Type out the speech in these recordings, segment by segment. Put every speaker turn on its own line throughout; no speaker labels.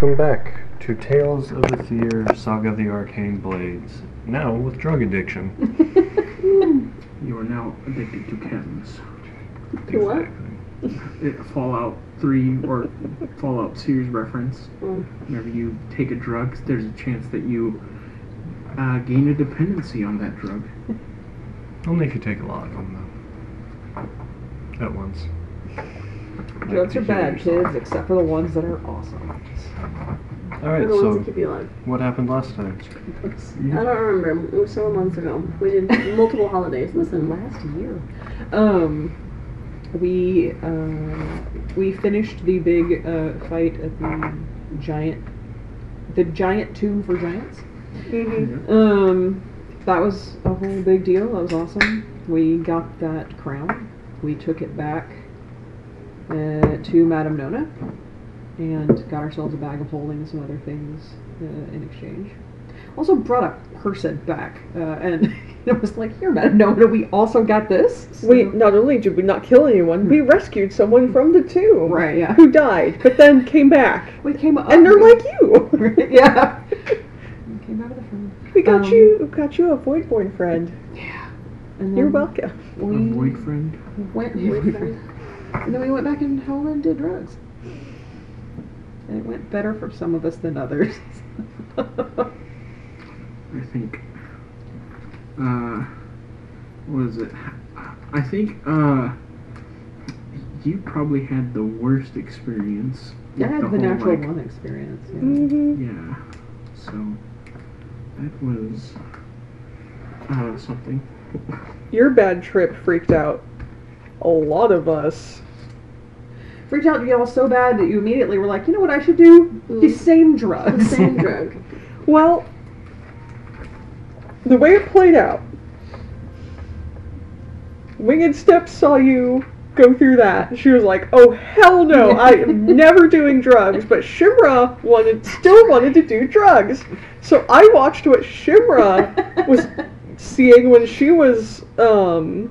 Welcome back to Tales of Aether Saga of the Arcane Blades. Now with drug addiction.
You are now addicted to chems.
To what?
Exactly.
It, Fallout 3 or Fallout series reference.
Mm.
Whenever you take a drug, there's a chance that you uh, gain a dependency on that drug.
Only if you take a lot of them, though. At once.
Drugs are
Like to
bad, kids, except for the ones that are awesome.
Alright, so
that keep you alive.
what happened last time?
I don't remember. It was several months ago. We did multiple holidays. Listen,
Last year. Um, we uh, we finished the big uh, fight at the giant, the giant tomb for giants.
Mm-hmm.
Um, that was a whole big deal. That was awesome. We got that crown. We took it back uh, to Madame Nona and got ourselves a bag of holding and some other things uh, in exchange. Also brought a person back, uh, and it was like, here, Madame Nona, we also got this.
We not only did we not kill anyone, we rescued someone from the tomb.
Right, yeah.
Who died, but then came back.
we came up,
And they're like you.
yeah. We came out of the front.
We got
Um,
you got you a voidborn friend.
And
You're
then
welcome.
A
We
void friend.
went
Boyfriend.
And then we went back and home and did drugs. And it went better for some of us than others.
I think. Uh, what is it? I think uh, you probably had the worst experience.
I had the,
whole,
natural
like-
one experience. Yeah.
hmm
Yeah. So that was uh, something.
Your bad trip freaked out a lot of us.
Freaked out y'all so bad that you immediately were like, you know what I should do? The
Mm.
same
The same drug.
Well, the way it played out, Winged Steps saw you go through that. She was like, "Oh hell no, I am never doing drugs." But Shimra wanted, still wanted to do drugs, so I watched what Shimra was seeing when she was, um,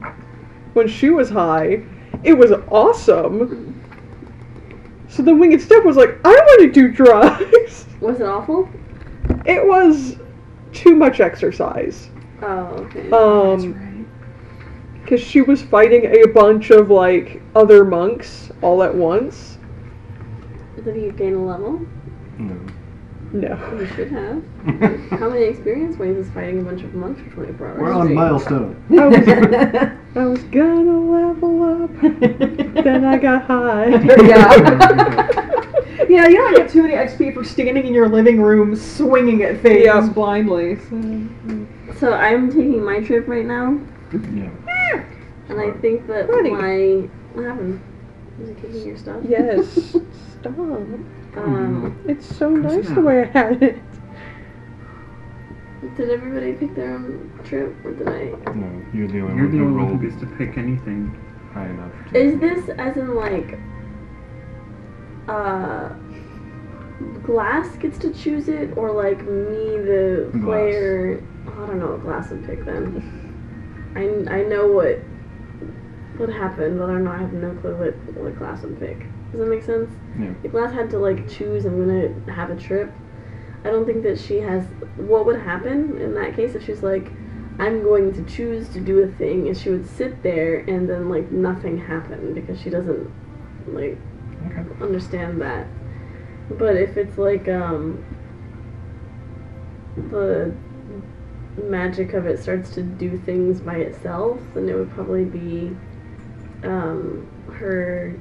when she was high. It was awesome. So then Winged Step was like, "I want to do drugs."
Was it awful?
It was too much exercise.
Oh, okay.
Um, because she was fighting a bunch of like other monks all at once.
Did you gain a level?
No.
No.
You should have. How many experience points is fighting a bunch of monks for 24 hours?
We're on milestone.
I was, I was gonna level up, then I got high.
yeah. yeah, you don't get too many XP for standing in your living room swinging at things
Yep.
blindly. So.
So I'm taking my trip right now,
Yeah.
and I think that
Ready.
my what happened? Was it kicking your stuff?
Yes. Stop.
Um,
It's so nice the way I had it.
did everybody pick their own trip, or did I?
No, you're the only
You're
one
the
who
only one
rolled
who gets to pick anything.
high enough. to-
Is this as in like, uh, Glass gets to choose it, or like me, the
Glass.
player? I don't know what Glass would pick then. I, I know what what happened, but I don't know. I have no clue what what Glass would pick. Does that make sense?
Yeah.
If Glass had to like choose, I'm gonna have a trip. I don't think that she has. What would happen in that case if she's like, I'm going to choose to do a thing, and she would sit there and then like nothing happened because she doesn't like
Okay.
understand that. But if it's like um the magic of it starts to do things by itself, then it would probably be um her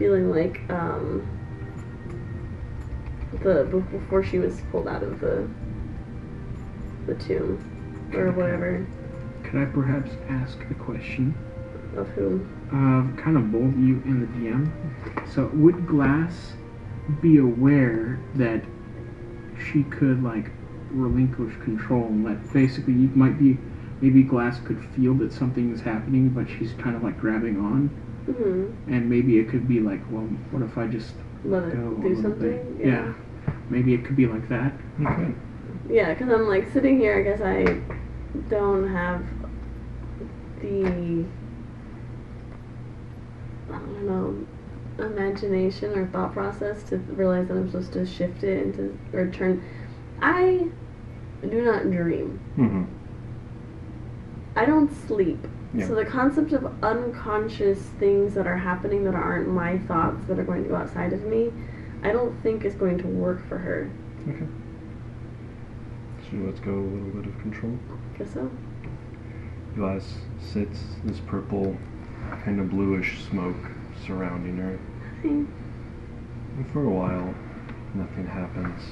feeling like um the before she was pulled out of the the tomb or whatever
Could I perhaps ask a question?
of whom
of kind of both you and the DM. So would Glass be aware that she could like relinquish control and let basically you might be maybe Glass could feel that something is happening but she's kind of like grabbing on
hmm
and maybe it could be like well what if I just
let it
go a
do something
bit? Yeah. Maybe it could be like that.
Okay.
Yeah, because I'm like sitting here. I guess I don't have the I don't know imagination or thought process to realize that I'm supposed to shift it into or turn. I do not dream.
Mm-hmm.
I don't sleep.
Yeah.
So the concept of unconscious things that are happening that aren't my thoughts that are going to go outside of me, I don't think is going to work for her.
Okay. So let's go a little bit of control.
I Guess so.
Glass sits this purple, kind of bluish smoke surrounding her. And for a while, nothing happens.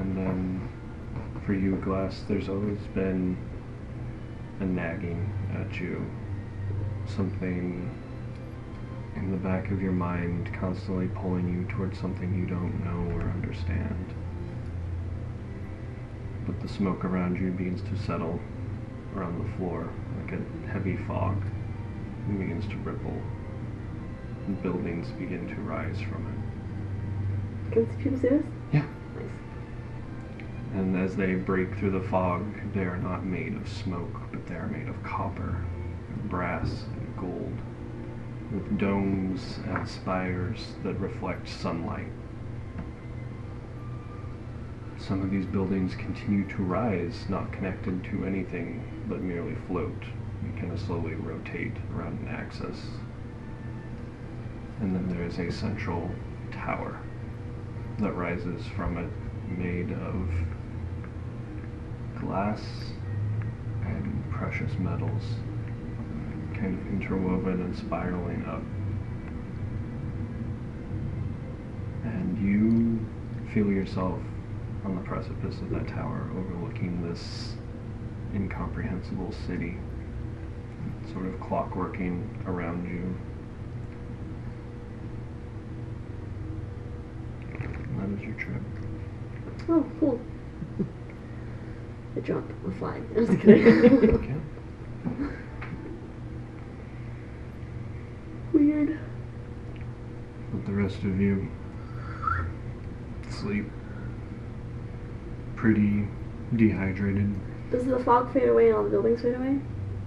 And then, for you, Glass, there's always been a nagging at you. Something in the back of your mind constantly pulling you towards something you don't know or understand. But the smoke around you begins to settle around the floor like a heavy fog and begins to ripple. And buildings begin to rise from it.
Can people see this?
Yeah.
Nice.
And as they break through the fog, they are not made of smoke, but they are made of copper, brass, and gold, with domes and spires that reflect sunlight. Some of these buildings continue to rise, not connected to anything, but merely float and kind of slowly rotate around an axis. And then there is a central tower that rises from it, made of glass and precious metals, kind of interwoven and spiraling up. And you feel yourself on the precipice of that tower, overlooking this incomprehensible city, sort of clockworking around you. And that is your trip.
Oh, cool. I jump. I'm flying. I'm just kidding.
Okay.
Weird.
Let the rest of you sleep. Pretty dehydrated.
Does the fog fade away and all the buildings fade away?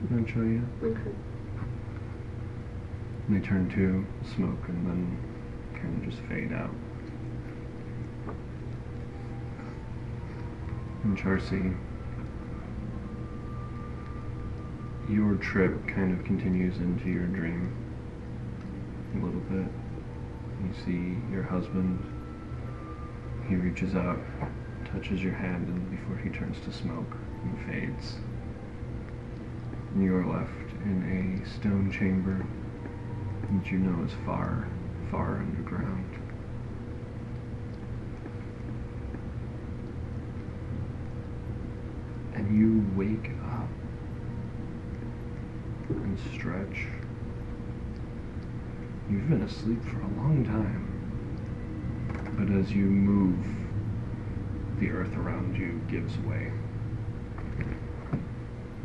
Eventually, yeah.
Okay.
They turn to smoke and then kind of just fade out. And Charsea, your trip kind of continues into your dream a little bit. You see your husband. He reaches out, touches your hand, and before he turns to smoke and fades, and you are left in a stone chamber that you know is far, far underground. And you wake up and stretch. You've been asleep for a long time. But as you move, the earth around you gives way.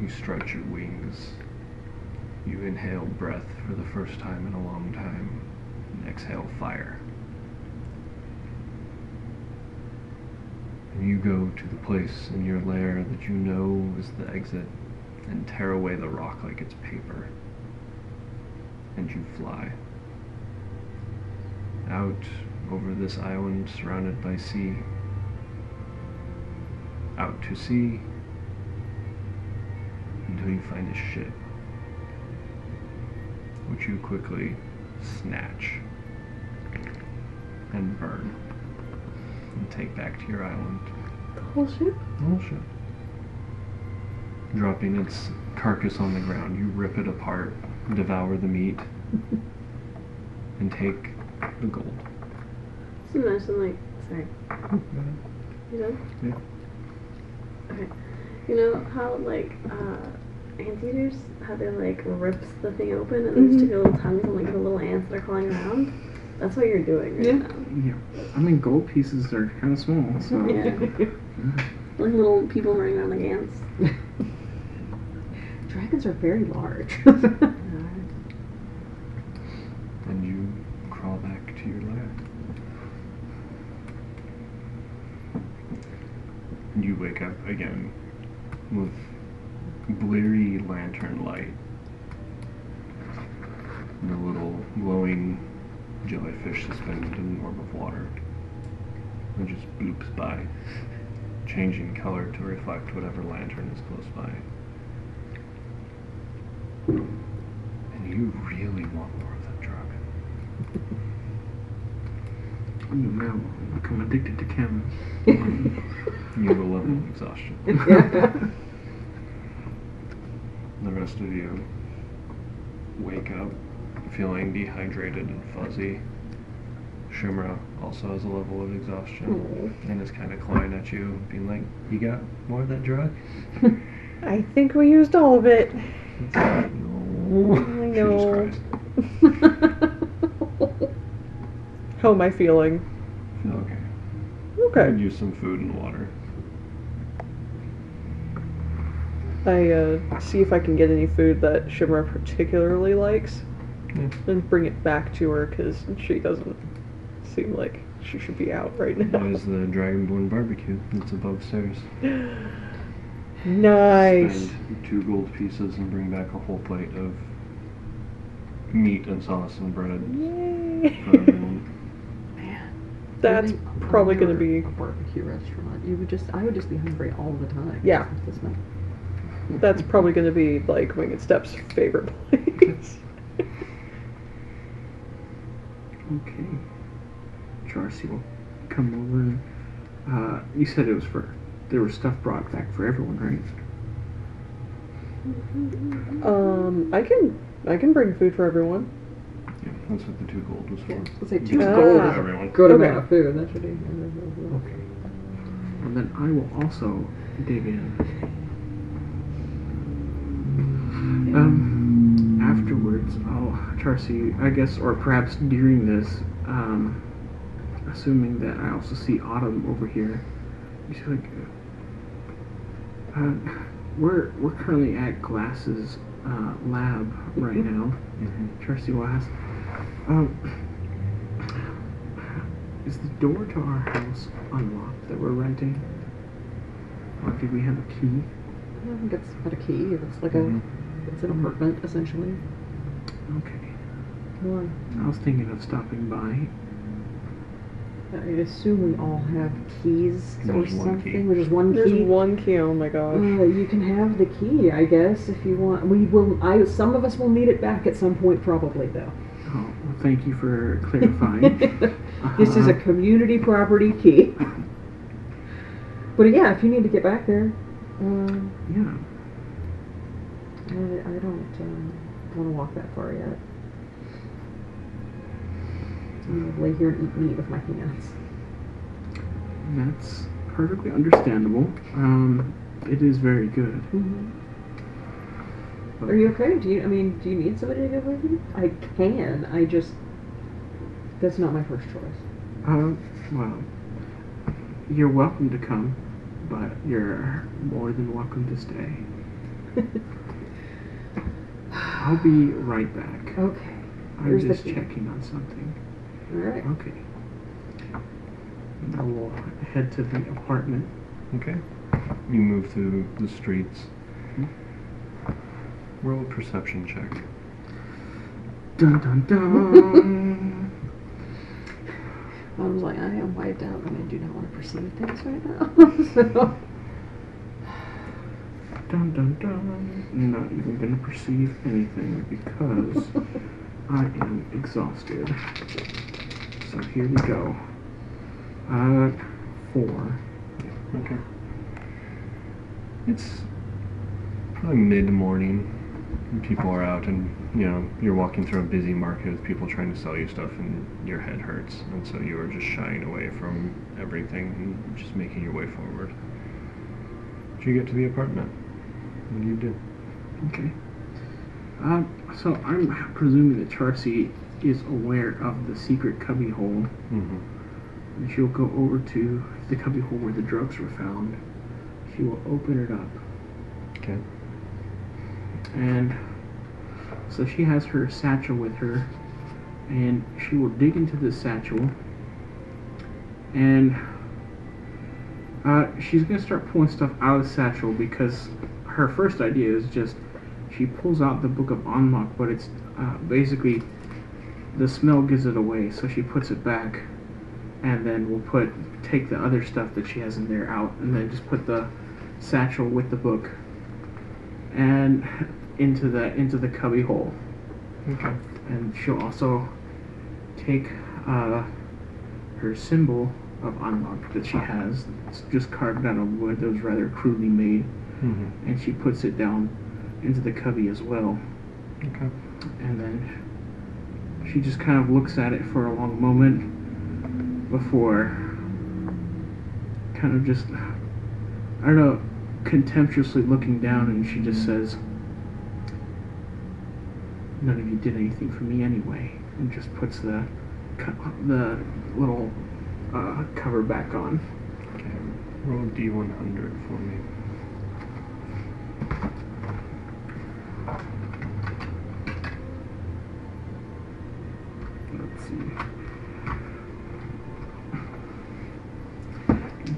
You stretch your wings. You inhale breath for the first time in a long time, and exhale fire. And you go to the place in your lair that you know is the exit and tear away the rock like it's paper. And you fly. Out over this island surrounded by sea. Out to sea until you find a ship, which you quickly snatch and burn and take back to your island.
The whole ship?
The whole ship. Dropping its carcass on the ground, you rip it apart, devour the meat, and take the gold.
Just imagine, like, sorry. You done?
Yeah.
Okay. You know how, like, uh, anteaters, how they, like, rips the thing open and then
Mhm.
stick their little tongues and, like, the little ants that are crawling around? That's what you're doing right
Yeah.
now.
Yeah. I mean, gold pieces are kind of small, so.
Yeah. Like little people running around like ants.
Dragons are very large.
And you crawl back to your lair. And you wake up again with bleary lantern light. A little glowing jellyfish suspended in an orb of water. It just bloops by, changing color to reflect whatever lantern is close by. And you really want more of that drug.
I'm now become addicted to chem.
You have a level of exhaustion. The rest of you wake up feeling dehydrated and fuzzy. Shimra also has a level of exhaustion mm-hmm. and is kind of clawing at you, being like, You got more of that drug?
I think we used all of it.
Like, no.
I
She just
know.
cries.
How am I feeling?
Okay. Okay. Could
Okay.
use some food and water.
I uh, see if I can get any food that Shimra particularly likes
Yeah.
and bring it back to her because she doesn't seem like she should be out right now.
There's the Dragonborn barbecue that's above stairs.
Nice.
Spend two gold pieces and bring back a whole plate of meat and sauce and bread
Yay.
for everyone.
Man,
That's probably gonna be
a barbecue restaurant. You would just, I would just be hungry all the time.
Yeah.
Smell.
that's probably gonna be like Winged Step's favorite place.
Okay. Charsea will come over. and, Uh, you said it was for there was stuff brought back for everyone, right?
um, I can I can bring food for everyone.
Yeah, that's what the two gold was for.
Yeah, let's say two
Ah.
gold
For
is a
everyone.
good
Okay.
amount of food. That should be.
Okay. And then I will also dig in. Um, afterwards, I'll Charsea, I guess, or perhaps during this, um, assuming that I also see Autumn over here. You see, like, uh, we're we're currently at Glass's uh, lab right now.
Mhm.
Charcy will ask, um, is the door to our house unlocked that we're renting? Or do we have a key?
I think it's got a key. It's like
Mhm.
a, it's an apartment essentially.
Okay.
Why?
I was thinking of stopping by.
I assume we all have keys or
There's one
something.
key.
There's one
There's
key.
one key. Oh my gosh.
Uh, you can have the key, I guess, if you want. We will. I. Some of us will need it back at some point, probably though.
Oh, well, thank you for clarifying.
this is a
Uh-huh.
community property key. But yeah, if you need to get back there, um,
yeah.
I, I don't um, want to walk that far yet. I'm gonna lay here and eat meat with my hands.
That's perfectly understandable. Um, it is very good.
Are you okay? Do you? I mean, do you need somebody to go with you? I can. I just. That's not my first choice.
Uh, well, you're welcome to come, but you're more than welcome to stay. I'll be right back.
Okay.
I'm
Here's
just checking on something.
All right.
Okay. I will head to the apartment.
Okay. You move through the streets. Roll a perception check.
Dun dun dun.
I was like, I am wiped out and I do not want to perceive things right now. so,
dun dun dun. Not even gonna perceive anything because I am exhausted. So here we go. Uh, four.
Okay. It's probably mid morning. People are out, and you know you're walking through a busy market with people trying to sell you stuff, and your head hurts, and so you are just shying away from everything and just making your way forward. Do you get to the apartment? What do you do?
Okay. Um, so I'm presuming that Charsea is aware of the secret cubby hole.
Mm-hmm.
And she'll go over to the cubby hole where the drugs were found. She will open it up.
Okay.
And so she has her satchel with her. And she will dig into this satchel. And uh, she's to start pulling stuff out of the satchel because her first idea is just she pulls out the book of Unlock, but it's uh, basically the smell gives it away, so she puts it back, and then we'll put take the other stuff that she has in there out, and then just put the satchel with the book and into the into the cubby hole.
Okay.
And she'll also take uh, her symbol of unlock that she has. It's just carved out of wood that was rather crudely made,
Mm-hmm.
and she puts it down into the cubby as well.
Okay.
And then she just kind of looks at it for a long moment before kind of just, I don't know, contemptuously looking down and she just says, None of you did anything for me anyway. And just puts the, the little uh, cover back on.
Okay. Roll D100 for me.
Let's see.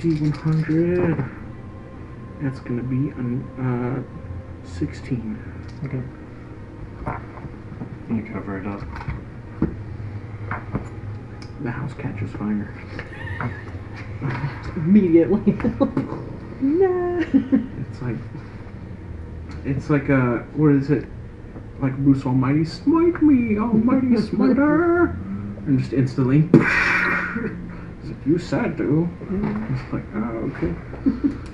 D100. That's going to be an uh, 16.
Okay. You cover it up.
The house catches fire.
Immediately. nah.
It's like. It's like a. What is it? Like Bruce Almighty, smite me, Almighty Smiter! and just instantly. As if you said to. It's like, oh, okay.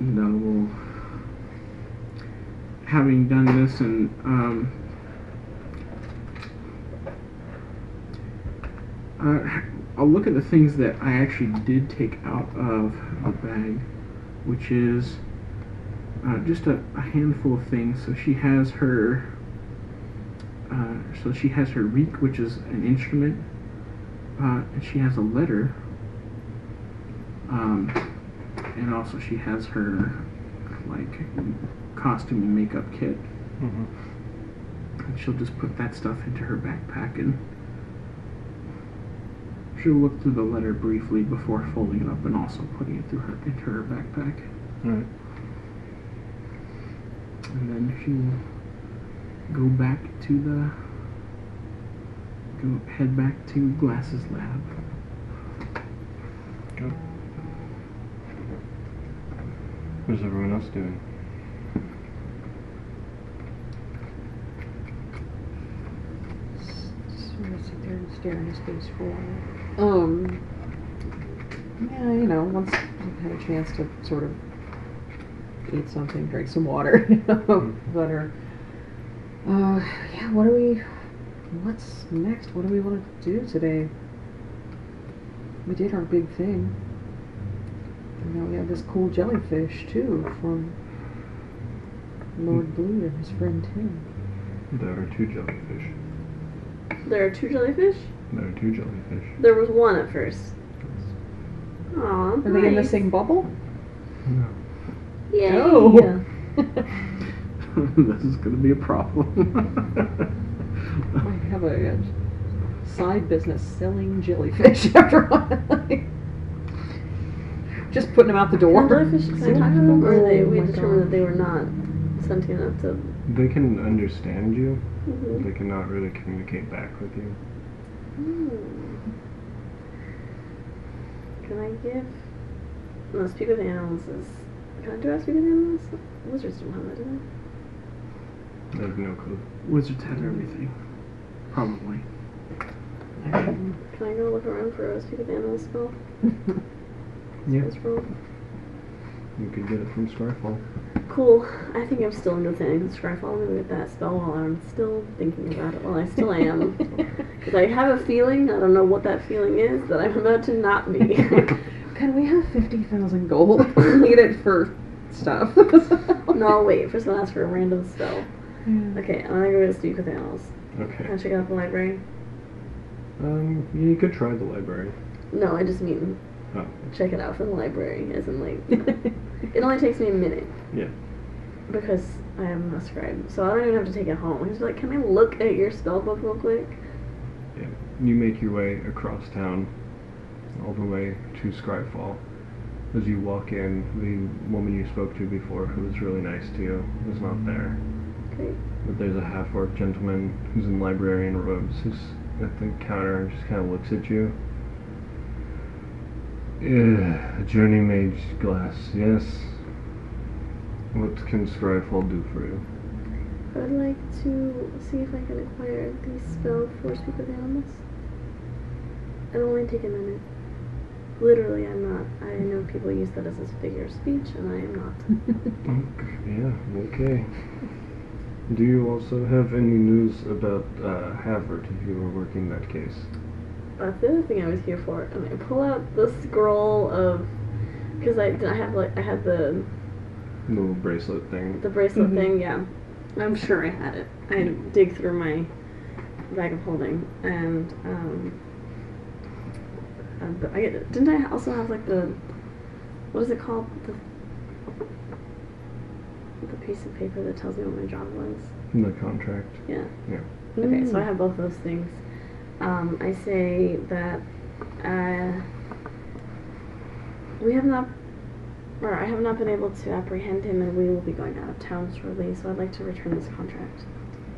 No, well, having done this and um, uh, I'll look at the things that I actually did take out of the bag, which is uh, just a, a handful of things. So she has her. Uh, so she has her riq, which is an instrument, uh, and she has a letter. Um, and also she has her like costume and makeup kit.
Mm-hmm.
And she'll just put that stuff into her backpack and she'll look through the letter briefly before folding it up and also putting it through her into her backpack.
Alright.
And then she'll go back to the go head back to Glass's lab.
Good. What's everyone else doing?
Of sit there and stare into space for a while. Um, yeah, you know, once I've had a chance to sort of eat something, drink some water, you know, let her. Uh, yeah, what do we. What's next? What do we want to do today? We did our big thing. And now we have this cool jellyfish, too, from Lord Blue and his friend Tim.
There are two jellyfish.
There are two jellyfish?
There are two jellyfish.
There was one at first. Aw,
Are they in the same bubble?
No.
Yay.
Oh.
this is gonna be a problem.
I have a, uh side business selling jellyfish after all. Just putting them out the door.
Can jellyfish can I them? Or they,
Oh
we
my
determined that they were not sentient enough to.
They can understand you.
Mhm.
They cannot really communicate back with you.
Hmm. Can I give? No, speak with animals is. Can I do I speak with animals? Wizards don't have that, do
They I have no clue.
Wizards have everything. Probably.
they? Can I go look around for a speak with animals spell?
Yeah.
Spells roll?
You could get it from Scryfall.
Cool. I think I'm still in good things. Scryfall. I'm gonna get that spell while I'm still thinking about it. Well, I still am. Because I have a feeling, I don't know what that feeling is, that I'm about to not be.
Can we have 50,000 gold? Need it for stuff.
no, I'll wait. First I'll ask for a random spell.
Yeah.
Okay, I'm gonna go to speak with animals.
Okay.
Can I check out the library?
Um, yeah, you could try the library.
No, I just mean
Oh,
check it out from the library, as in like it only takes me a minute
yeah.
because I am a scribe, so I don't even have to take it home. He's like, "Can I look at your spell book real quick?"
Yeah. You make your way across town, all the way to Scryfall. As you walk in, the woman you spoke to before, who was really nice to you, is not there.
Great.
but there's a half-orc gentleman who's in librarian robes who's at the counter and just kind of looks at you. Yeah, a journey mage glass, yes. What can Scryfall do for you?
I would like to see if I can acquire the spell Force Speak with Animals. It'll only take a minute. Literally, I'm not. I know people use that as a figure of speech, and I am not.
Yeah, okay. Do you also have any news about uh, Havert if you were working that case?
That's the other thing I was here for. And I pull out the scroll of. Because I, did I have like I had the
Little bracelet thing.
the bracelet
Mhm.
thing. Yeah, I'm sure I had it. I dig through my bag of holding, and um, uh, but I didn't I also have like the what is it called the the piece of paper that tells me what my job was.
The contract.
Yeah.
Yeah.
Okay, so I
Mm.
have both those things. Um, I say that uh, we have not, or I have not been able to apprehend him, and we will be going out of town shortly. So I'd like to return this contract.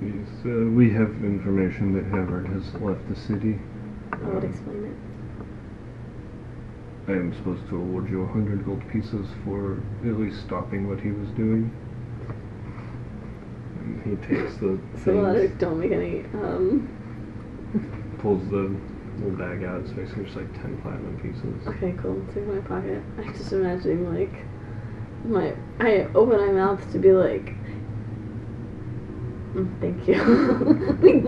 Yes, uh, we have information that Havard has left the city.
I would
Um,
explain it.
I am supposed to award you a hundred gold pieces for at least stopping what he was doing. And he takes the
So
things,
it don't make any. Um,
pulls the little bag out. It's basically just like ten platinum pieces.
okay, cool. It's in my pocket. I'm just imagining like my. I open my mouth to be like. "Mm, Thank you. we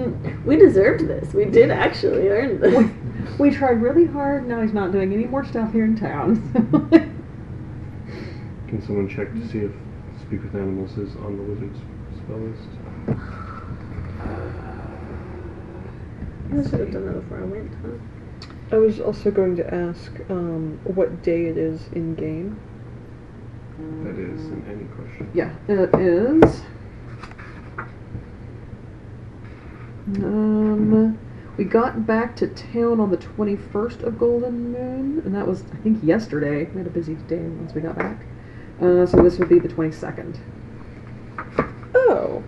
we deserved this. We did actually earn this.
We tried really hard. Now he's not doing any more stuff here in town.
Can someone check to see if Speak with Animals is on the wizard's spell list?
I should have done that before I went, huh?
I was also going to ask um, what day it is in game.
That is in any question.
yeah, it is. Um, we got back to town on the 21st of Golden Moon, and that was, I think, yesterday. We had a busy day once we got back. Uh, so this would be the 22nd.
Oh.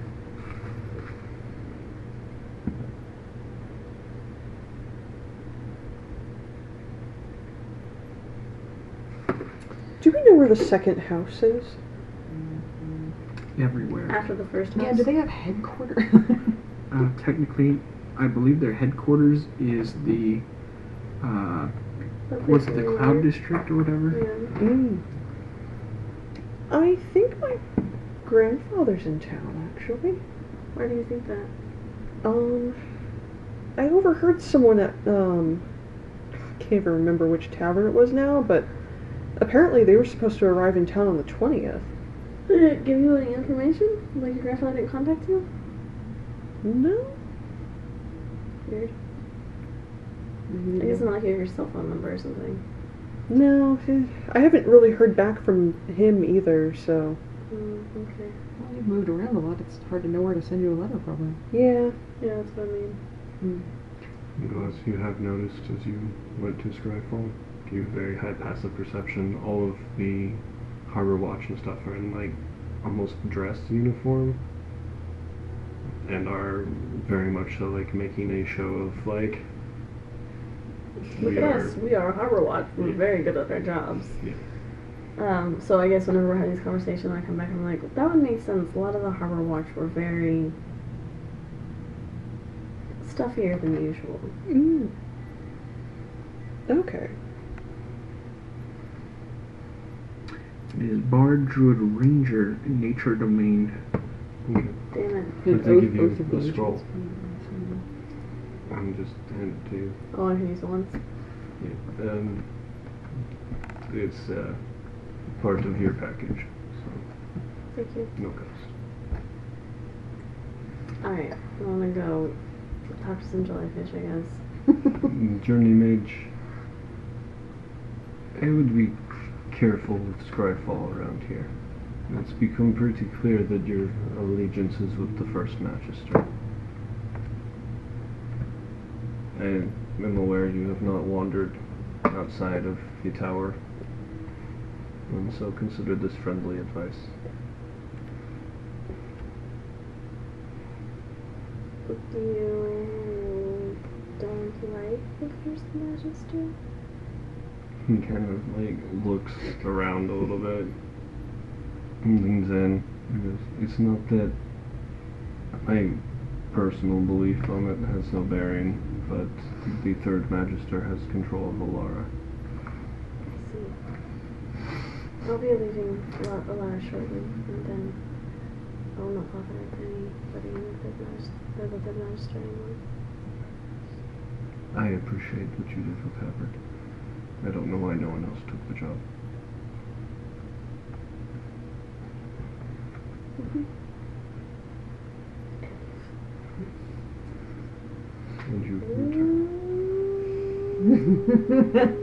Do we know where the second house is?
Everywhere.
After the first house.
Yeah, do they have headquarters?
Uh, technically, I believe their headquarters is the uh,
That
what's it, the Cloud. District or whatever.
Yeah.
Mm. I think my grandfather's in town, actually.
Why do you think that?
Um, I overheard someone at um, I can't even remember which tavern it was now, but apparently they were supposed to arrive in town on the twentieth.
Did it give you any information? Like your grandfather didn't contact you?
No,
Weird. I guess not like you have your cell phone number or something.
no, I haven't really heard back from him either. So
Mm, okay.
well, you've moved around a lot. It's hard to know where to send you a letter, probably.
yeah,
Yeah, that's what I mean.
And As you have noticed as you went to Scryfall, you have very high passive perception. All of the harbor watch and stuff are in like almost dress uniform and are very much so like making a show of like
Look
we
at
are
us. We are Harbor Watch. We're
Yeah.
very good at our jobs.
Yeah.
Um, so I guess whenever we're having these conversations, I come back and I'm like, that would make sense. A lot of the Harbor Watch were very stuffier than usual.
mm. okay.
It is Bard, Druid, Ranger, Nature Domain.
Okay.
Damn it.
But they give you
Oath the
scroll. I'm just hand it to you.
Oh, I can use it once.
Yeah. Um, it's uh, part of your package, so
Thank you.
no cost.
Alright, I want to go talk to some jellyfish, I guess.
Journey Mage. It would be careful with Scryfall around here. It's become pretty clear that your allegiance is with the First Magister. I am aware you have not wandered outside of the tower, and so consider this friendly advice.
Do you don't like the first magister?
He kind of like looks around a little bit. He leans in. and goes, It's not that my personal belief on it has no bearing, but the third magister has control of Olara.
I see. I'll be leaving La- Olara shortly, and then I will not bother anybody in the third magister, or the third magister anymore.
I appreciate what you did for Peppered. I don't know why no one else took the job.
Mhm.
And you.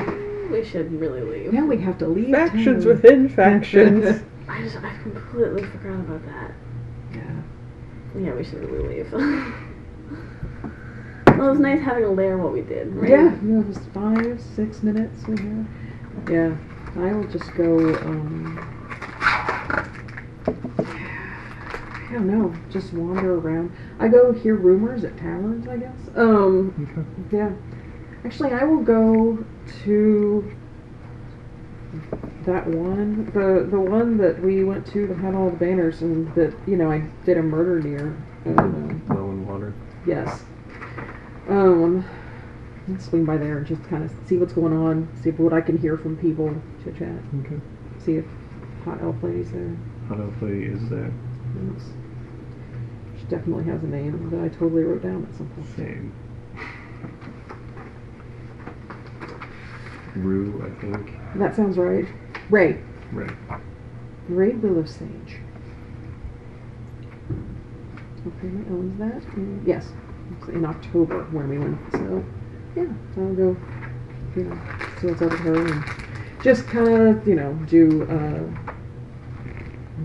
We should really leave.
now we have to leave.
Factions
town.
within factions.
I just I completely forgot about that.
yeah.
Yeah, we should really leave. well, it was nice having a layer what we did, right?
Yeah, yeah, it was five, six minutes we had. Yeah, I will just go, um, I don't know, just wander around. I go hear rumors at taverns, I guess. Um,
Okay.
yeah. Actually, I will go to that one, the the one that we went to that had all the banners and that you know I did a murder near. Um,
Well in water.
Yes. Um, swing by there and just kind of see what's going on, see if, what I can hear from people, chit chat,
Okay.
see if Hot Elf Lady's there.
Hot Elf Lady is there.
Yes. She definitely has a name that I totally wrote down at some point.
Same. Rue, I think.
That sounds right. Ray.
Right.
Ray Willow Sage. Okay, owns that. Mm, yes, in October when we went. So, yeah, I'll go, you know, see what's up with her and just kind of, you know, do uh,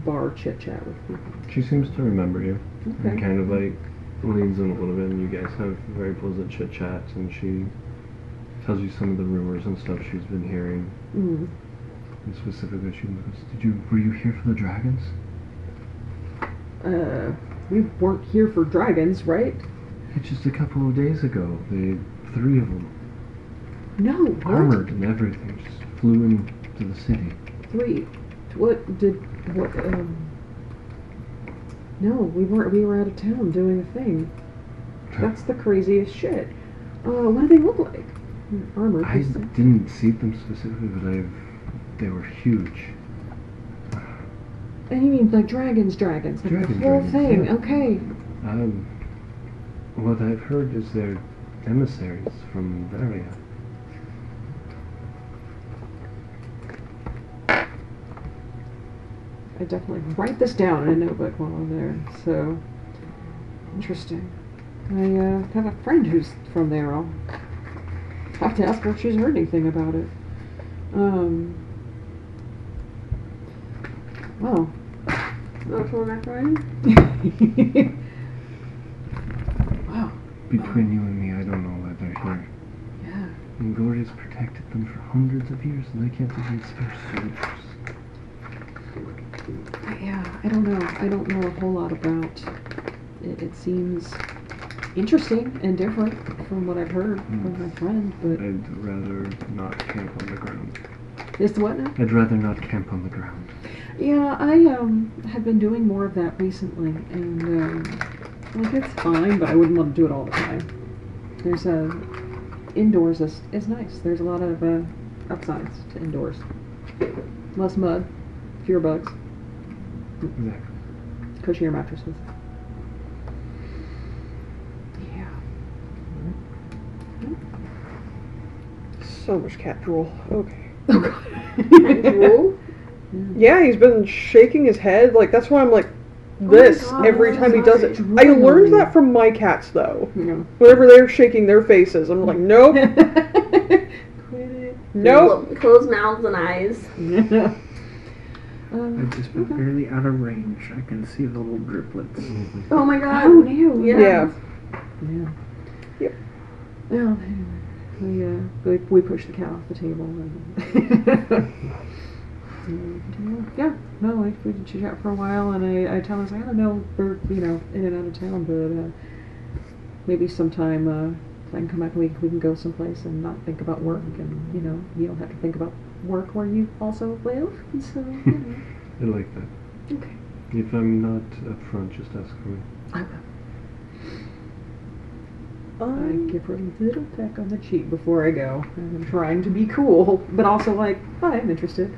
bar chit chat with her.
She seems to remember you. And kind of like leans in a little bit, and you guys have very pleasant chit chats, and she tells you some of the rumors and stuff she's been hearing.
Mm.
And specifically, she goes, "Did you were you here for the dragons?"
Uh, we weren't here for dragons, right?
It's just a couple of days ago. They three of them,
No, what?
armored and everything, just flew into the city.
Three. What did what? Um. No, we weren't. We were out of town doing a thing. That's the craziest shit. Uh, what do they look like? Armored.
I didn't see them specifically, but I've they were huge.
And you mean like dragons, dragons, like
Dragon
the whole
dragons,
thing?
yeah.
Okay.
Um, what I've heard is they're emissaries from Varia.
I definitely write this down in a notebook while I'm there. So interesting. I uh, have a friend who's from there. I'll have to ask her if she's heard anything about it. Um. Wow.
Oh, for macaroni?
wow.
Between you and me, I don't know why they're here.
Yeah.
Angoria's protected them for hundreds of years, and they can't even spare soldiers.
Yeah, I don't know. I don't know a whole lot about it. It seems interesting and different from what I've heard from my friend, but
I'd rather not camp on the ground.
is what now?
I'd rather not camp on the ground.
Yeah, I um have been doing more of that recently, and um, like it's fine, but I wouldn't want to do it all the time. There's a indoors is is nice. There's a lot of uh, upsides to indoors. Less mud, fewer bugs,
Exactly.
cushier mattresses. Yeah.
So much cat drool. Okay.
Oh god.
drool?
Yeah, he's been shaking his head. Like that's why I'm like
my
this
God,
every time he does it. I learned that from my cats though.
Yeah.
Whenever they're shaking their faces, I'm like, nope,
Quit it.
nope.
Clo- Closed mouths and eyes.
Um,
I've just been
okay.
barely out of range. I can see the little driplets.
Mm-hmm.
Oh my god.
Oh, no.
Yeah.
Yeah.
Yeah.
Yep.
Well, anyway, we, uh, we, we pushed the cat off the table. And, and, yeah, no, we, we did chit chat for a while, and I, I tell her, I, I don't know, we're, you know, in and out of town, but uh, maybe sometime uh, I can come back and we, we can go someplace and not think about work and you know you don't have to think about work where you also live. And so you know.
I like that.
okay,
If I'm not up front, just ask for me.
I will. I
Um,
give her a little peck on the cheek before I go. I'm trying to be cool, but also like, hi, I'm interested.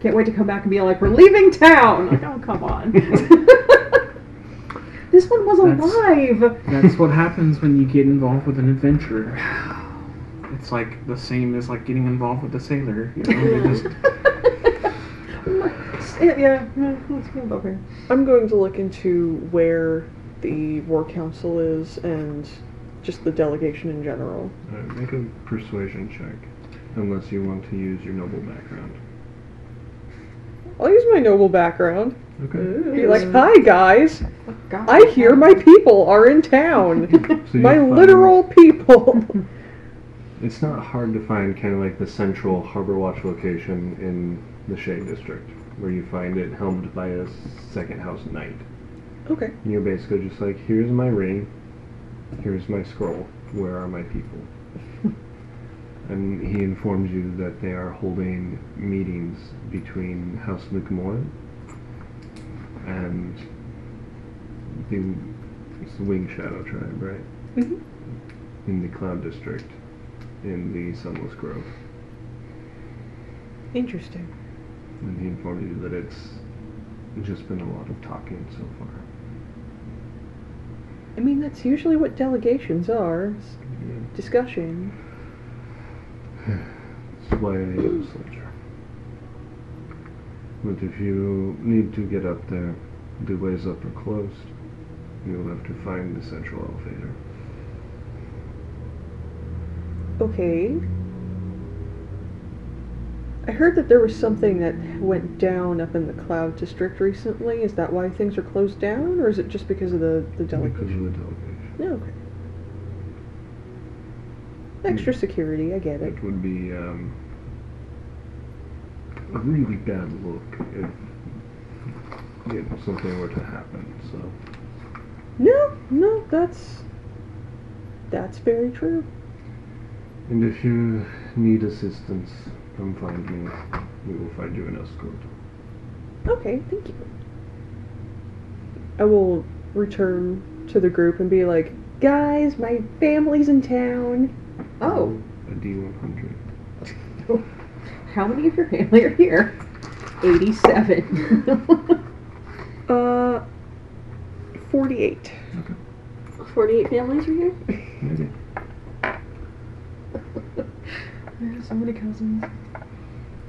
Can't wait to come back and be like, we're leaving town. Like, oh, come on. this one was
That's-
alive.
That's what happens when you get involved with an adventurer. It's like the same as like getting involved with a sailor. You know, they just
yeah, yeah, yeah, let's move over.
I'm going to look into where the war council is and just the delegation in general.
Uh, make a persuasion check, unless you want to use your noble background.
I'll use my noble background.
Okay.
Be like, hi guys, oh,
God.
I hear my people are in town.
So you
my
find-
literal people.
It's not hard to find kind of like the central Harbor Watch location in the Shade District, where you find it helmed by a second house knight.
okay.
And you're basically just like, here's my ring, here's my scroll, where are my people? And he informs you that they are holding meetings between House Lukemoy and the, it's the Wing Shadow tribe, right?
Mhm.
In the Cloud District, in the Sunless Grove.
Interesting.
And he informed you that it's just been a lot of talking so far.
I mean, that's usually what delegations are.
Yeah.
Discussion.
That's why I use Ledger. But if you need to get up there, the ways up are closed. You'll have to find the central elevator.
Okay. I heard that there was something that went down up in the Cloud District recently. Is that why things are closed down, or is it just because of the, the delegation?
Because of the delegation.
No, oh, okay. Extra security, I get it.
It would be um, a really bad look if you know, something were to happen. So
No, no, that's that's very true.
And if you need assistance, come find me. We will find you an escort.
Okay, thank you. I will return to the group and be like, guys, my family's in town.
Oh,
A D100.
how many of your family are here? 87.
Uh, 48.
48 families are here?
Maybe.
There's so many cousins. I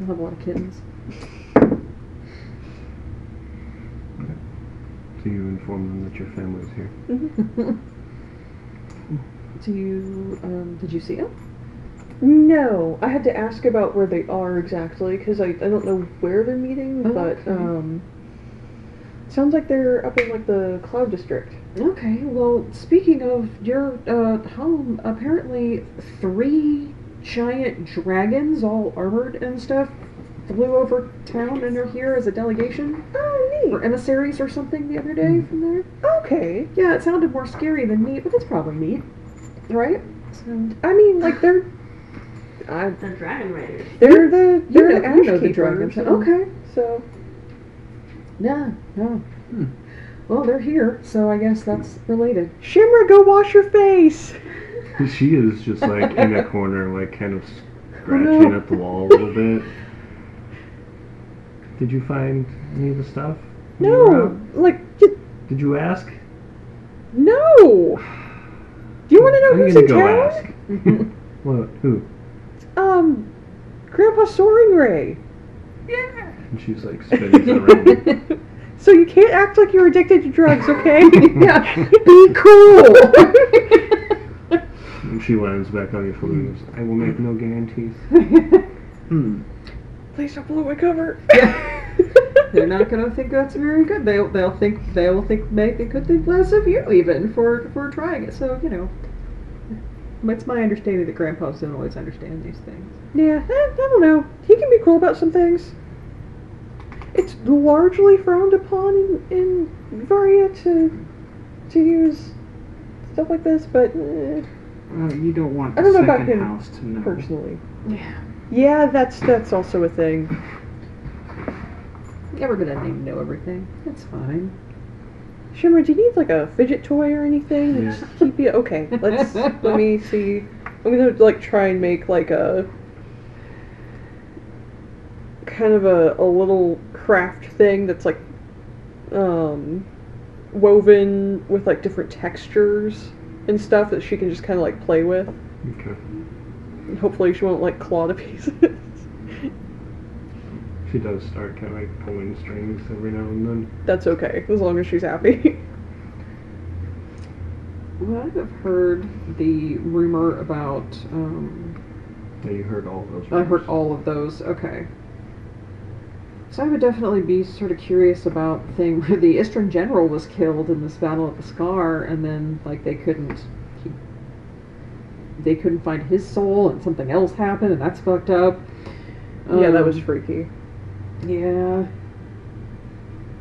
have a lot of kittens. Okay.
So you inform them that your family is here.
Do you, um, did you see them?
No, I had to ask about where they are exactly because I, I don't know where they're meeting,
Oh,
but
okay.
um, sounds like they're up in like the Cloud District.
Okay, well, speaking of your uh, home, apparently three giant dragons, all armored and stuff, flew over town and are here as a delegation
Oh, neat.
or emissaries or something the other day from there.
Okay.
Yeah, it sounded more scary than neat, but that's probably neat, right? So
I mean, like they're, I,
The Dragon Riders.
they're the
you
they're
know,
the
you
Ash
know the
Keepers,
dragons.
and-
Okay.
So
Yeah. No.
Hmm.
Well, they're here, so I guess that's related.
Shimmer, go wash your face.
She is just like in a corner, like kind of
Oh,
scratching
no.
at the wall a little bit. Did you find any of the stuff? when you were
No, like y-
Did you ask?
no. Do you want to know
I'm
who's
gonna
in
go
town?
ask. what? Who?
Um, Grandpa Soaring Ray. Yeah.
And she's like spinning around.
So you can't act like you're addicted to drugs, okay?
yeah.
Be cool.
And she lands back on your shoulder and goes, I will make no guarantees.
Hmm.
Please don't blow my cover.
They're not gonna think that's very good. They'll they'll think they'll think maybe they could think less of you even for for trying it. So you know, it's my understanding that grandpas don't always understand these things.
Yeah, eh, I don't know. He can be cool about some things. It's largely frowned upon in, in Varia to to use stuff like this, but eh,
Uh, you don't want
I don't know about
second
him
house to know.
personally.
Yeah.
Yeah, that's that's also a thing.
Everybody doesn't need to know everything. It's fine.
Shimmer, do you need like a fidget toy or anything to
Yeah.
just keep you? Okay, let's let me see. I'm gonna like try and make like a kind of a, a little craft thing that's like um woven with like different textures and stuff that she can just kind of like play with.
Okay.
And hopefully she won't like claw to pieces.
She does start kind of like pulling strings every now and then.
that's okay as long as she's happy.
Well, I've heard the rumor about. Um,
Yeah, you heard all those.
I heard all of those. Okay. So I would definitely be sort of curious about the thing where the Istran general was killed in this battle at the Scar, and then like they couldn't. He, they couldn't find his soul, and something else happened, and that's fucked up.
yeah, that was
Um,
freaky.
Yeah.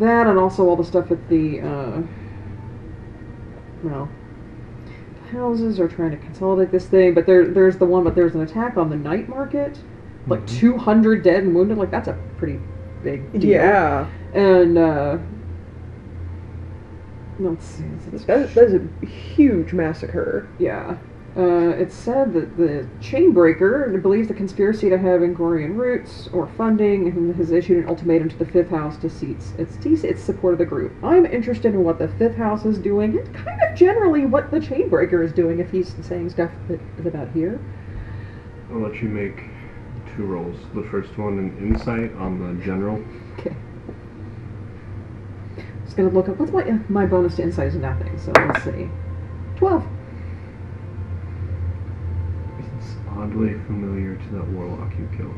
That and also all the stuff at the, uh, well, houses are trying to consolidate this thing, but there, there's the one, but there's an attack on the night market. Like
Mhm.
200 dead and wounded. Like, that's a pretty big deal.
Yeah,
And, uh, let's see. it's-
that, that is a huge massacre.
Yeah. Uh, it's said that the Chainbreaker believes the conspiracy to have Angorian roots or funding and has issued an ultimatum to the Fifth House to cease its, cease its support of the group. I'm interested in what the Fifth House is doing and kind of generally what the Chainbreaker is doing if he's saying stuff that is about here.
I'll let you make two rolls. The first one, an insight on the general.
Okay. Just gonna look up what's my my bonus to insight is nothing, so let's see. Twelve.
Oddly familiar to that warlock you killed.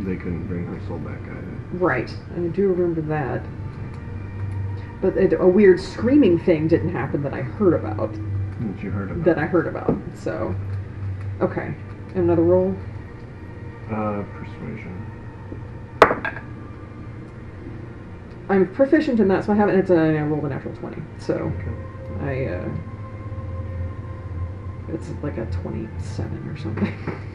They couldn't bring her soul back either.
Right, I do remember that. But it, a weird screaming thing didn't happen that I heard about.
That you heard about.
That I heard about. So, okay. Another roll.
Uh, persuasion.
I'm proficient in that, so I haven't. It's a I rolled a natural twenty, so
Okay.
I. uh... It's like a twenty-seven or something.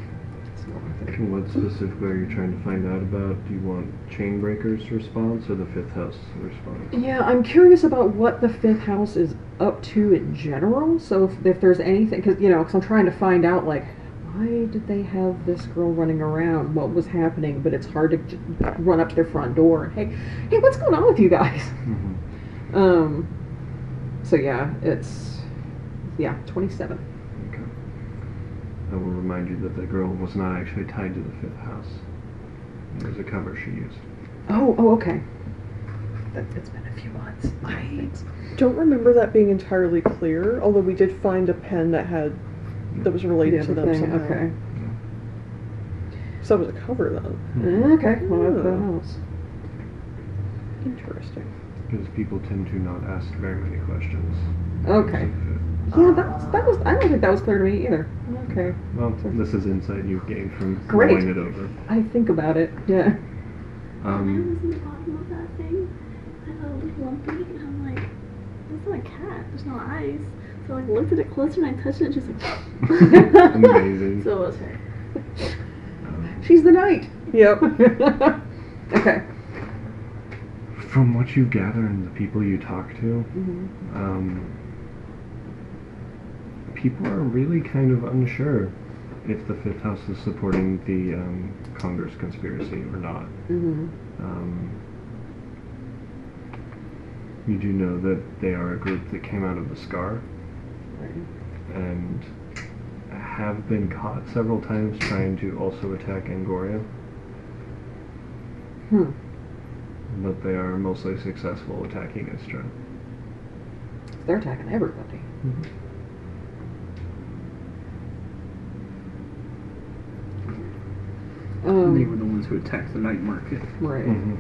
It's not worth it.
And what specifically are you trying to find out about? Do you want Chainbreaker's response or the Fifth House response?
Yeah, I'm curious about what the fifth house is up to in general. So if, if there's anything, because you know, because I'm trying to find out like why did they have this girl running around? What was happening? But it's hard to j- run up to their front door and hey, hey, what's going on with you guys?
Mm-hmm.
Um. So yeah, it's yeah, 27.
Okay. I will remind you that the girl was not actually tied to the Fifth House. It was a cover she used.
Oh, oh, okay. That, it's been a few months. I
Don't remember that being entirely clear, although we did find a pen that had that was related to them
Everything,
somehow.
Okay.
So it was a cover then.
Mm-hmm.
Okay. Well, that's the house.
Interesting.
Because people tend to not ask very many questions.
Okay. Yeah, that was, that was. I don't think that was clear to me either. Okay.
Well, this is insight you've gained from
Great.
rolling it over.
I think about it. Yeah.
when I
Um,
was in the bottom of that thing, I felt a little lumpy, and I'm like, that's not a cat. There's no eyes. So I like looked at it closer and I touched it, and she's like.
amazing.
so it was her.
Um,
She's the knight.
Yep.
okay.
from what you gather and the people you talk to,
hmm
um, people are really kind of unsure if the Fifth House is supporting the um, Congress conspiracy or not.
hmm
Um, you do know that they are a group that came out of the Scar and have been caught several times trying to also attack Angoria,
Hmm.
but they are mostly successful attacking Istra.
They're attacking everybody.
They
Um,
were the ones who attacked the night market.
right.
Mhm.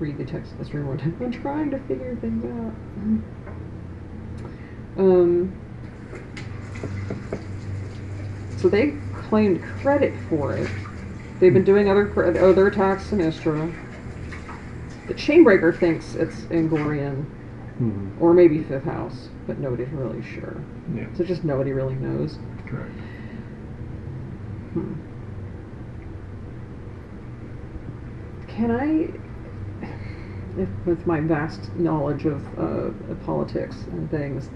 Read the text of the story one time. I'm trying to figure things out. Um. So they claimed credit for it. They've been doing other cr- other attacks in Istra. the Chainbreaker thinks it's Angorian
Mhm.
or maybe Fifth House, but nobody's really sure.
Yeah,
So just nobody really knows.
correct.
Hmm. Can I, if, with my vast knowledge of, uh, of politics and things,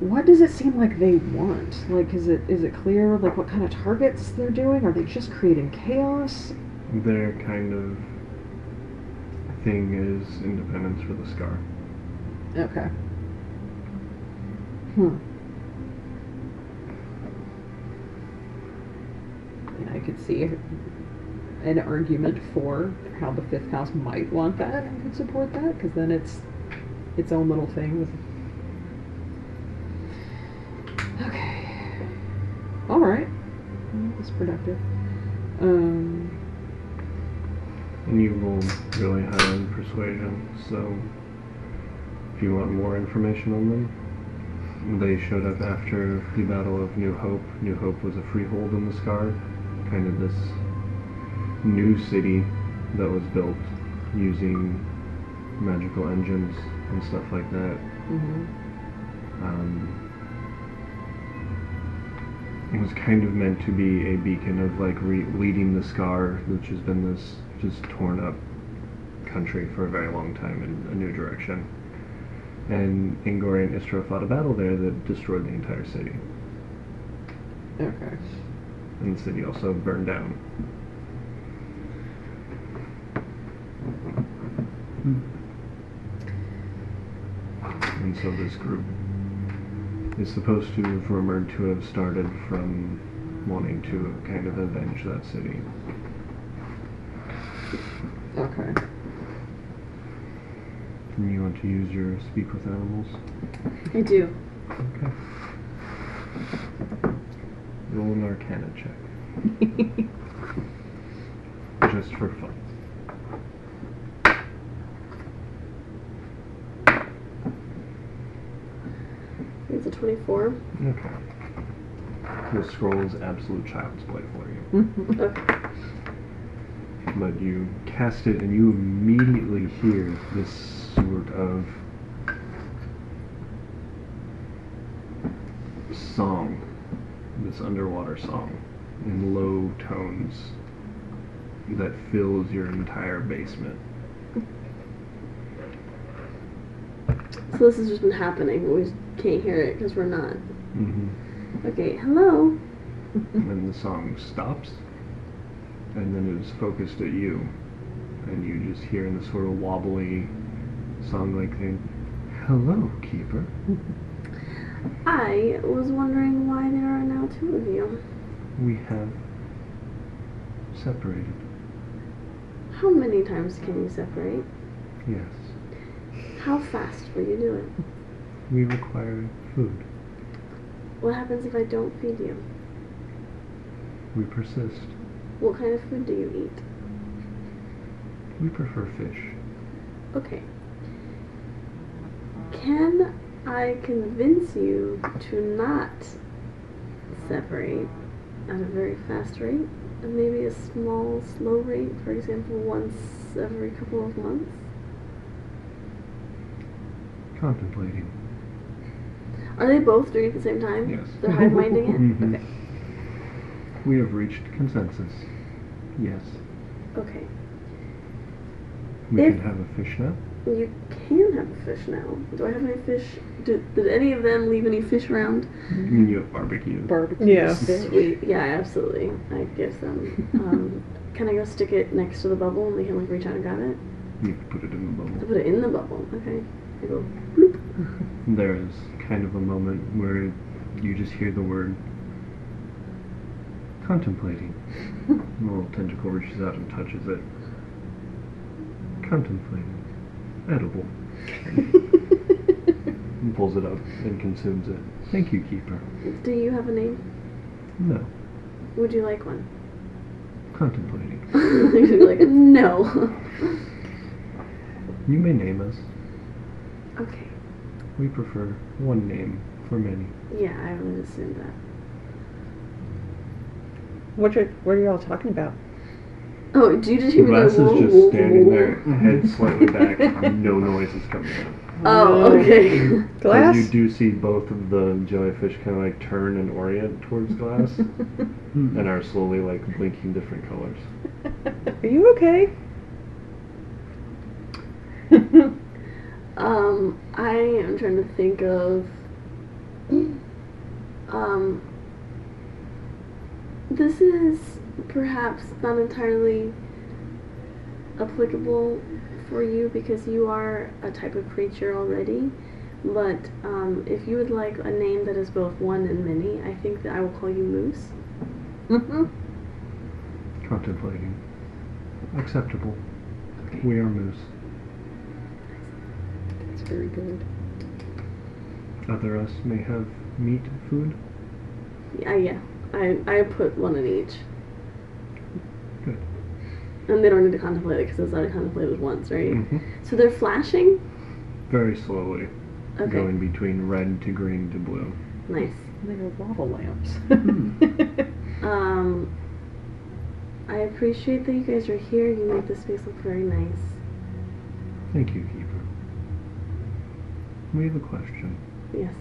what does it seem like they want? Like, is it is it clear like what kind of targets they're doing? Are they just creating chaos?
Their kind of thing is independence for the scar.
Okay. Hmm. I could see an argument for how the fifth house might want that and could support that because then it's its own little thing with. Okay. All right. That's productive. Um.
And you rolled really high on persuasion, so if you want more information on them, they showed up after the Battle of New Hope. New Hope was a freehold in the Scar, kind of this new city that was built using magical engines and stuff like that.
mhm.
Um, it was kind of meant to be a beacon of like re- leading the Scar, which has been this just torn up country for a very long time in a new direction. And Angoria and Istra fought a battle there that destroyed the entire city.
Okay.
And the city also burned down. Hmm. And so this group is supposed to have rumored to have started from wanting to kind of avenge that city.
Okay.
You want to use your speak with animals?
I do.
Okay. Roll an arcana check. Just for fun.
It's a 24.
Okay. This scroll is absolute child's play for you.
Okay.
But you cast it and you immediately hear this sort of song, this underwater song, in low tones that fills your entire basement.
So this has just been happening, but we can't hear it because we're not.
Mm-hmm.
Okay, hello.
and the song stops, and then it's focused at you, and you just hear in this sort of wobbly song-like thing, "Hello, keeper."
I was wondering why there are now two of you.
We have separated.
How many times can you separate?
Yes,
How fast will you do it?
we require food.
What happens if I don't feed you?
We persist.
What kind of food do you eat?
We prefer fish.
Okay. Can I convince you to not separate at a very fast rate? And maybe a small, slow rate, for example, once every couple of months?
Contemplating.
Are they both doing it at the same time?
Yes.
They're hide minding it?
Mhm.
Okay.
We have reached consensus. Yes.
Okay.
We
If-
can have a fish now.
You can have a fish now. Do I have any fish? Did, did any of them leave any fish around?
I you have barbecue.
Barbecue.
Yeah.
Sweet. Yeah, absolutely. I give them. Um, can I go stick it next to the bubble and they can like reach out and grab it?
You can put it in the
I
bubble.
put it in the bubble. Okay. I go bloop.
There is kind of a moment where you just hear the word contemplating. The little tentacle reaches out and touches it. Contemplating. Edible. And pulls it up and consumes it. Thank you, Keeper.
Do you have a name?
No.
Would you like one?
Contemplating.
You'd like, no.
You may name us.
okay.
We prefer one name for many.
Yeah, I would assume that.
What are, what are y'all talking about?
Oh, do you just hear me
Glass is just standing there, head slightly back, no noise is coming out.
Oh, okay.
But
Glass?
you do see both of the jellyfish kind of like turn and orient towards glass, and are slowly like blinking different colors.
Are you okay?
Um, I am trying to think of. Um, this is perhaps not entirely applicable for you because you are a type of creature already. But um, if you would like a name that is both one and many, I think that I will call you Moose. Mm-hmm.
Contemplating. Acceptable. We are moose.
That's very good.
Other us may have meat food.
Yeah, yeah. I I put one in each.
Good.
And they don't need to contemplate it because it's already contemplated once, right?
hmm
So they're flashing.
Very slowly,
Okay.
going between red to green to blue.
Nice.
They are lava lamps.
Um, I appreciate that you guys are here. You make this space look very nice.
Thank you, Keeper. We have a question.
Yes.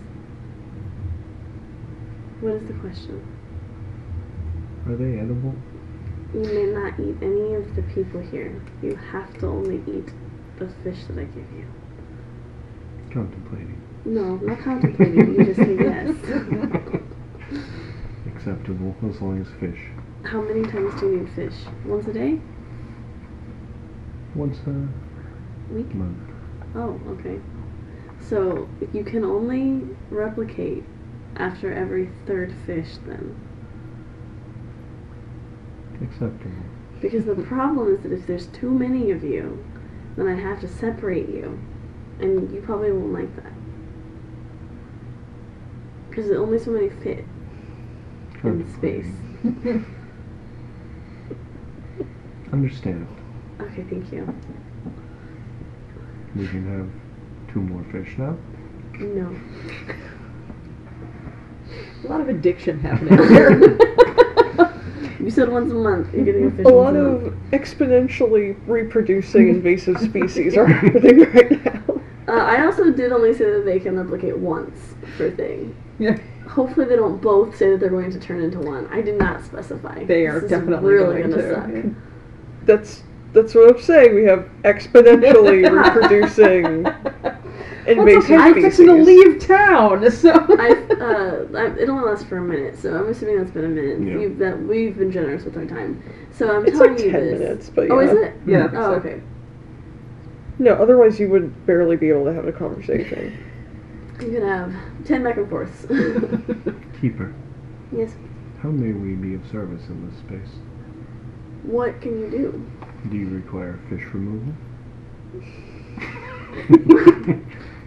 What is the question?
Are they edible?
You may not eat any of the people here. You have to only eat the fish that I give you.
Contemplating.
No, not contemplating. you just say yes.
Acceptable as long as fish.
How many times do you need fish? Once a day?
Once a
Week?
month.
Oh, okay. So you can only replicate after every third fish then.
Acceptable.
Because the problem is that if there's too many of you, then I have to separate you. And you probably won't like that. Because only so many fit in the
space. Understand.
Okay, thank you.
We can have two more fish now.
No.
A lot of addiction happening here.
You said once a month. You're getting a fish
A lot of exponentially reproducing invasive species are happening right now.
Uh, I also did only say that they can replicate once per thing.
yeah.
Hopefully they don't both say that they're going to turn into one. I did not specify.
They are
This is
definitely
really
going
gonna
to.
suck.
yeah.
That's that's what I'm saying. We have exponentially reproducing
Well,
invasive
it's okay. I'm
species.
fixing to leave town, so.
I, uh, I, it only lasts for a minute, so I'm assuming that's been a minute.
Yeah.
You've, that we've been generous with our time, so I'm
It's
telling
like
you
ten
this.
minutes, but
Oh,
yeah.
is it?
Yeah, I think
Oh, okay.
No, otherwise you would barely be able to have a conversation.
You can have ten back and forths.
Keeper,
yes.
how may we be of service in this space?
What can you do?
Do you require fish removal?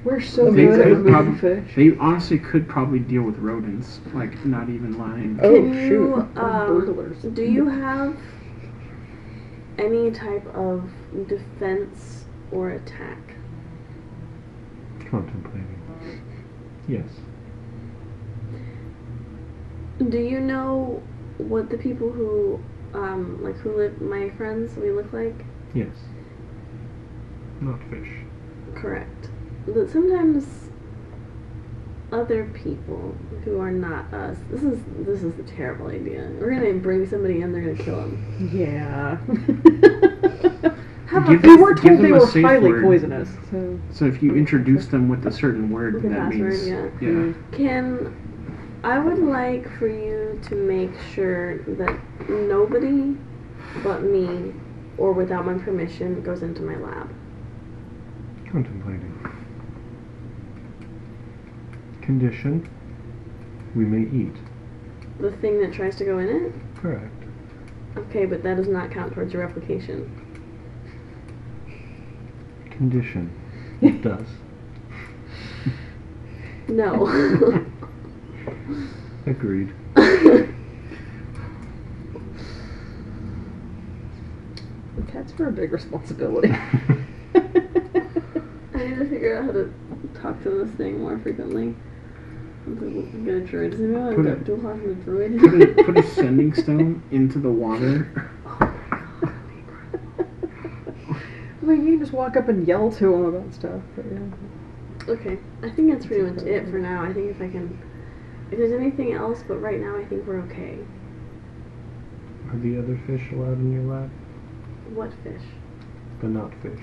We're so
They
good at
could
removing
prob-
fish.
They honestly could probably deal with rodents. Like, not even lying.
Oh,
can
shoot.
you, um,
burglars.
do you have any type of defense or attack?
Contemplating. Yes.
Do you know what the people who, um, like who live, my friends, we look like?
Yes. Not fish.
Correct. But sometimes other people who are not us. This is this is a terrible idea. We're gonna bring somebody in. They're gonna kill them.
Yeah.
How
Give
about
they were
give
told they were highly
word.
poisonous. So
So if you introduce them with a certain word,
With
that
password,
means
yeah.
yeah. Mm-hmm.
Can I would like for you to make sure that nobody but me or without my permission goes into my lab.
Contemplating. Condition. We may eat.
The thing that tries to go in it?
Correct.
Okay, but that does not count towards your replication.
Condition. It does.
No.
Agreed.
that's for a big responsibility.
I need to figure out how to talk to this thing more frequently. I'm gonna get a druid. Does anyone
Put
want
it-
to dual talk
Put a, put a sending stone into the water.
Oh, mean, you can just walk up and yell to them about stuff. But yeah.
Okay, I think that's pretty much it for now. I think if I can, if there's anything else, but right now I think we're okay.
Are the other fish allowed in your lab?
What fish?
The not fish.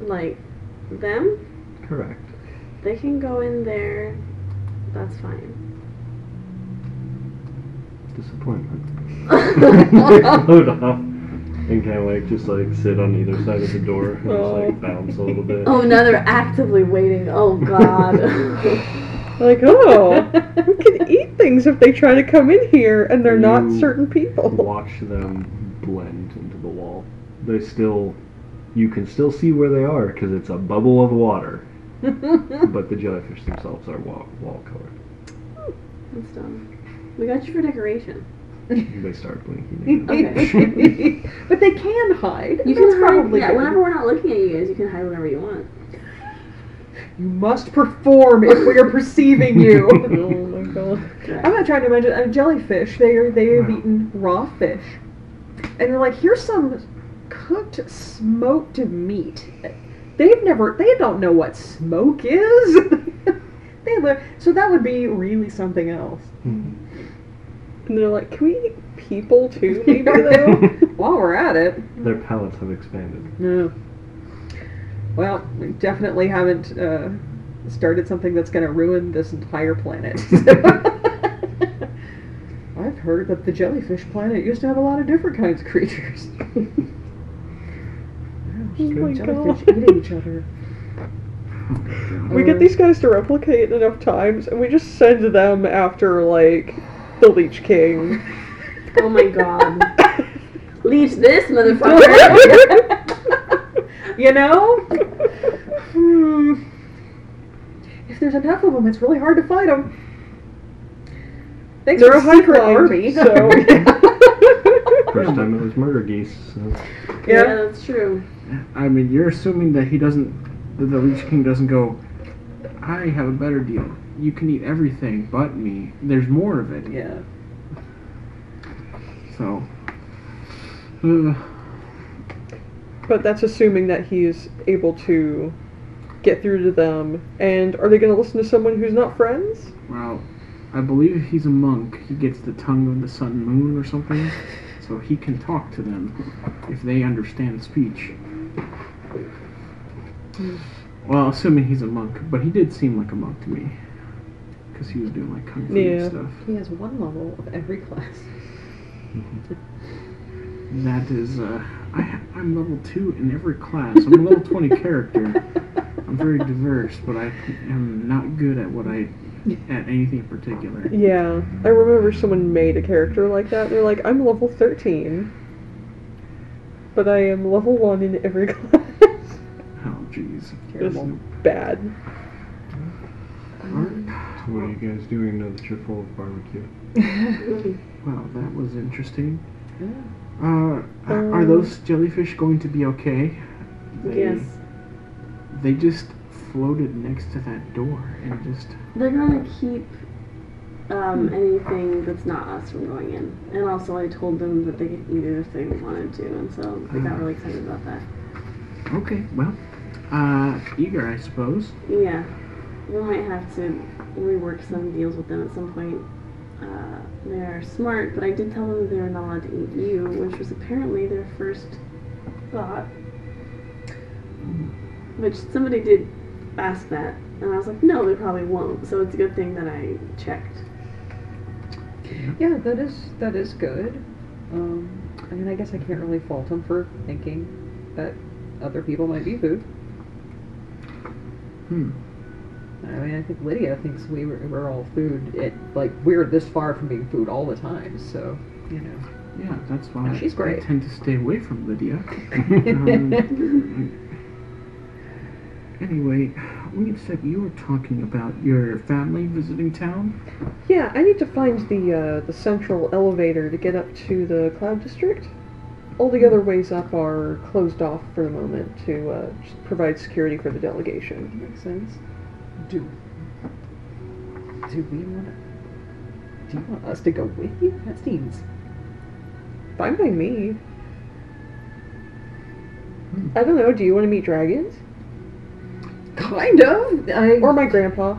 Like them?
Correct.
They can go in there. That's fine.
Disappointment. Load off. And kind of like just like sit on either side of the door and just
Oh.
like bounce a little bit.
oh, now they're actively waiting. Oh God.
Like, oh, we can eat things if they try to come in here, and they're not certain people.
Watch them blend into the wall. They still, you can still see where they are because it's a bubble of water. But the jellyfish themselves are wall, wall colored.
That's dumb. We got you for decoration.
They start blinking.
Okay.
but they can hide.
You can hide.
probably
Yeah,
good.
whenever we're not looking at you guys, you can hide whenever you want.
You must perform if we are perceiving you.
oh my god.
I'm not trying to imagine a uh, jellyfish. They are they have eaten raw fish, and they're like, here's some cooked smoked meat. They've never they don't know what smoke is. they live so that would be really something else.
Mhm.
And they're like, can we eat people too, maybe though?
While we're at it,
Their palates have expanded.
no. Well, we definitely haven't uh, started something that's going to ruin this entire planet. I've heard that the jellyfish planet used to have a lot of different kinds of creatures.
Oh my
jellyfish
God.
eating each other.
we get these guys to replicate enough times, and we just send them after, like, the Leech King.
Oh my God. Leech this motherfucker.
you know? Hmm. If there's enough of them, it's really hard to fight them. Thanks
They're
for
a
the secret
hive mind,
army.
so-
First time it was murder geese. So.
yeah,
yeah.
that's true.
I mean, you're assuming that he doesn't, that the Leech King doesn't go. I have a better deal. You can eat everything but me. There's more of it.
Yeah.
So. Uh,
But that's assuming that he's able to get through to them. And are they going to listen to someone who's not friends?
well, I believe if he's a monk, he gets the tongue of the sun and moon or something, so he can talk to them if they understand speech. Well, assuming he's a monk, but he did seem like a monk to me, because he was doing like kung fu
Yeah.
and stuff.
He has one level of every class.
That is, uh, I, I'm level two in every class. I'm a level 20 character. I'm very diverse, but I am not good at what I, at anything in particular.
Yeah. I remember someone made a character like that. They're like, I'm level 13. But I am level 1 in every class.
Oh, jeez.
Just
Terrible.
bad.
Alright.
So what are you guys doing now that you're full of barbecue?
Well, that was interesting.
Yeah.
Uh, are
Um,
those jellyfish going to be okay? They,
Yes.
They just floated next to that door and just.
They're gonna keep um, anything that's not us from going in. And also, I told them that they could eat it if they wanted to, and so they got really excited about that.
Okay, well, uh, eager, I suppose.
Yeah, we might have to rework some deals with them at some point. Uh, they are smart, but I did tell them that they were not allowed to eat you, which was apparently their first thought. Which somebody did ask that, and I was like, no, they probably won't. So it's a good thing that I checked.
Yeah, that is that is good. Um, I mean, I guess I can't really fault him for thinking that other people might be food.
Hmm.
I mean, I think Lydia thinks we were, we're all food. It like we're this far from being food all the time, so you know.
Yeah, that's why
She's
I
great.
tend to stay away from Lydia. Um, anyway, we said you were talking about your family visiting town.
Yeah, I need to find the uh, the central elevator to get up to the Cloud District. All the other ways up are closed off for the moment to uh, just provide security for the delegation.
Makes sense. Do do we want to? Do you want us to go with you? That seems
fine by me. I don't know. Do you want to meet dragons
Kind of. I
or my grandpa?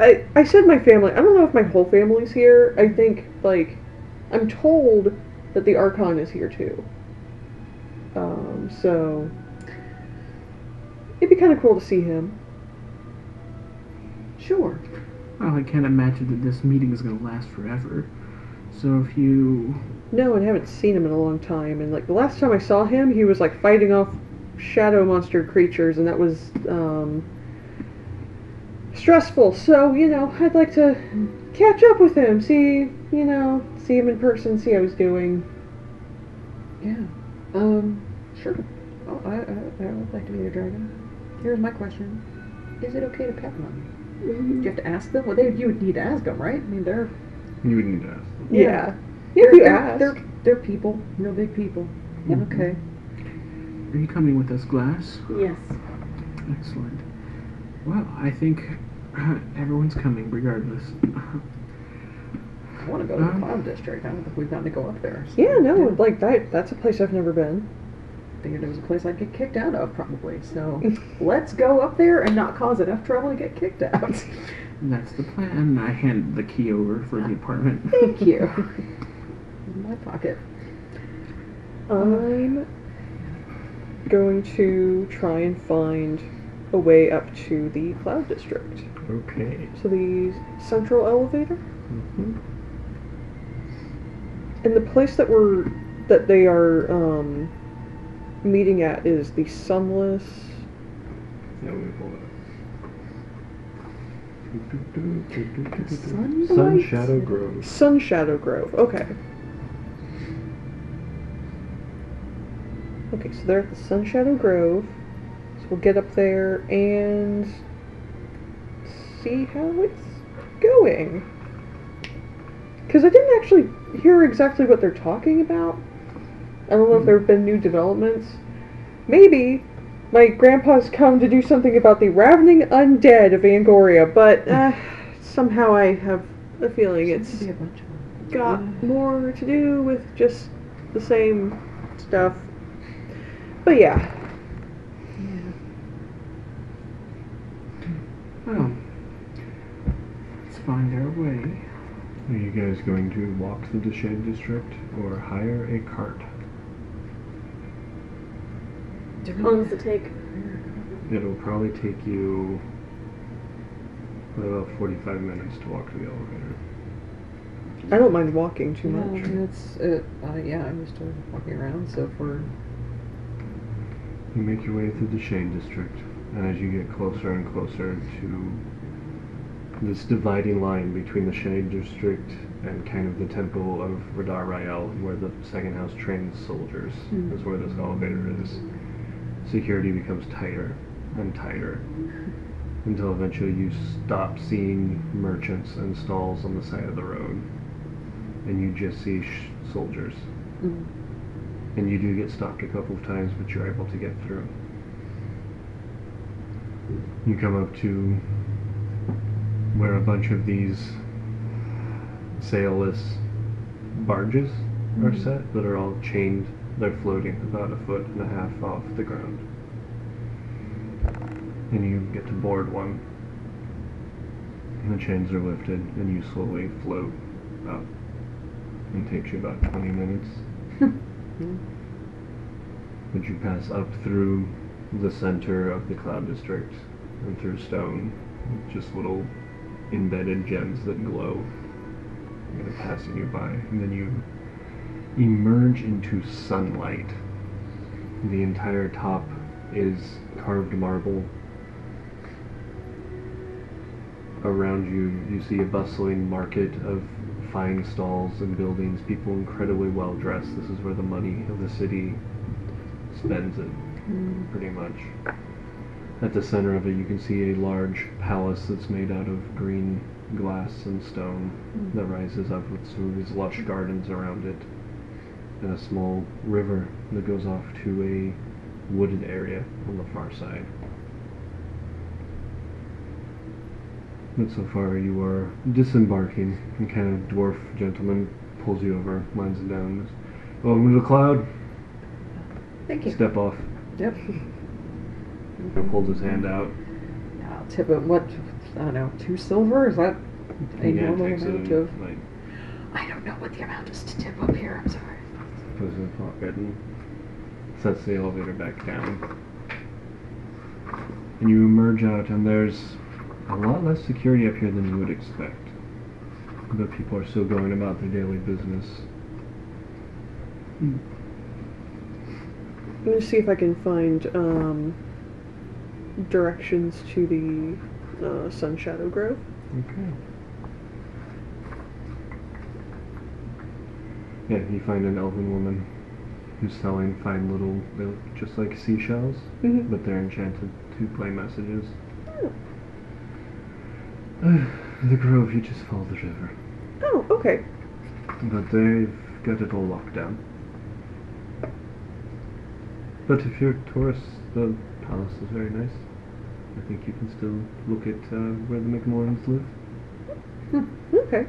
I I said my family. I don't know if my whole family's here. I think like I'm told that the Archon is here too. Um, so it'd be kind of cool to see him.
sure.
Well, I can't imagine that this meeting is going to last forever. So if you
No, and haven't seen him in a long time. And like the last time I saw him, he was like fighting off shadow monster creatures, and that was um, stressful. So you know, I'd like to catch up with him, see you know, see him in person, see how he's doing.
Yeah. Um. Sure. Oh, I, I I would like to meet a dragon. Here's my question: Is it okay to pet one? Do you have to ask them? Well, they you would need to ask them, right? I mean, they're
You would need to ask.
Them.
Yeah.
yeah. If
they're,
you
they're,
ask.
they're they're people, real big people.
Mhm.
Okay.
Are you coming with us, Glass?
Yes.
Excellent. Well, I think uh, everyone's coming regardless.
I want to go to the.
Um,
Cloud District. I don't think we've gotten to go up there.
yeah, no, like that. That's a place I've never been.
Figured it was a place I'd get kicked out of, probably. So let's go up there and not cause enough trouble to get kicked out.
That's the plan. I hand the key over for the apartment.
Thank you. In my pocket.
I'm going to try and find a way up to the Cloud District.
Okay.
So the central elevator.
hmm
And the place that we're that they are um, meeting at is the Sunless.
Yeah, me pull it up. Sun Shadow Grove.
Sun Shadow Grove. Okay. Okay, so they're at the Sunshadow Grove. So we'll get up there and see how it's going. Because I didn't actually hear exactly what they're talking about. I don't know if there have been new developments. Maybe my grandpa's come to do something about the ravening undead of Angoria, but uh, somehow I have a feeling it's
Seems to be a bunch of
got more to do with just the same stuff. But yeah,
Yeah.
Well, let's find our way.
Are you guys going to walk through the Shade District or hire a cart?
How long does it take?
It'll probably take you about 45 minutes to walk to the elevator.
I don't mind walking too
Yeah,
much.
it's uh, uh, yeah. I'm used to walking around, so if we're
You make your way through the Shade District, and as you get closer and closer to this dividing line between the Shade District and kind of the Temple of Radar Rael, where the Second House trains soldiers,
Hmm.
is where this elevator is. Security becomes tighter and tighter until eventually you stop seeing merchants and stalls on the side of the road, and you just see sh- soldiers.
mm,
And you do get stopped a couple of times, but you're able to get through. You come up to where a bunch of these sailless barges are mm-hmm. set that are all chained. They're floating about a foot and a half off the ground. And you get to board one. And the chains are lifted, and you slowly float up. It takes you about 20 minutes. Hmm? Would you pass up through the center of the cloud district and through stone, just little embedded gems that glow, kind of passing you by, and then you emerge into sunlight. The entire top is carved marble. Around you, you see a bustling market of fine stalls and buildings, people incredibly well dressed. This is where the money of the city spends it,
mm,
pretty much. At the center of it, you can see a large palace that's made out of green glass and stone that rises up with some of these lush gardens around it, and a small river that goes off to a wooded area on the far side. But so far, you are disembarking, and kind of dwarf gentleman pulls you over, lines it down. Welcome oh, to the cloud.
Thank you.
Step off.
Yep.
Holds his hand out.
I'll tip it. What? I don't know. Two silver? Is that a
yeah,
normal amount
and,
of?
like
I don't know what the amount is to tip up here. I'm sorry.
puts in his pocket and sets the elevator back down. And you emerge out, and there's a lot less security up here than you would expect. But people are still going about their daily business.
I'm gonna see if I can find um, directions to the uh, Sun Shadow Grove.
Okay. Yeah, you find an elven woman who's selling fine little, they look just like seashells,
Mhm.
but they're enchanted to play messages.
Oh.
The grove, you just follow the river.
Oh, okay.
But they've got it all locked down. But if you're tourists, the palace is very nice. I think you can still look at uh, where the McMorrins live.
Okay.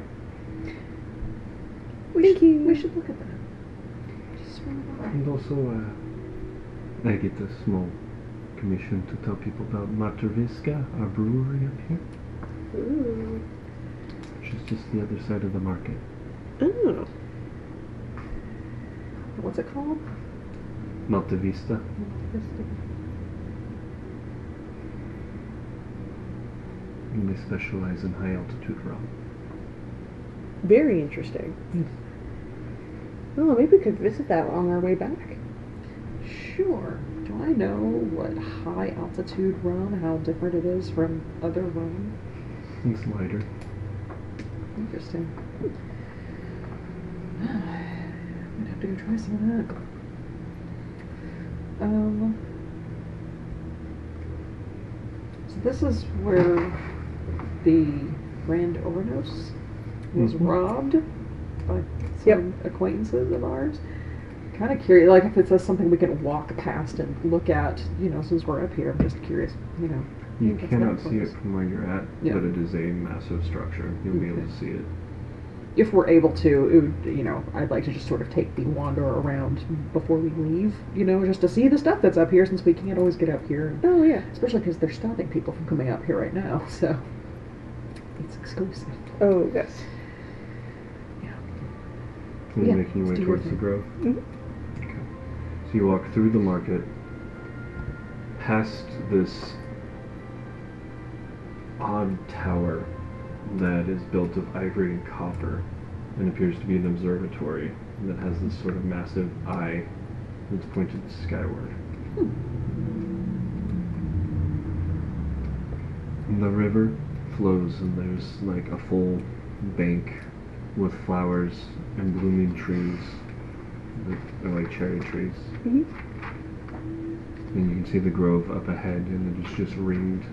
We
Thank
should,
you.
We should look at that. Just swing by.
And also, uh, I get a small commission to tell people about Malta Vista, our brewery up here,
Ooh.
which is just the other side of the market.
Oh.
What's it called?
Malta Vista. Malta Vista. And they specialize in high altitude rum.
Very interesting. Oh, maybe we could visit that on our way back.
Sure. Do I know what high altitude rum, how different it is from other rum?
It's lighter.
Interesting. I'm gonna have to go try some of that. Um. So this is where the Grand Ornos was
Mhm.
robbed by some
Yep.
acquaintances of ours. Kind of curious, like if it says something we can walk past and look at, you know, since we're up here. I'm just curious, you know.
You
What's
cannot see it from where you're at,
Yeah.
but it is a massive structure. You'll be able to see it.
if we're able to, it would, you know, I'd like to just sort of take the wander around before we leave, you know, just to see the stuff that's up here since we can't always get up here,
Oh, yeah.
especially because they're stopping people from coming up here right now, so it's exclusive.
Oh, yes.
You're
Yeah,
making your way
let's your
towards the
thing.
grove.
Mhm.
Okay. So you walk through the market, past this odd tower that is built of ivory and copper and appears to be an observatory that has this sort of massive eye that's pointed skyward. And the river flows and there's like a full bank with flowers and blooming trees that are like cherry trees.
Mhm.
And you can see the grove up ahead and it is just ringed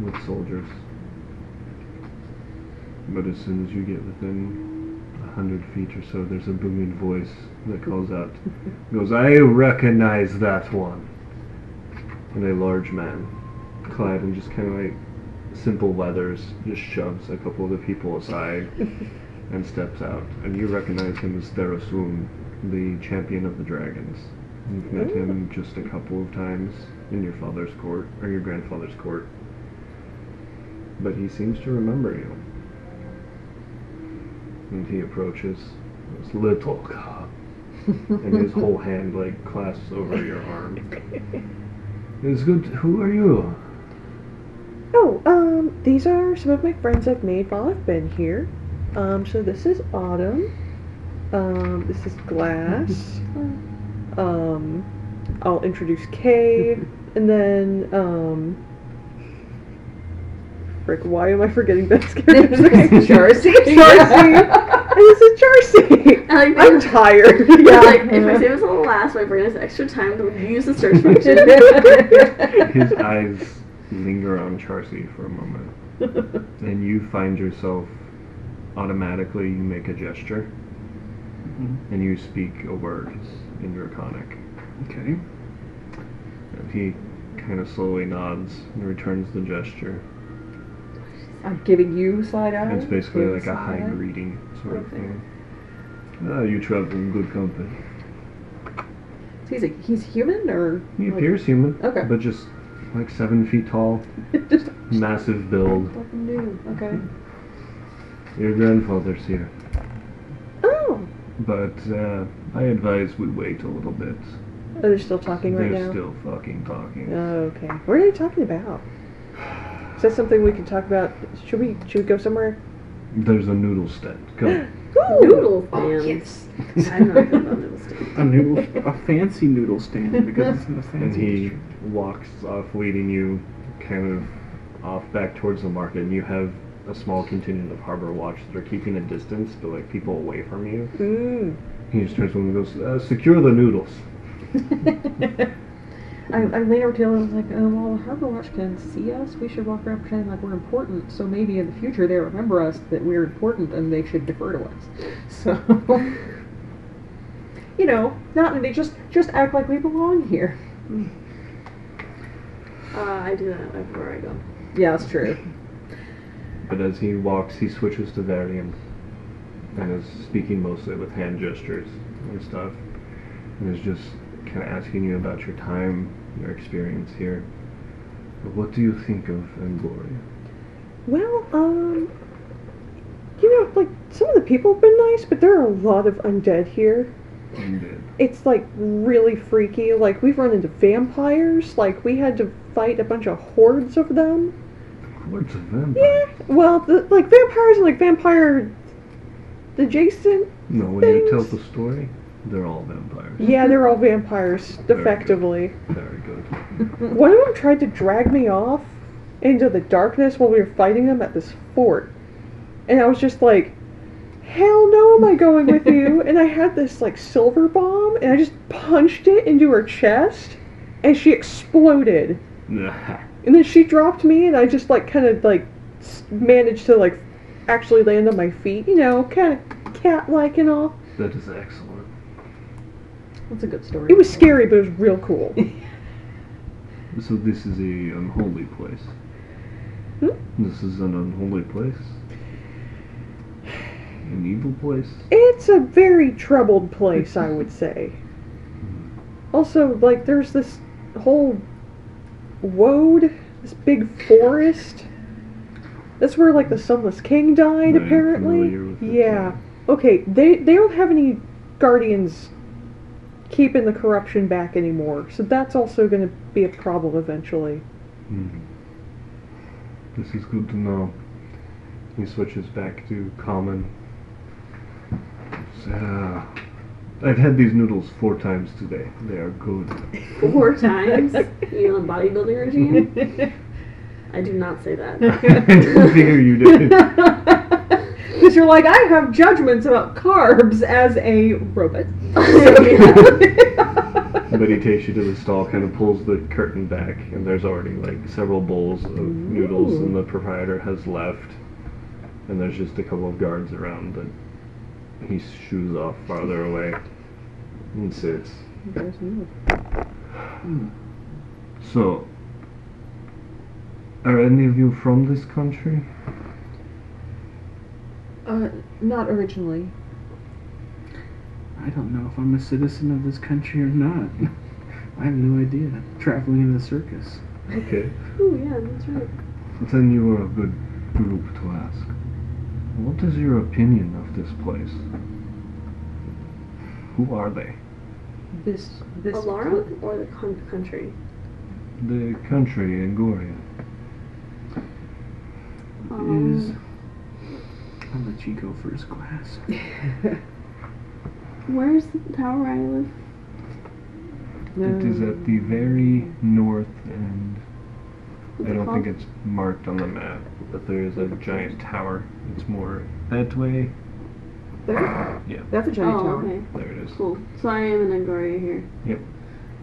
with soldiers. But as soon as you get within a hundred feet or so, there's a booming voice that calls out, goes, I recognize that one. And a large man, clad in just kind of like simple leathers, just shoves a couple of the people aside and steps out. And you recognize him as Therasun, the champion of the dragons. You've met him just a couple of times in your father's court, or your grandfather's court. But he seems to remember you. And he approaches, this little cop, and his whole hand like clasps over your arm. It's good. Who are you?
Oh, um, these are some of my friends I've made while I've been here. Um, so this is Autumn. Um, this is Glass. Um, I'll introduce Kay, and then, um, frick, why am I forgetting Ben's character's name?
Darcy.
Darcy. And this is Darcy.
I like
I'm tired.
Yeah. Like if I say this on the last, my brain has extra time to use the search function.
His eyes linger on Charsea for a moment, and you find yourself automatically. You make a gesture, mm-hmm. and you speak a word in Draconic.
Okay.
And he kind of slowly nods and returns the gesture.
I'm giving you side eye.
It's basically like a high
eye.
greeting sort of thing. Ah, you travel in good company.
So he's a, he's human or
He
like-
appears human,
Okay.
but just like seven feet tall,
just
massive build.
fucking dude. Okay.
Your grandfather's here,
Oh,
but uh, I advise we wait a little bit.
are they still talking right now.
They're still fucking talking.
Oh, okay. What are they talking about? Is that something we can talk about? Should we should we go somewhere?
There's a noodle stand. Come.
Ooh.
Noodle
Oh,
fans. I'm not good on noodle stand.
A noodle, a fancy noodle stand because it's in the
And
fancy.
he
district.
walks off, leading you kind of off back towards the market. And you have a small contingent of harbor watch that are keeping a distance, but like people away from you.
Mm.
He just turns to them and goes, uh, "Secure the noodles."
I, I leaned over to Taylor and was like, oh, well, the Harbor Watch can see us. We should walk around pretending like we're important. So maybe in the future they remember us that we're important and they should defer to us. So, you know, not they just just act like we belong here.
Uh, I do that everywhere I go.
Yeah, that's true.
But as he walks, he switches to Varian and is speaking mostly with hand gestures and stuff. And is just kind of asking you about your time, your experience here. What do you think of Angoria?
Well, um, you know, like some of the people have been nice, but there are a lot of undead here.
Undead.
It's like really freaky. Like we've run into vampires. Like we had to fight a bunch of hordes of them.
Hordes of vampires.
Yeah. Well, the, like vampires and like vampire the adjacent.
No, when you tell the story, they're all vampires.
Yeah, they're all vampires,
Very good.
effectively.
Very good.
One of them tried to drag me off into the darkness while we were fighting them at this fort. And I was just like, hell no am I going with you. and I had this like silver bomb and I just punched it into her chest and she exploded. And then she dropped me and I just like kind of like managed to like actually land on my feet, you know, kind of cat-like and all.
that is excellent.
That's a good story.
It was scary, but it was real cool.
So this is a unholy place.
Hmm?
This is an unholy place. An evil place.
It's a very troubled place, I would say. Also, like, there's this whole woad, this big forest. That's where, like, the Sunless King died,
I'm
apparently.
familiar with it,
Yeah. Okay, they they don't have any guardians keeping the corruption back anymore, so that's also going to be a problem eventually.
Hmm. This is good to know. He switches back to common. So, I've had these noodles four times today. They are good.
Four times? You on a bodybuilding regime? I do not say that.
I figure you did.
Because you're like, I have judgments about carbs as a robot.
But he takes you to the stall, kind of pulls the curtain back, and there's already like several bowls of noodles, and the proprietor has left. And there's just a couple of guards around, but he shoos off farther away and sits. So, are any of you from this country?
Uh, not originally.
I don't know if I'm a citizen of this country or not. I have no idea. Traveling in the circus.
Okay.
Oh, yeah, that's right.
Then you are a good group to ask. What is your opinion of this place? Who are they?
This this
Olara or the con- country?
The country, Angoria.
Is
Um,
I'll let you go first, class.
where's the tower where I live?
It is at the very north end.
What's
I don't
called?
think it's marked on the map, but there is a giant tower. It's more that way.
There?
Yeah.
That's a giant
Oh,
tower.
okay.
There it is.
Cool. So I am in Angoria here.
Yep.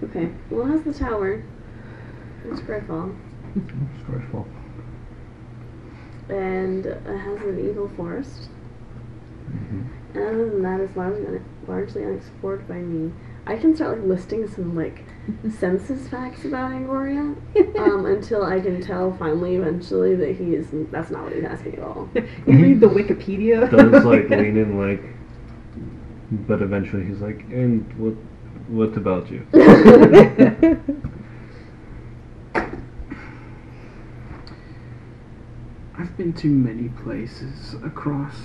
Okay. Well, how's the tower. It's Scryfall.
Scryfall.
And it has an evil forest.
hmm
And other than that, it's largely, un- largely unexplored by me. I can start like listing some like census facts about Angoria um, until I can tell finally, eventually, that he is. That's not what he's asking at all.
you read the Wikipedia.
Does like lean in like But eventually he's like, and what what about you?
I've been to many places across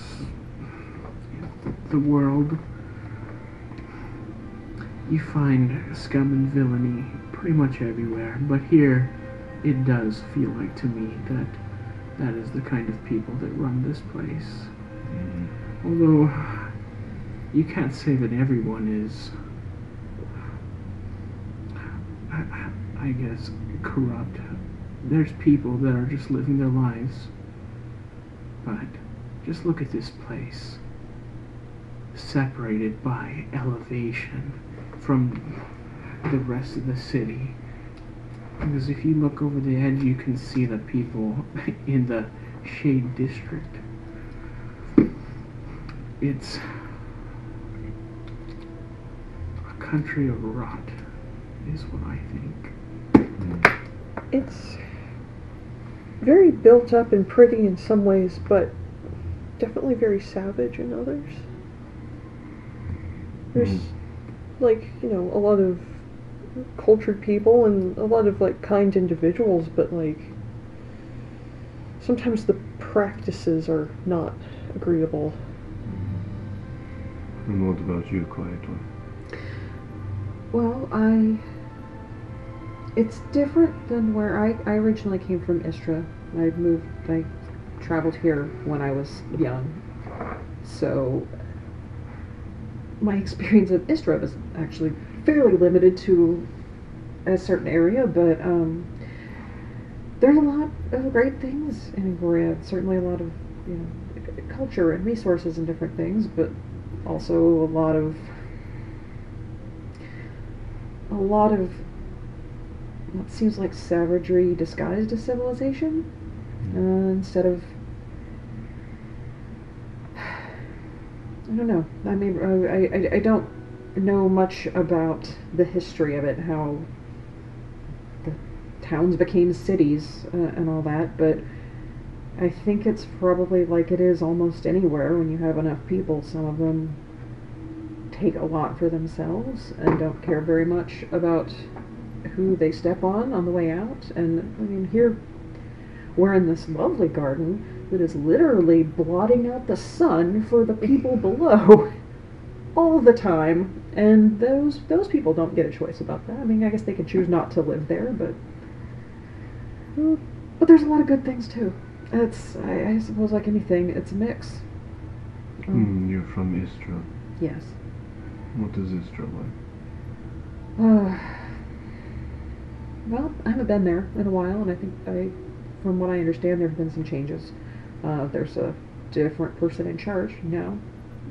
the world. You find scum and villainy pretty much everywhere, but here it does feel like to me that that is the kind of people that run this place.
Mhm.
Although you can't say that everyone is, I, I guess, corrupt. There's people that are just living their lives. But just look at this place. Separated by elevation from the rest of the city. Because if you look over the edge, you can see the people in the Shade District. It's a country of rot, is what I think. Hmm.
it's very built up and pretty in some ways, but definitely very savage in others. There's
Mhm.
like, you know, a lot of cultured people and a lot of like kind individuals, but like sometimes the practices are not agreeable.
And what about you, Quiet One?
Well, I. It's different than where I, I originally came from Istra. I moved, I traveled here when I was young. So, my experience of Istra was actually fairly limited to a certain area, but um, there's a lot of great things in Angoria. Certainly, a lot of you know culture and resources and different things, but also a lot of a lot of what seems like savagery disguised as civilization uh, instead of I don't know. I mean, I, I, I don't know much about the history of it, how the towns became cities uh, and all that, but I think it's probably like it is almost anywhere when you have enough people. Some of them take a lot for themselves and don't care very much about who they step on on the way out. And I mean, here we're in this lovely garden that is literally blotting out the sun for the people below all the time. And those those people don't get a choice about that. I mean, I guess they could choose not to live there, but but there's a lot of good things too. It's I, I suppose like anything, it's a mix. Um,
Hmm, you're from Istra.
Yes.
What is Istra like?
Uh, well, I haven't been there in a while, and I think I, from what I understand, there have been some changes. Uh, there's a different person in charge now,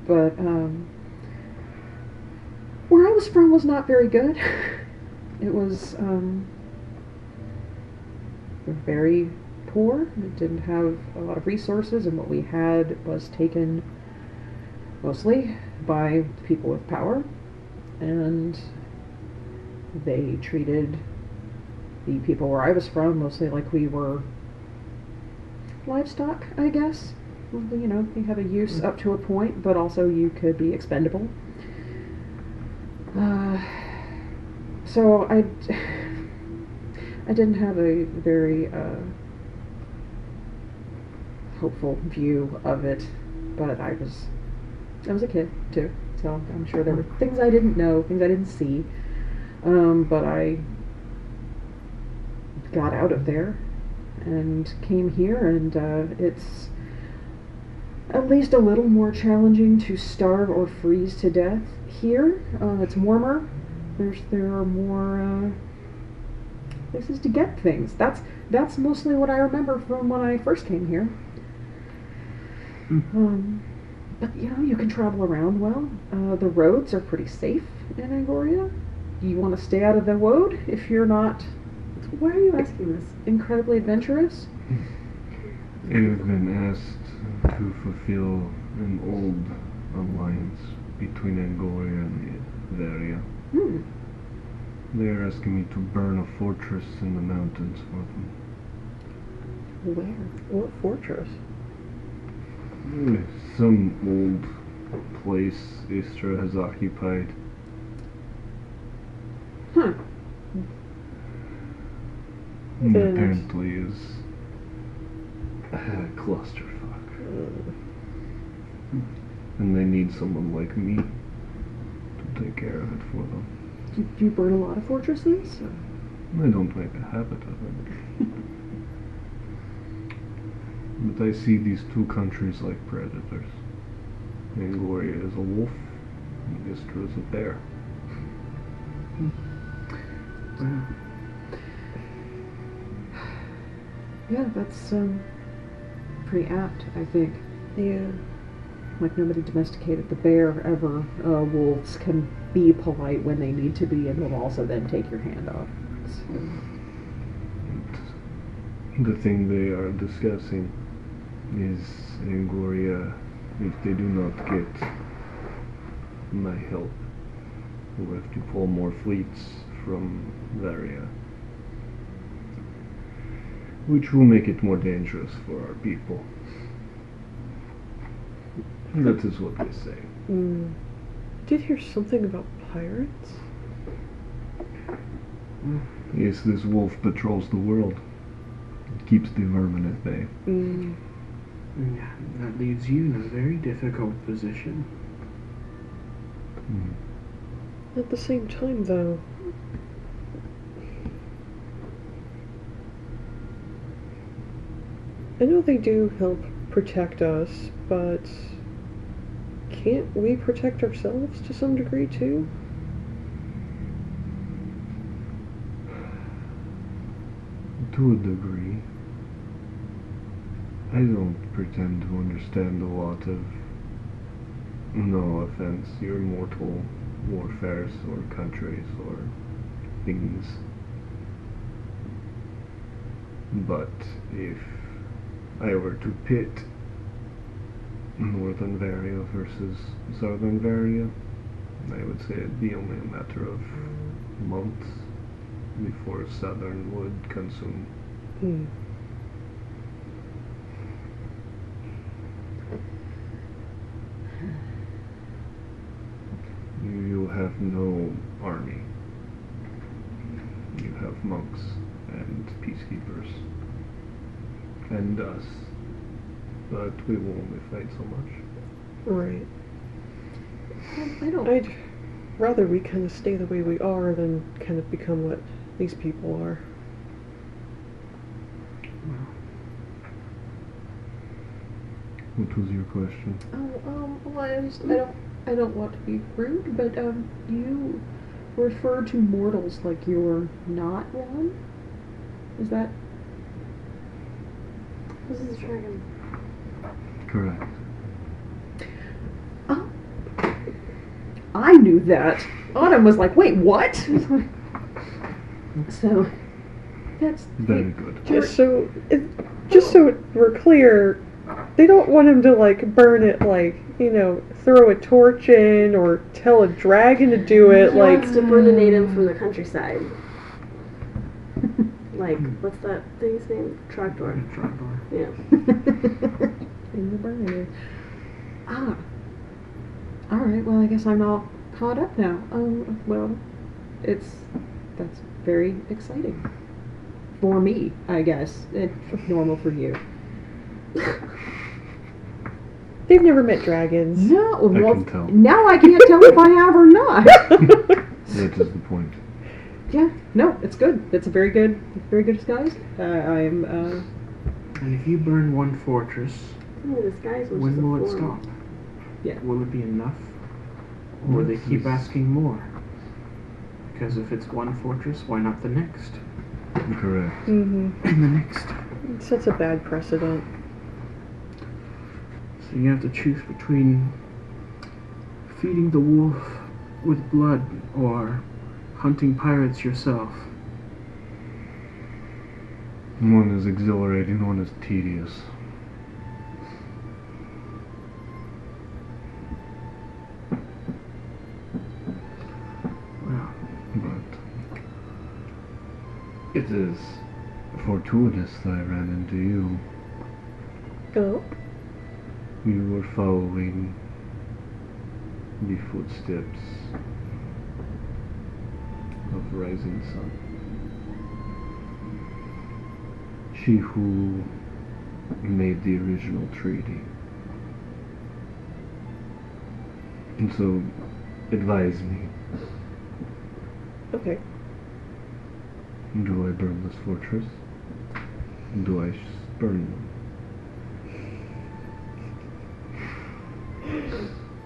but um, where I was from was not very good. it was um, very poor. It didn't have a lot of resources, and what we had was taken mostly by people with power, and they treated the people where I was from mostly like we were livestock, I guess. You know, you have a use up to a point, but also you could be expendable. Uh, so I, I didn't have a very uh, hopeful view of it, but I was, I was a kid too, so I'm sure there were things I didn't know, things I didn't see, um, but I got out of there and came here, and uh, it's at least a little more challenging to starve or freeze to death here. Uh, it's warmer. There's there are more uh, places to get things. That's that's mostly what I remember from when I first came here. Um, but you know, you can travel around well. Uh, the roads are pretty safe in Angoria. You want to stay out of the road if you're not
Why are you asking this?
incredibly adventurous.
You've been asked to fulfill an old alliance between Angoria and Iberia.
Hmm.
They're asking me to burn a fortress in the mountains for them.
Where?
What fortress?
Hmm, Some old place Istra has occupied.
Huh.
Hmm, and
And-
apparently is a clusterfuck. Hmm. And they need someone like me to take care of it for them.
Do do you burn a lot of fortresses?
I don't make a habit of it. but I see these two countries like predators. Angoria is a wolf, and Istra is a bear. Hmm.
Well,
Yeah, that's um, pretty apt, I think.
Yeah.
Like nobody domesticated the bear ever. Uh, wolves can be polite when they need to be, and will also then take your hand off. So,
the thing they are discussing is Angoria, if they do not get my help, will have to pull more fleets from Varia. Which will make it more dangerous for our people. That is what they say.
Mm. Did hear something about pirates?
Yes, this wolf patrols the world. It keeps the vermin at bay.
Mm.
yeah, that leaves you in a very difficult position.
Hmm.
At the same time, though, I know they do help protect us, but can't we protect ourselves to some degree too?
To a degree. I don't pretend to understand a lot of, no offense, your mortal warfares or countries or things. But if I were to pit Northern Varia versus Southern Varia, I would say it'd be only a matter of months before Southern would consume
Hmm.
You, you have no army. You have monks and peacekeepers. And us. But we will only fight so much.
Right.
I don't.
I'd rather we kind of stay the way we are than kind of become what these people are.
What was your question?
Oh, um, well, I just, I don't, I don't want to be rude, but um, you refer to mortals like you're not one. Is that?
This is a dragon.
Correct.
Oh, I knew that. Autumn was like, "Wait, what?" so, that's
Very good.
Just so, it, just so we're clear, they don't want him to like burn it, like you know, throw a torch in or tell a dragon to do it.
he
Like,
wants to burninate him from the countryside. Like, what's that thing's name? Tractor.
Trogdor.
Yeah.
in the burner. Ah. All right. Well, I guess I'm all caught up now. Um. Well, it's that's very exciting for me. I guess it's normal for you.
they've never met dragons.
No. well,
can tell.
now I can't tell if I have or not.
That is the point.
Yeah. No, it's good. It's a very good, very good disguise. Uh, I am. Uh,
And if you burn one fortress,
Ooh, this was
when will it stop?
Yeah.
Will it be enough? Or will they keep asking more? Because if it's one fortress, why not the next?
Correct.
Mm-hmm.
And the next.
It sets a bad precedent.
So you have to choose between feeding the wolf with blood or hunting pirates yourself.
One is exhilarating, one is tedious.
Well,
But it is fortuitous that I ran into you.
Oh,
You were following the footsteps of rising sun. She who made the original treaty. And so advise me,
Okay.
do I burn this fortress? Do I burn them?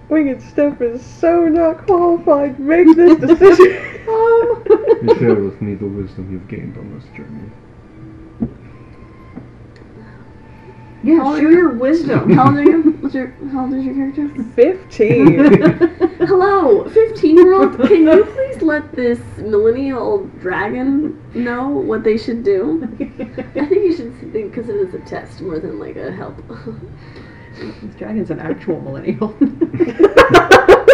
Winged Step is so not qualified to make this decision.
Um,
And share with me the wisdom you've gained on this journey.
yeah,
How-
share your wisdom.
How old are you? What's your How old is your character?
15.
Hello, 15 year old. Can you please let this millennial dragon know what they should do? I think you should think because it is a test more than like a help.
this dragon's an actual millennial.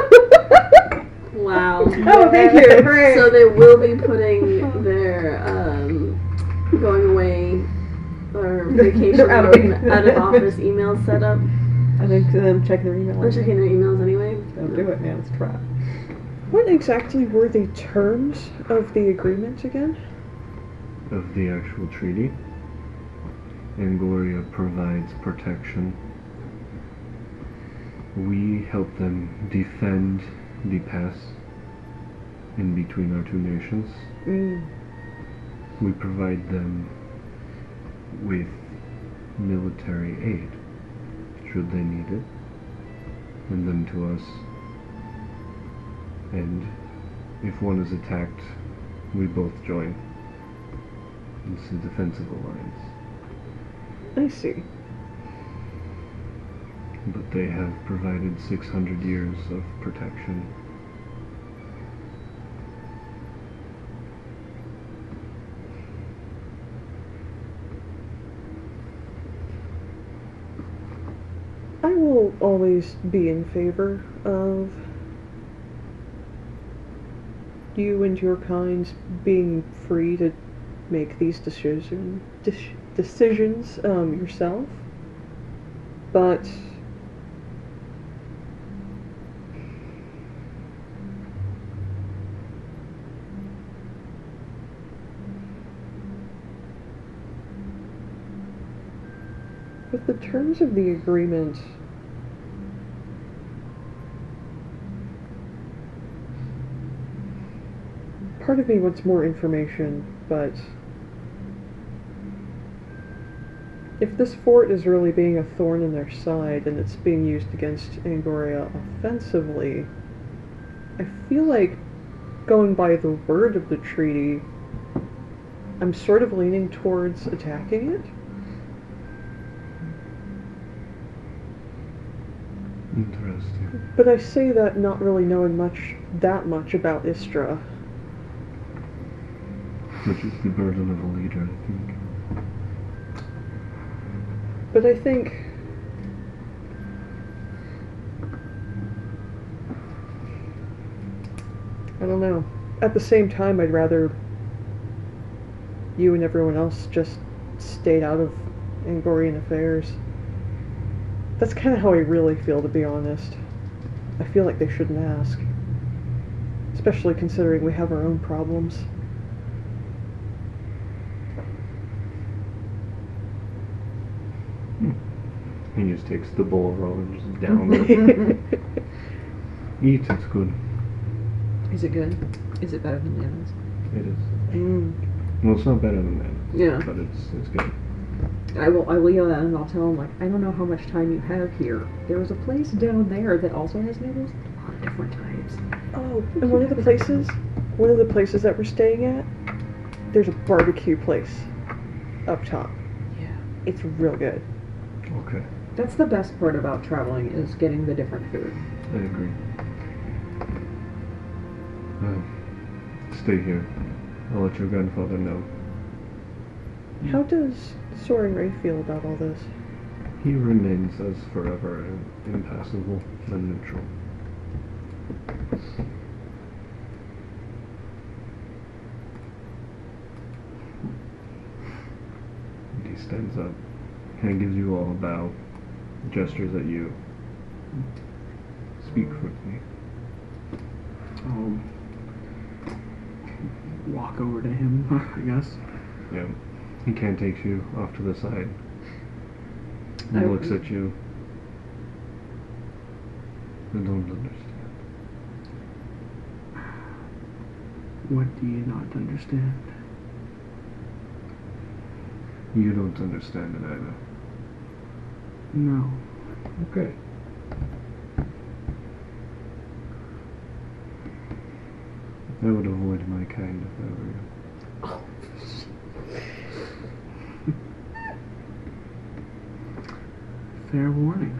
wow.
oh, thank you. Hooray.
So they will be putting their um, going away or vacation
They're out
out
of-
of, out of office emails set up.
I think them check their email.
I'm checking their emails anyway.
Don't do it, man. It's a trap.
what exactly were the terms of the agreement again?
Of the actual treaty, Angoria provides protection. We help them defend the pass in between our two nations.
Mm.
We provide them with military aid, should they need it, and them to us. And if one is attacked, we both join. It's a defensive alliance.
I see.
But they have provided 600 years of protection.
I will always be in favor of you and your kinds being free to make these decision decisions um, yourself. But with the terms of the agreement part of me wants more information, but if this fort is really being a thorn in their side and it's being used against Angoria offensively, I feel like going by the word of the treaty, I'm sort of leaning towards attacking it.
Interesting.
But I say that not really knowing much, that much about Istra.
Which is the burden of a leader, I think.
But I think I don't know. At the same time, I'd rather you and everyone else just stayed out of Angorian affairs. That's kind of how I really feel, to be honest. I feel like they shouldn't ask. Especially considering we have our own problems.
He just takes the bowl of orange down. it. Eat, it's good.
Is it good? Is it better than lemons?
It is.
mm.
Well, it's not better than that,
Yeah.
but it's it's good.
I will. I will yell that, and I'll tell him like, I don't know how much time you have here. There is a place down there that also has noodles. A lot of different types.
Oh, and one of the places, one of the places that we're staying at, there's a barbecue place up top.
Yeah.
It's real good.
Okay,
That's the best part about traveling is getting the different food.
I agree. Uh, stay here. I'll let your grandfather know.
How does Soren Ray feel about all this?
He remains as forever impassible and neutral. He stands up and gives you all a bow, gestures at you. Speak with me.
I'll walk over to him, I guess.
Yeah. He of takes you off to the side. He
I-
looks at you. I don't understand.
What do you not understand?
You don't understand it either.
No.
Okay. I would avoid my kind if I were you.
Fair warning.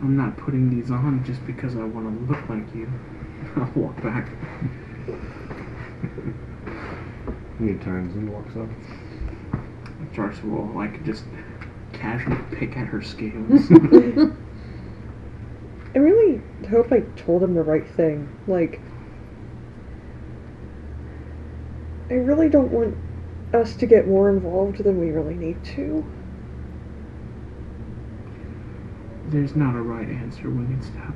I'm not putting these on just because I want to look like you. I'll walk back.
He turns and walks up.
Charsea will like just casually pick at her scales.
I really hope I told him the right thing. Like, I really don't want us to get more involved than we really need to.
There's not a right answer, Winged Step.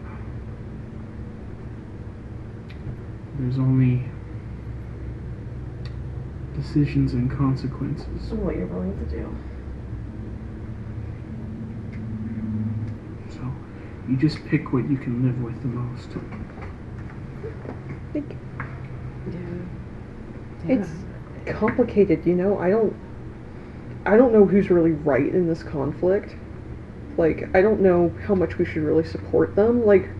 There's only decisions and consequences.
what you're willing to do.
So you just pick what you can live with the most.
Like,
Yeah.
It's complicated, you know. I don't. I don't know who's really right in this conflict. Like, I don't know how much we should really support them. Like,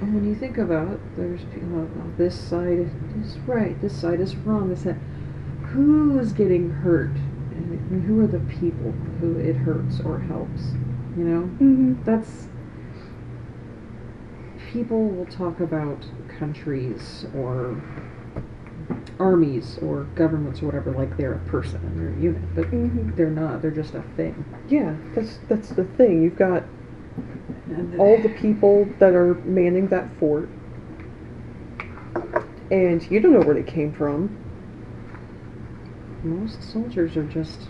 when you think about it, there's people, oh, this side is right, this side is wrong, this that. Who's getting hurt? And who are the people who it hurts or helps? You know?
mm-hmm.
That's. People will talk about countries or armies or governments or whatever like they're a person and they're a unit, but
Mhm.
they're not. They're just a thing.
yeah, that's that's the thing. You've got all the people that are manning that fort, and you don't know where they came from.
Most soldiers are just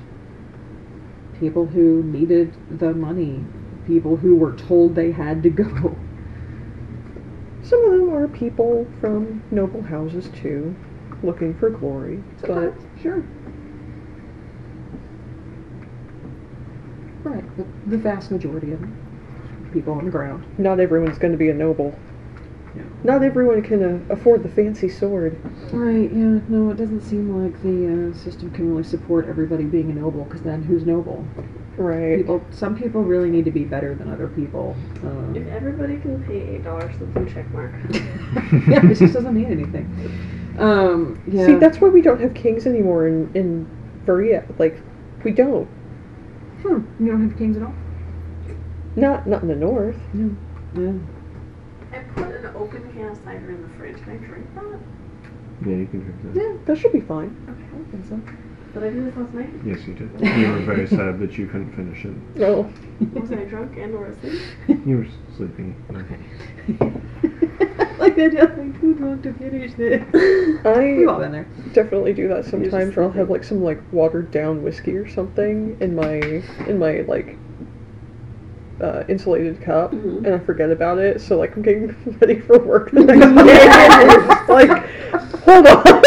people who needed the money, people who were told they had to go.
Some of them are people from noble houses too, looking for glory. But
sure. Right, but the vast majority of people on the ground.
not everyone's going to be a noble.
No.
Not everyone can uh, afford the fancy sword.
Right, yeah, no, it doesn't seem like the uh, system can really support everybody being a noble, because then who's noble?
Right.
People, some people really need to be better than other people. Um,
If everybody can pay eight dollars for the blue check mark.
yeah, this just doesn't mean anything. Um, yeah.
See, that's why we don't have kings anymore in in Varia. Like, we don't.
Hmm, you don't have kings at all?
Not not in the north.
Yeah.
I put an open can of cider in the fridge. Can I drink that?
Yeah, you can drink that.
Yeah, that should be fine.
Okay.
I think so.
Did I do this last night?
Yes, you did. You were very sad that you couldn't finish it.
No.
Was I drunk and or asleep?
You were sleepy.
like they're just like too drunk to finish this. We've all
I
been there.
definitely do that sometimes. Where I'll have like some like watered down whiskey or something in my in my like uh, insulated cup,
Mhm.
and I forget about it. So like I'm getting ready for work the next day. and it's like, hold on.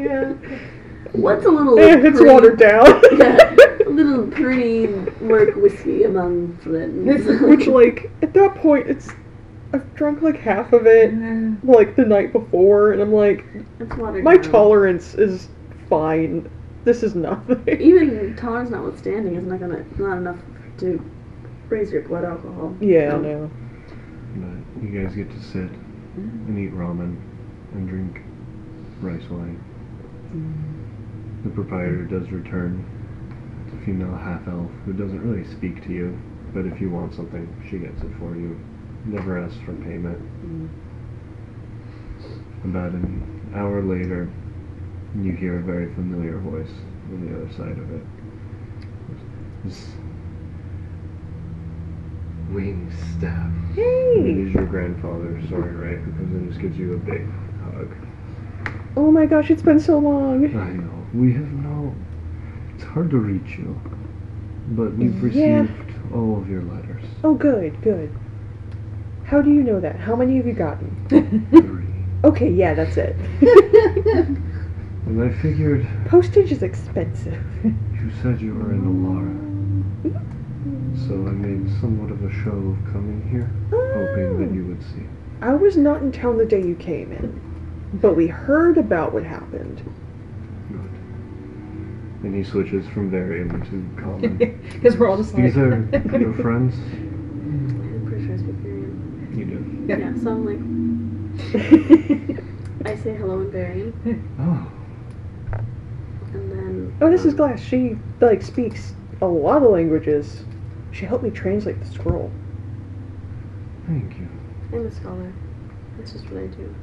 yeah.
What's a little
Eh, it's
pretty-
watered down.
yeah, a little pretty work whiskey among friends.
Which like at that point it's I've drunk like half of it mm-hmm. like the night before, and I'm like
it's
my
down.
tolerance is fine. This is nothing.
Even tolerance notwithstanding, is not gonna not enough to raise your blood alcohol.
Yeah,
So, um,
no.
But you guys get to sit mm-hmm. and eat ramen and drink rice wine. Mm-hmm. The proprietor does return. It's a female half elf who doesn't really speak to you, but if you want something, she gets it for you. Never asked for payment. Mm. About an hour later, you hear a very familiar voice on the other side of it. This wing. It
Hey!
is your grandfather, sorry, right? Who comes in and just gives you a big hug.
Oh my gosh, it's been so long.
I know. We have no. It's hard to reach you. But we've
Yeah.
received all of your letters.
Oh, good, good. How do you know that? How many have you gotten?
Three.
Okay, yeah, that's it.
And I figured
Postage is expensive.
you said you were in Olara. So I made somewhat of a show of coming here, hoping that you would see. Oh.
I was not in town the day you came in, but we heard about what happened.
Good. And he switches from Varian to common.
Because we're all just like.
These are your friends?
I'm pretty sure I speak Varian.
You do.
Yeah.
Yeah, so I'm like, I say hello in Varian,
Oh,
and then.
oh, this is
um,
Glass. She like speaks a lot of languages. She helped me translate the scroll.
thank you.
I'm a scholar. That's just what I do.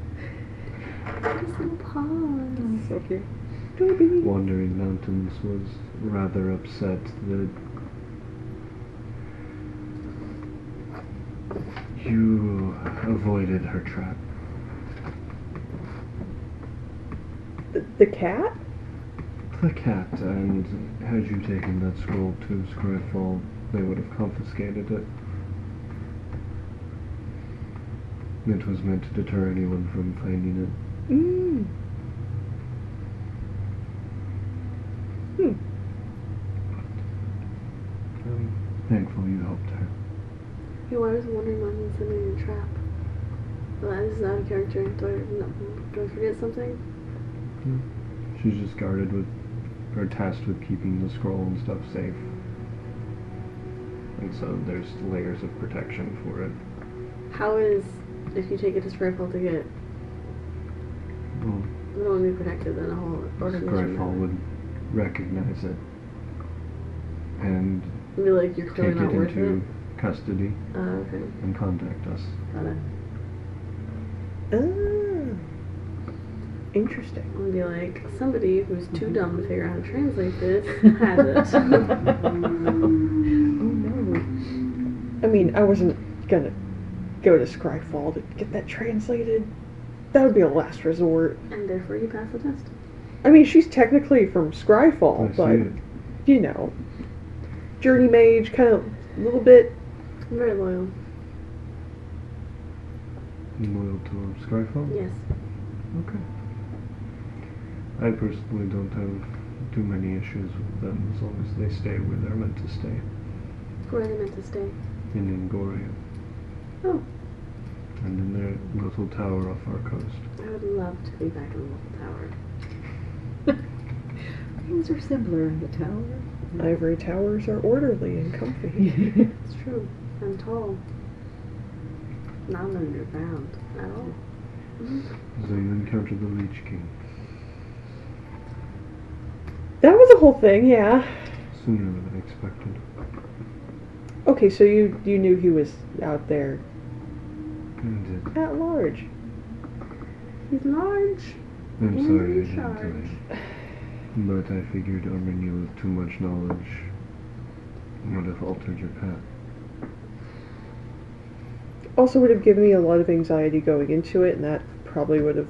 Just little paws.
so cute.
Dobby.
Wandering Mountains was rather upset that you avoided her trap.
The, the cat?
The cat, and had you taken that scroll to Scryfall, they would have confiscated it. It was meant to deter anyone from finding it.
Mm. Hmm.
I'm thankful you helped her.
Why was Wandering Mountain sending me a trap? Well, this is out of character. Do I, no, do I forget something? Hmm.
She's just guarded with, or tasked with keeping the scroll and stuff safe. And so there's layers of protection for it.
How is, if you take it to Scryfall to get,
Well,
no one be protected, then a whole organization.
Scryfall would recognize it and
Be like, you're clearly not
it
worth
into
it.
Custody
Uh, okay,
and contact us.
got it.
Ah. Interesting.
I'm be like, somebody who's too dumb to figure out how to translate this has it.
Oh no.
I mean, I wasn't gonna go to Scryfall to get that translated. That would be a last resort.
and therefore you pass the test.
I mean, she's technically from Scryfall,
I
but
see it.
you know, journey mage, kind of a little bit.
I'm very loyal.
Loyal to Scryfall?
Yes.
Okay. I personally don't have too many issues with them as long as they stay where they're meant to stay.
Where are they meant to stay?
In Angoria.
Oh.
And in their little tower off our coast.
I would love to be back in the little tower.
Things are simpler in the tower.
Ivory towers are orderly and comfy.
It's true. I'm tall. Not underground at all.
So you encounter the Leech King.
that was a whole thing, yeah.
Sooner than expected.
Okay, so you you knew he was out there
And it,
at large.
He's large.
I'm
In
sorry I didn't tell you. But I figured arming you with too much knowledge would have altered your path.
Also, would have given me a lot of anxiety going into it, and that probably would have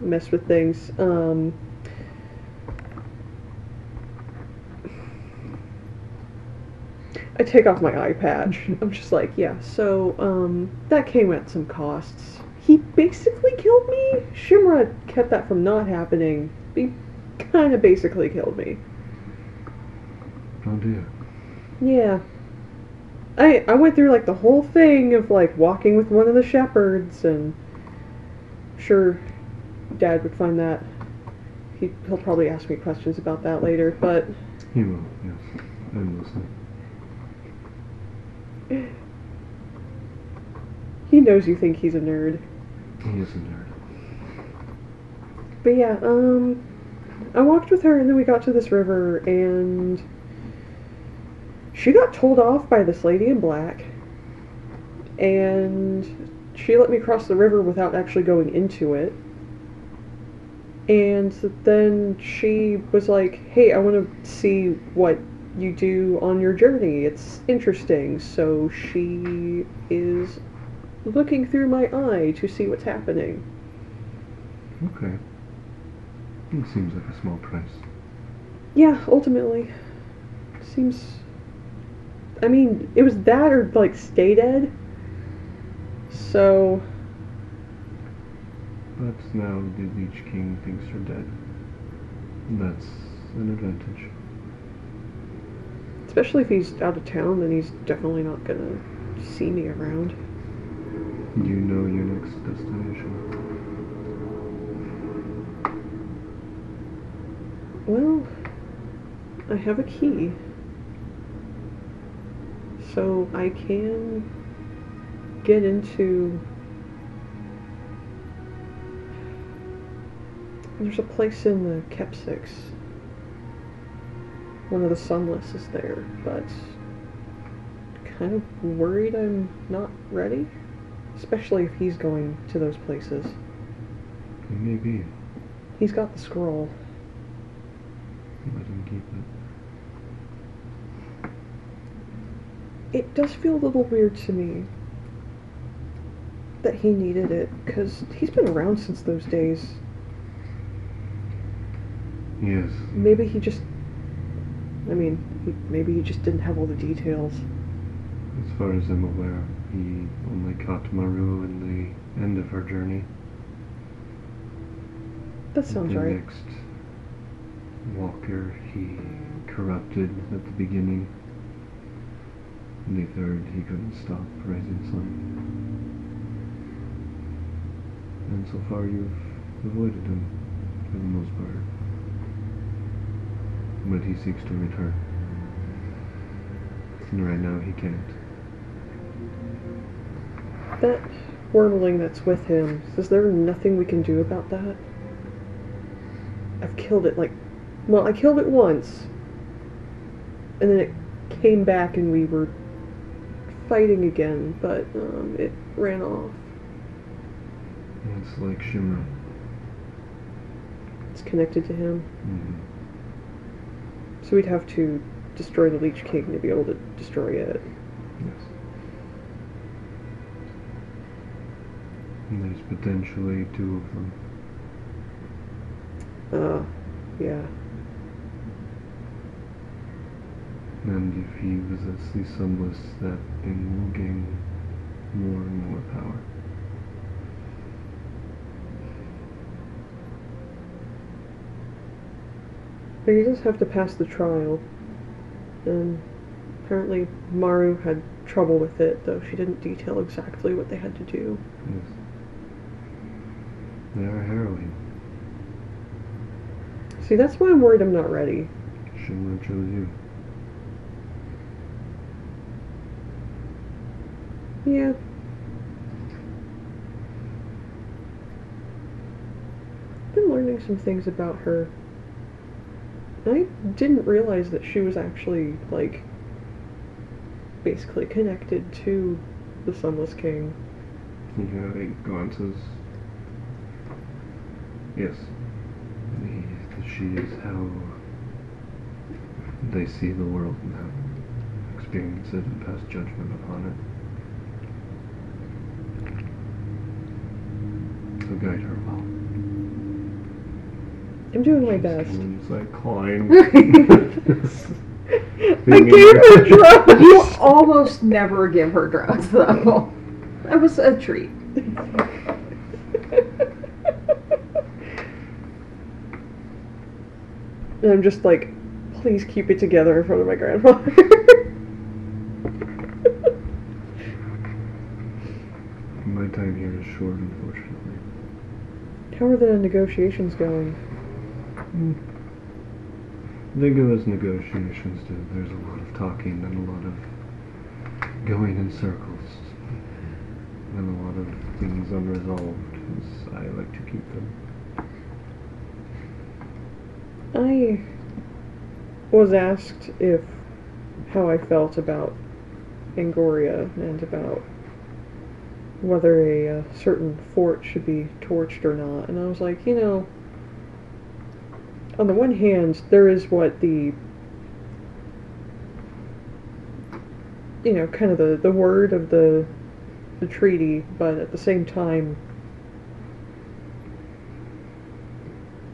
messed with things. Um, I take off my eye patch. I'm just like, yeah. So um, that came at some costs. He basically killed me. Shimra kept that from not happening. He kind of basically killed me.
Oh dear.
Yeah. I I went through like the whole thing of like walking with one of the shepherds and sure dad would find that he he'll probably ask me questions about that later, but
He will, yes. I'm listening.
he knows you think he's a nerd.
He is a nerd.
But yeah, um I walked with her and then we got to this river and she got told off by this lady in black and she let me cross the river without actually going into it. And then she was like, "Hey, I want to see what you do on your journey. It's interesting." So she is looking through my eye to see what's happening.
Okay. It seems like a small price.
Yeah, ultimately. seems. I mean, it was that or like stay dead. So
But now the Leech King thinks you're dead. That's an advantage.
especially if he's out of town, then he's definitely not gonna see me around.
You know your next destination.
Well, I have a key. So I can get into. There's a place in the Kepsix. One of the sunless is there, but kind of worried I'm not ready. Especially if he's going to those places.
maybe.
He's got the scroll.
Let him keep it.
It does feel a little weird to me that he needed it, because he's been around since those days.
Yes.
Maybe he just. I mean, he, maybe he just didn't have all the details.
As far as I'm aware, he only caught Maru in the end of her journey.
That sounds
the
right.
next walker he corrupted at the beginning. And the third he couldn't stop rising sun. And so far you've avoided him for the most part. But he seeks to return. And right now he can't.
That wormling that's with him, is there nothing we can do about that? I've killed it like. Well, I killed it once. And then it came back and we were fighting again, but um, it ran off.
It's like Shimra.
It's connected to him.
hmm
So we'd have to destroy the Leech King to be able to destroy it.
Yes. And there's potentially two of them.
Uh, yeah.
And if he visits the Sunless, that thing will gain more and more power.
But he does have to pass the trial. And apparently Maru had trouble with it, though she didn't detail exactly what they had to do.
Yes. They are harrowing.
See, that's why I'm worried I'm not ready.
Shimra chose you.
Yeah. Been learning some things about her. I didn't realize that she was actually, like, basically connected to the Sunless King.
Have eight glances. Yes. The, she is how they see the world and how experience it and pass judgment upon it. So guide her well.
I'm doing my best.
It's like clawing.
I gave her drugs!
You almost never give her drugs, though. That was a treat.
And I'm just like, please keep it together in front of my grandfather.
My time here is short, unfortunately.
How are the negotiations going?
Think of as negotiations do. There's a lot of talking and a lot of going in circles. And a lot of things unresolved, as I like to keep them.
I was asked if how I felt about Angoria and about whether a uh, certain fort should be torched or not, and I was like, you know, on the one hand, there is what the you know, kind of the, the word of the the treaty, but at the same time,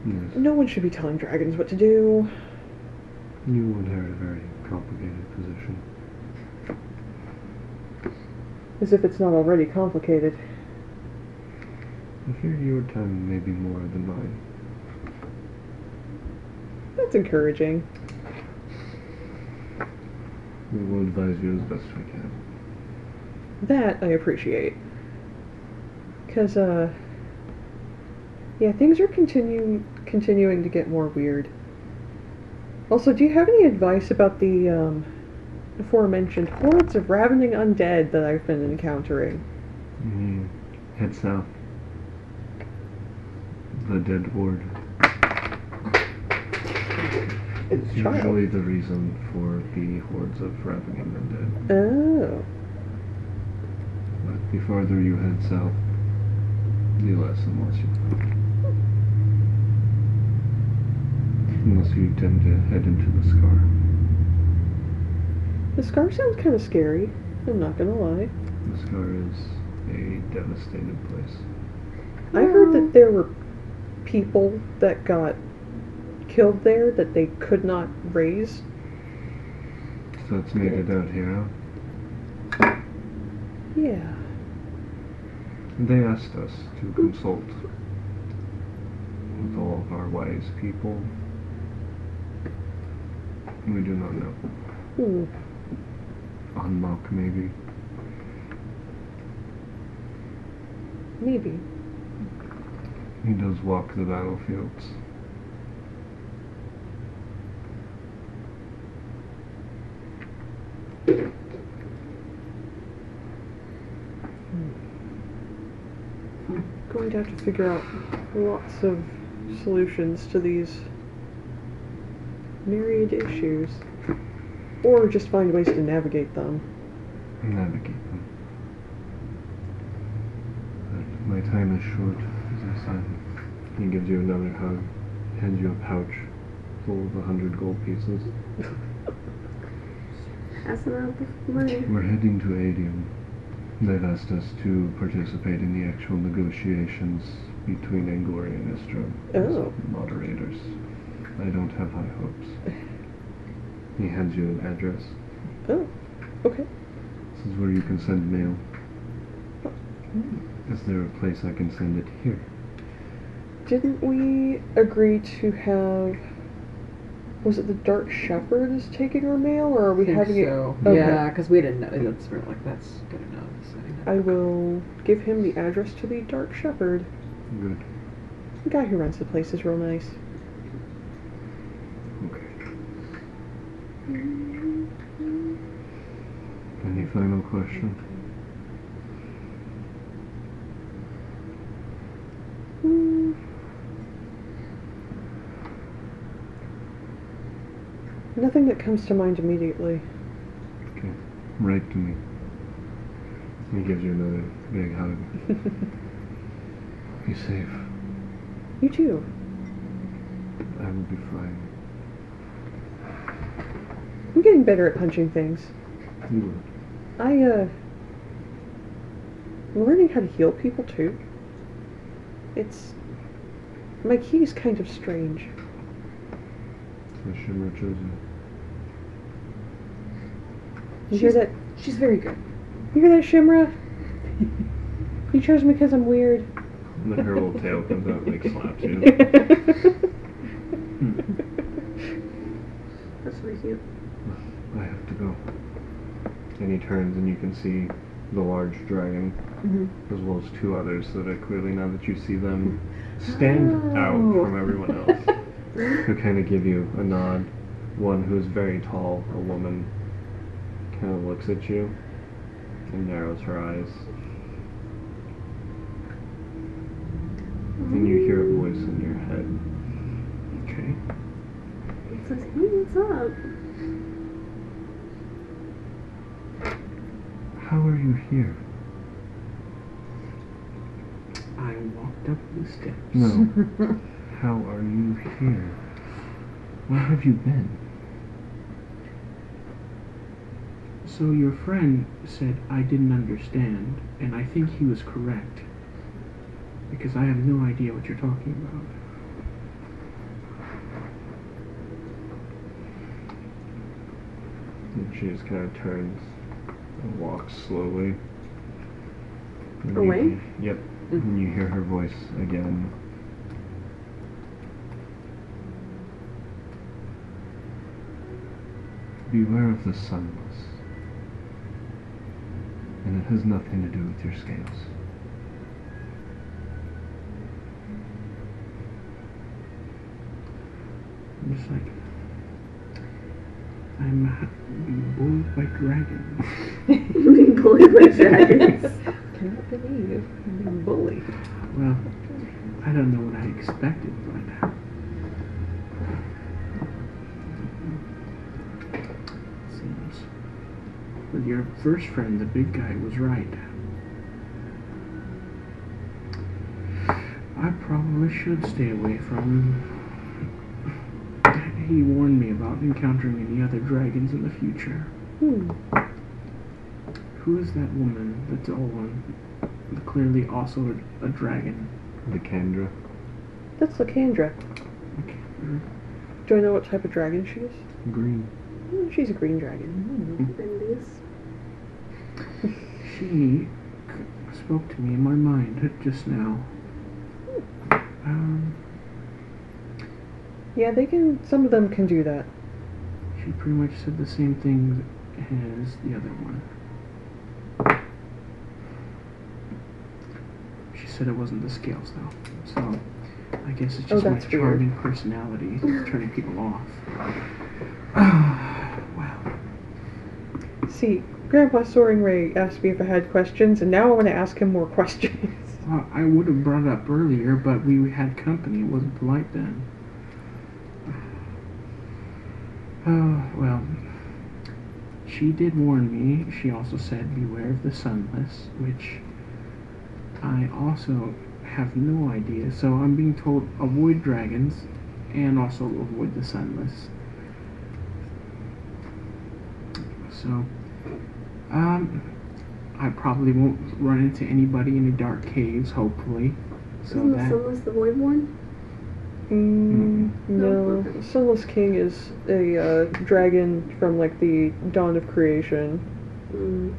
Yes.
no one should be telling dragons what to do.
You inherit a very complicated position.
As if it's not already complicated.
I fear your time may be more than mine.
That's encouraging.
We will advise you as best we can.
That I appreciate. Cause uh yeah, things are continuing continuing to get more weird. Also, do you have any advice about the um aforementioned hordes of ravening undead that I've been encountering?
Mm, head south. The dead ward.
Child.
usually the reason for the hordes of ravening undead.
Oh.
But the farther you head south, the less unless you unless you tend to head into the scar.
The scar sounds kind of scary. I'm not gonna lie.
The scar is a devastated place.
I heard that there were people that got killed there that they could not raise.
So it's made it out here. huh?
Yeah.
They asked us to consult with all of our wise people. We do not know.
Hmm.
Unmock, maybe.
Maybe.
He does walk the battlefields. Hmm.
Going to have to figure out lots of solutions to these myriad issues. Or just find ways to navigate them.
Navigate them. But my time is short, as I said. He gives you another hug, hands you a pouch full of a hundred gold pieces.
Passing out the money.
We're heading to Adium. They've asked us to participate in the actual negotiations between Angori and Istra as
Oh.
moderators. I don't have high hopes. He hands you an address.
Oh, okay.
This is where you can send mail. Oh. Is there a place I can send it here?
Didn't we agree to have. Was it the Dark Shepherd is taking our mail, or are we
think
having
so.
it? Okay.
Yeah, because we didn't know. That's we're like that's good enough. So,
I will give him the address to the Dark Shepherd.
Good.
The guy who runs the place is real nice.
Okay. Any final question?
Hmm. Nothing that comes to mind immediately.
Okay. Write to me. He gives you another big hug. Be safe.
You too.
I will be fine.
I'm getting better at punching things.
You will.
I, uh. I'm learning how to heal people too. It's. My key is kind of strange.
The Shimra chose you.
You hear
She's-
that?
she's very good.
You hear that, Shimra? You chose me because I'm weird.
And then her little tail comes out and like slaps you.
That's really cute.
I have to go. And he turns and you can see the large dragon
Mm-hmm.
as well as two others that are clearly now that you see them stand out
Oh.
from everyone else who kind of give you a nod one who's very tall a woman kind of looks at you and narrows her eyes and you hear a voice in your head okay
It says, hey, what's up?
How are you here
I walked up the steps.
no how are you here where have you been
So your friend said I didn't understand, and I think he was correct. Because I have no idea what you're talking about.
And She just kind of turns and walks slowly. And you-
Away?
yep. Mm. And you hear her voice again. Beware of the sunless. And it has nothing to do with your scales.
I'm just like, I'm being bullied by dragons.
Being bullied by dragons.
Cannot believe I'm being bullied.
Well, I don't know what I expected, but seems. But your first friend, the big guy, was right. I probably should stay away from. He warned me about encountering any other dragons in the future.
Hmm.
Who is that woman, the tall one? Clearly also a, a dragon.
The Kendra.
That's Lakandra.
Okay.
Do I know what type of dragon she is?
Green.
Hmm, She's a green dragon.
Envious.
She spoke to me in my mind just now. Um,
Yeah, they can. Some of them can do that.
she pretty much said the same thing as the other one. She said it wasn't the scales though, so I guess it's
Oh,
just my
that's weird.
charming personality turning people off. wow.
See, Grandpa Soaring Ray asked me if I had questions, and now I want to ask him more questions.
Well, I would have brought it up earlier, but we had company. It wasn't polite then. Oh, well. She did warn me. She also said, beware of the sunless, which I also have no idea. So I'm being told avoid dragons and also avoid the sunless. So, um, I probably won't run into anybody in the dark caves, hopefully. So
Isn't the
that
Sunless the Voidborn?
Mm, no,
No.
Sunless King is a uh, dragon from like the dawn of creation.
Mm,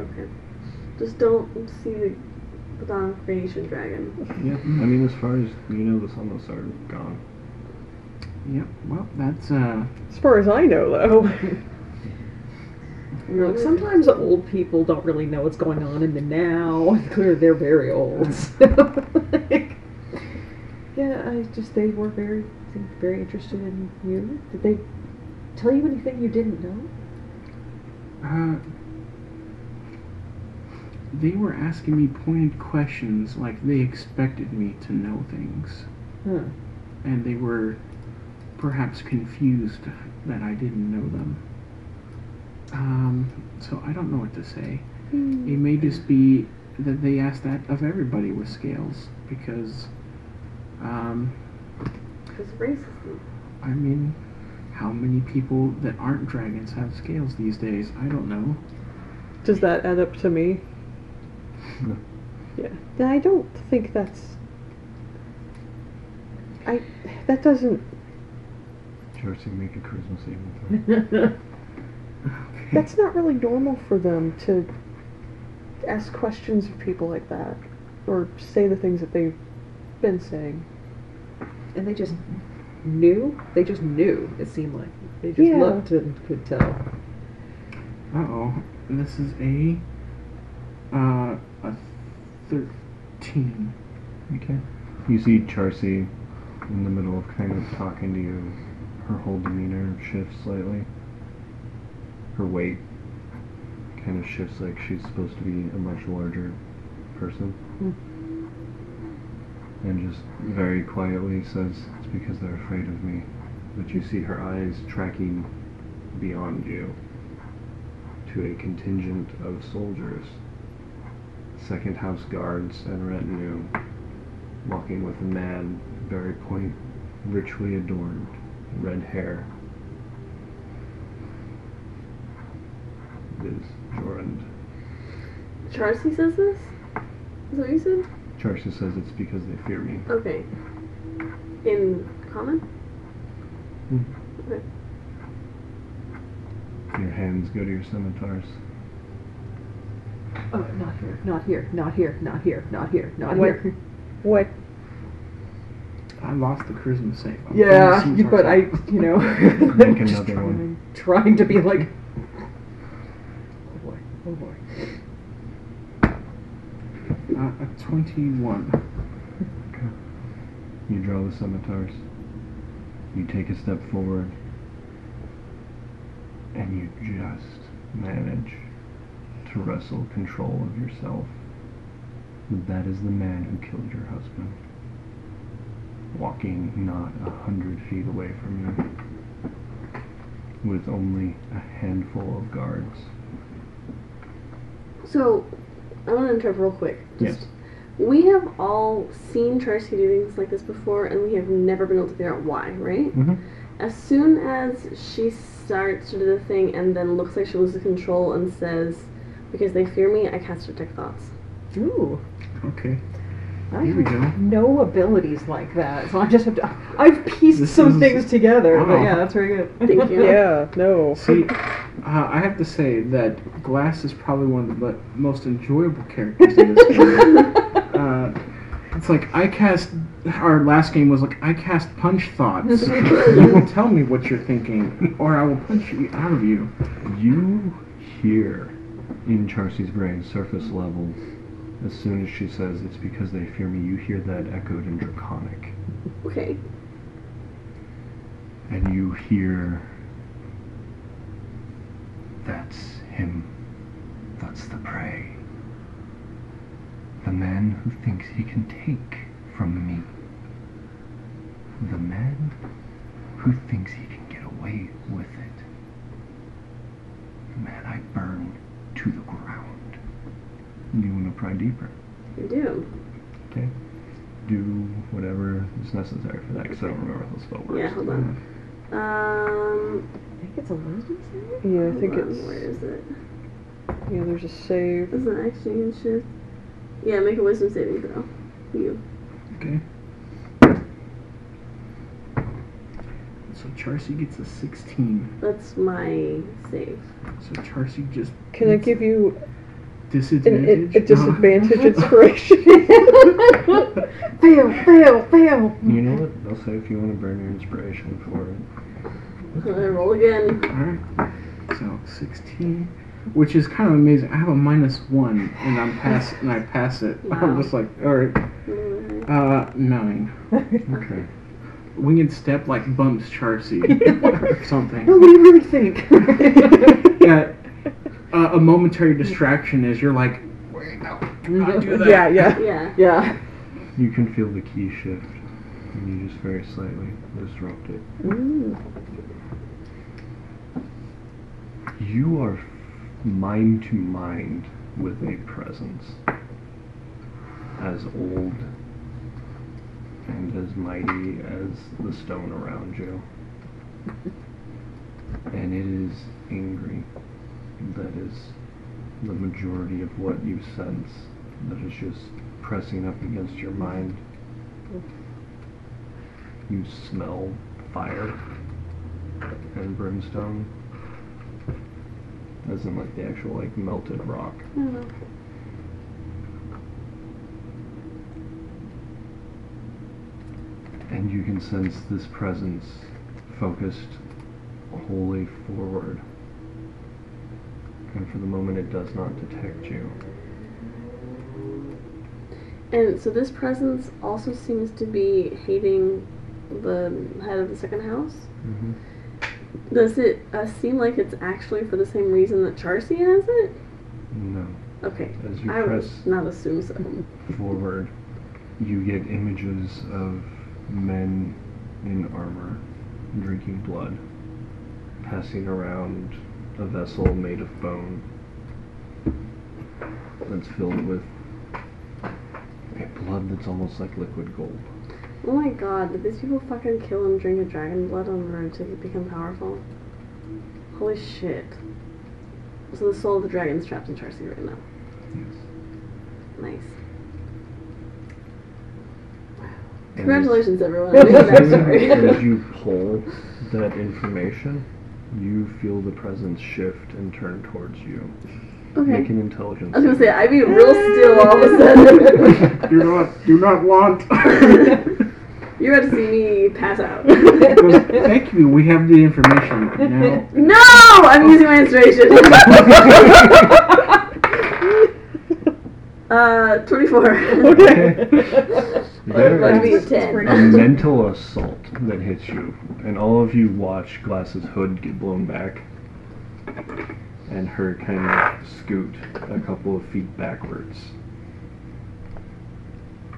okay. Just don't see the, the Dawn of Creation dragon.
Yeah. I mean, as far as you know, the sunless are gone.
Yep. Well, that's uh.
As far as I know, though.
Look, sometimes old people don't really know what's going on in the now. Clearly, they're very old. I just they were very very interested in you. Did they tell you anything you didn't know?
Uh, they were asking me pointed questions like they expected me to know things.
Huh.
And they were perhaps confused that I didn't know them. Um, so I don't know what to say. It may just be that they asked that of everybody with scales because, um,
Because of racism.
I mean, how many people that aren't dragons have scales these days? I don't know.
Does that add up to me?
No.
Yeah. Then I don't think that's. I. That doesn't.
Darcy, make a charisma saving throw.
That's not really normal for them to ask questions of people like that, or say the things that they've been saying.
And they just knew. They just knew. It seemed like they just
Yeah.
looked and could tell.
Uh oh. This is a uh a thirteen.
Okay. You see Charsea in the middle of kind of talking to you. Her whole demeanor shifts slightly. Her weight kind of shifts like she's supposed to be a much larger person. And just very quietly says, It's because they're afraid of me. But you see her eyes tracking beyond you to a contingent of soldiers, second house guards, and retinue walking with a man, very point, richly adorned, red hair. It is Jarrund.
Charsea says this? Is that what you said?
Charsea says it's because they fear me.
Okay. In common?
Hmm.
Okay.
Your hands go to your scimitars.
Oh, not here, not here, not here, not here, not here, not
What?
here.
What?
I lost the charisma save. I'm
Yeah,
trying to see
but I, you know,
Make
just trying, trying to be like, oh boy, oh boy.
Uh, a 21.
You draw the scimitars. You take a step forward. And you just manage to wrestle control of yourself. That is the man who killed your husband. Walking not a hundred feet away from you. With only a handful of guards.
So, I want to interrupt real quick. Just,
Yes.
We have all seen Charsea do things like this before, and we have never been able to figure out why, right?
Mm-hmm.
As soon as she starts to do the thing and then looks like she loses control and says, because they fear me, I cast Detect Thoughts.
Ooh,
Okay.
I
Here we
have
go.
no abilities like that, so I just have to. I've pieced
This
some
is-
things together, but yeah, that's very good.
Thank you.
Yeah, no.
See, uh, I have to say that Glass is probably one of the most enjoyable characters in this game. uh, it's like I cast. Our last game was like I cast punch thoughts. you will tell me what you're thinking, or I will punch you out of you.
You hear in Charsea's brain, surface level, as soon as she says it's because they fear me, you hear that echoed in Draconic.
Okay.
And you hear that's him. That's the prey. The man who thinks he can take from me. The man who thinks he can get away with it. The man I burn to the ground. You want to pry deeper?
You do.
Okay. Do whatever is necessary for that because I don't remember how the spell works.
Yeah, hold on. Um,
I think it's a wisdom save.
Yeah, I
hold
think
on,
it's
Where is it?
yeah. There's a save.
Doesn't actually and shit. Yeah, make a wisdom saving throw. You.
Okay. So Charsea gets a 16.
That's my save.
So Charsea just
Can I give you an,
disadvantage.
a, a disadvantage inspiration?
Fail, fail, fail.
You know what? I'll say if you want to burn your inspiration for it.
I roll again.
Alright. So 16. Which is kind of amazing. I have a minus one and I'm pass and I pass it.
Wow.
I'm just like, alright. Uh nine.
Okay.
Winged step like bumps Charsea or something.
No, what do you really think?
Yeah. Uh, a momentary distraction is you're like, wait, no, do not do that.
yeah, yeah.
Yeah.
yeah.
You can feel the key shift, and you just very slightly disrupt it.
Mm.
You are mind to mind with a presence as old and as mighty as the stone around you. And it is angry. That is the majority of what you sense. That is just pressing up against your mind. You smell fire and brimstone. As in like the actual like melted rock.
I don't.
And you can sense this presence focused wholly forward. And for the moment it does not detect you.
And so this presence also seems to be hating the head of the second house.
Mm-hmm.
Does it uh, seem like it's actually for the same reason that Charsea has it?
No.
Okay.
As you
I
press
would not assume so.
forward, you get images of men in armor drinking blood, passing around a vessel made of bone that's filled with a blood that's almost like liquid gold.
Oh my god, did these people fucking kill and drink a dragon blood in order to become powerful? Holy shit. So the soul of the dragon is trapped in Charsea right now.
Yes.
Nice.
And
Congratulations, everyone.
As,
Amazing
as,
backstory.
as you pull that information, you feel the presence shift and turn towards you.
Okay.
Make an intelligence.
I was gonna say. I'd be real still all of a sudden.
do not do not want.
You're about to see me pass out.
Goes, Thank you. We have the information now.
no, I'm using my inspiration. uh, 24.
Okay.
There
Must be a
is
10.
a mental assault that hits you, and all of you watch Glass's hood get blown back, and her kind of scoot a couple of feet backwards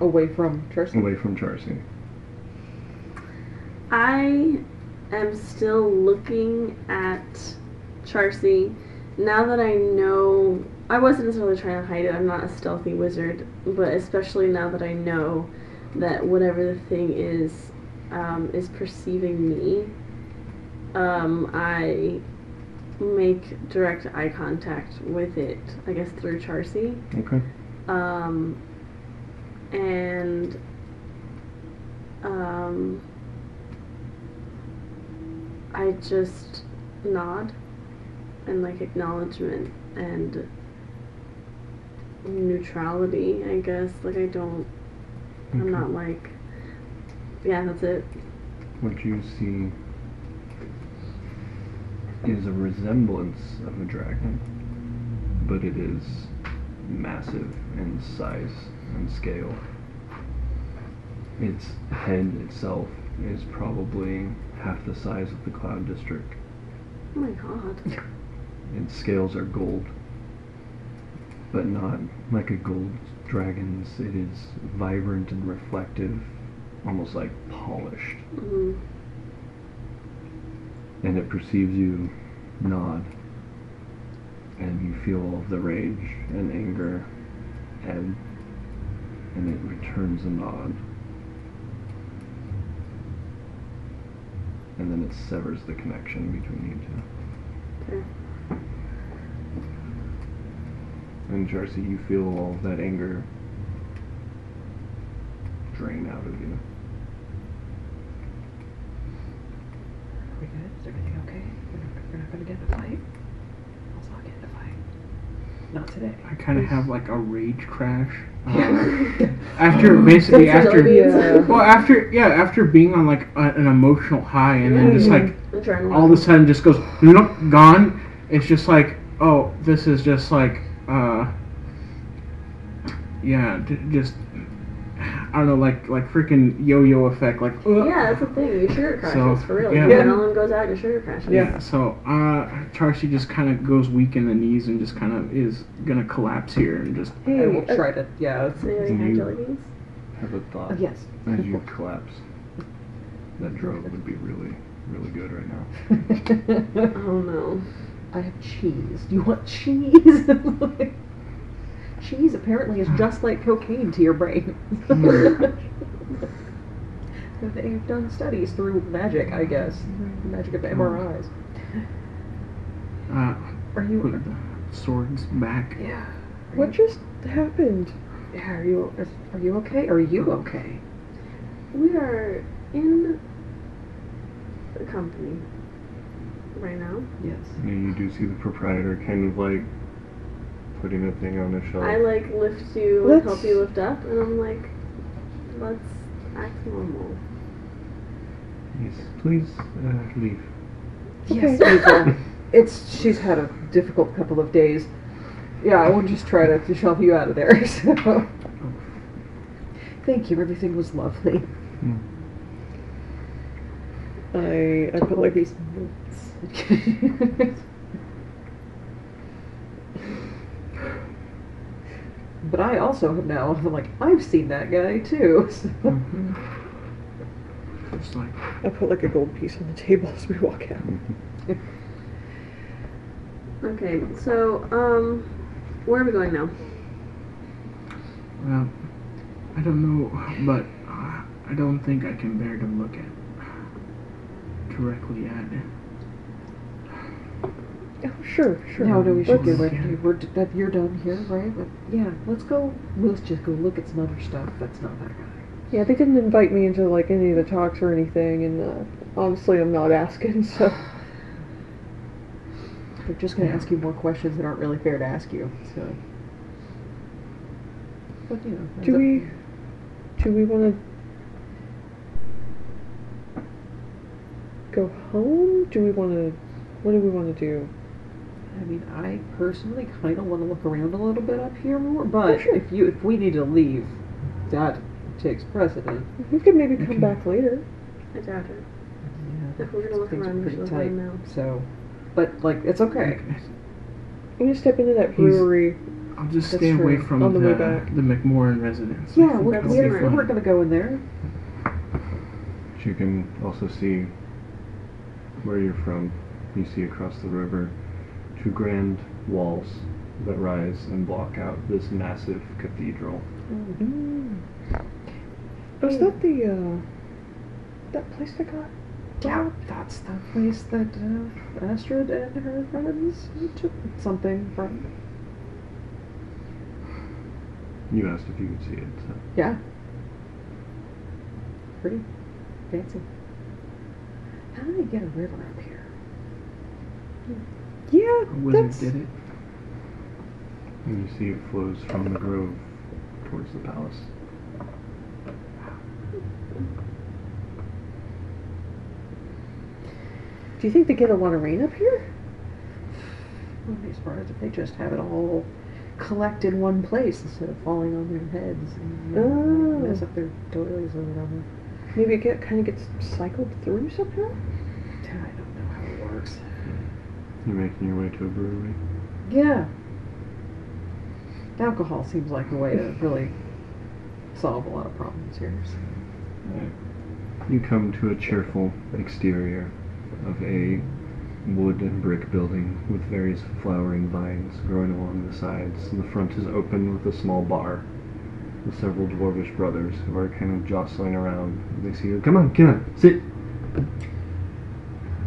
Away from Tristan.
away from Charsea.
I am still looking at Charsea. Now that I know, I wasn't necessarily trying to hide it. I'm not a stealthy wizard, but especially now that I know that whatever the thing is, um, is perceiving me. Um, I make direct eye contact with it. I guess through Charsea.
Okay.
Um, and um, I just nod and like acknowledgement and neutrality, I guess. Like I don't, I'm not like, yeah, that's it.
What you see is a resemblance of a dragon, but it is massive in size and scale. Its head itself is probably half the size of the Cloud District.
Oh my god.
Its scales are gold, but not like a gold dragon's. It is vibrant and reflective, almost like polished.
Mm,
and it perceives you nod and you feel all of the rage and anger ebb and it returns a nod and then it severs the connection between you two
okay.
And Charsea you feel all of that anger drain out of you
Are we good? Is everything okay? We're not, we're not gonna get in a fight? Let's not get in a fight. Not today.
I kind of have like a rage crash. Uh, after basically
That's
after
really
Yeah.
well after yeah after being on like a, an emotional high and then just like all of a sudden just goes nope gone. It's just like oh this is just like uh yeah d- just I don't know like like freaking yo-yo effect like uh,
Yeah, that's the thing. Your sugar crashes
So,
for real.
yeah.
Your adrenaline goes out, your sugar crashes.
Yeah, so uh, Charsea just kind of goes weak in the knees and just kind of is gonna collapse here and just
I
Hey,
will
uh,
try to, yeah.
So you already have
You-
jelly beans?
have a thought
Uh, yes.
as you collapse that drug would be really really good right now
Oh no.
I have cheese. Do you want cheese? cheese apparently is just like cocaine to your brain. They've done studies through magic, I guess. The magic of the MRIs.
uh,
Are you?
swords back.
Yeah.
What
you,
just happened?
yeah, are you? Are you okay? Are you okay?
We are in the company right now.
Yes.
Yeah, you do see the proprietor kind of like putting a thing on a shelf.
I like lift you,
Let's-
help you lift up, and I'm like, let's act normal.
yes, please uh, leave.
Yes,
Okay.
It's she's had a difficult couple of days. Yeah, I will just try to, to shove you out of there. So. Thank you. Everything was lovely.
I I put like
these notes. but I also have now. I'm like I've seen that guy too. So.
Just like
I put like a gold piece on the table as we walk out.
Okay, so, um, where are we going now?
well, I don't know, but uh, I don't think I can bear to look at directly at it.
Oh sure, sure.
No, no, we should get ready. We're d- that you're done here, right? But yeah, let's go. Let's just go look at some other stuff. That's not that guy.
Yeah, they didn't invite me into like any of the talks or anything, and uh, honestly, I'm not asking. So
They're just going to ask you more questions that aren't really fair to ask you. So, but you know,
Do we? Do we want to go home? Do we want to? What do we want to do?
I mean, I personally kind of want to look around a little bit up here more. But oh,
sure.
if you if we need to leave, that takes precedent.
We could maybe come back later.
I doubt it.
Yeah,
If we're gonna look around, we
pretty
should look
tight.
now.
So, but like it's okay.
I'm gonna step into that
He's-
brewery.
I'll just
That's
stay away
true.
from
On the way
the,
back.
the McMorrin residence.
Yeah, we're,
that'll
That's
be
we're, we're gonna go in there.
You can also see where you're from. You see across the river two grand walls that rise and block out this massive cathedral.
Mm. Is that the uh, that place that got?
Yeah, that's the place that uh, Astrid and her friends took something from.
You asked if you could see it. So.
Yeah. Pretty fancy. How do they get a river up here?
Yeah,
A wizard
that's.
did it.
And you see it flows from the grove towards the palace.
Do you think they get a lot of rain up here?
Wouldn't be surprised if they just have it all collect in one place instead of falling on their heads and
Oh.
mess up their doilies or whatever.
Maybe it get kind of gets cycled through somehow.
I don't know how it works.
You're making your way to a brewery.
Yeah. Alcohol seems like a way to really solve a lot of problems here. so.
You come to a cheerful exterior of a wood and brick building with various flowering vines growing along the sides. And the front is open with a small bar with several dwarvish brothers who are kind of jostling around. They see you. Come on, come on, sit.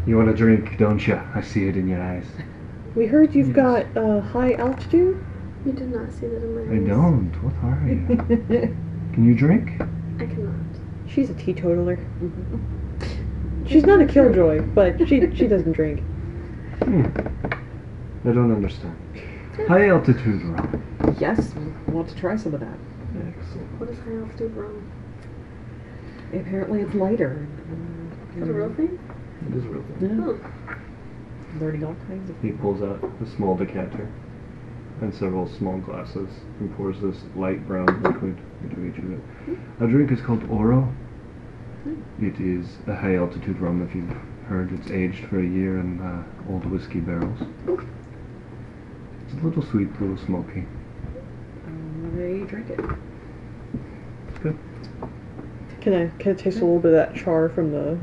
You want a drink, don't you? I see it in your eyes.
We heard you've
Yes.
got uh, high altitude.
You did not see that in my eyes.
I don't. What are you? Can you drink?
I cannot.
She's a teetotaler.
Mhm.
She's not a killjoy, but she she doesn't drink.
Hmm. I don't understand. High altitude rum.
Yes, we want to try some of that.
Excellent.
What is high altitude rum?
Apparently, it's lighter.
Is that a real thing?
It is real.
Yeah,
Oh.
learning all kinds of.
He pulls out a small decanter and several small glasses and pours this light brown liquid into each of it. Hmm. Our drink is called Oro. Hmm. It is a high altitude rum, if you've heard. It's aged for a year in uh, old whiskey barrels. It's a little sweet, a little smoky.
Um, I drink it.
It's good.
Can I can I taste a hmm. little bit of that char from the?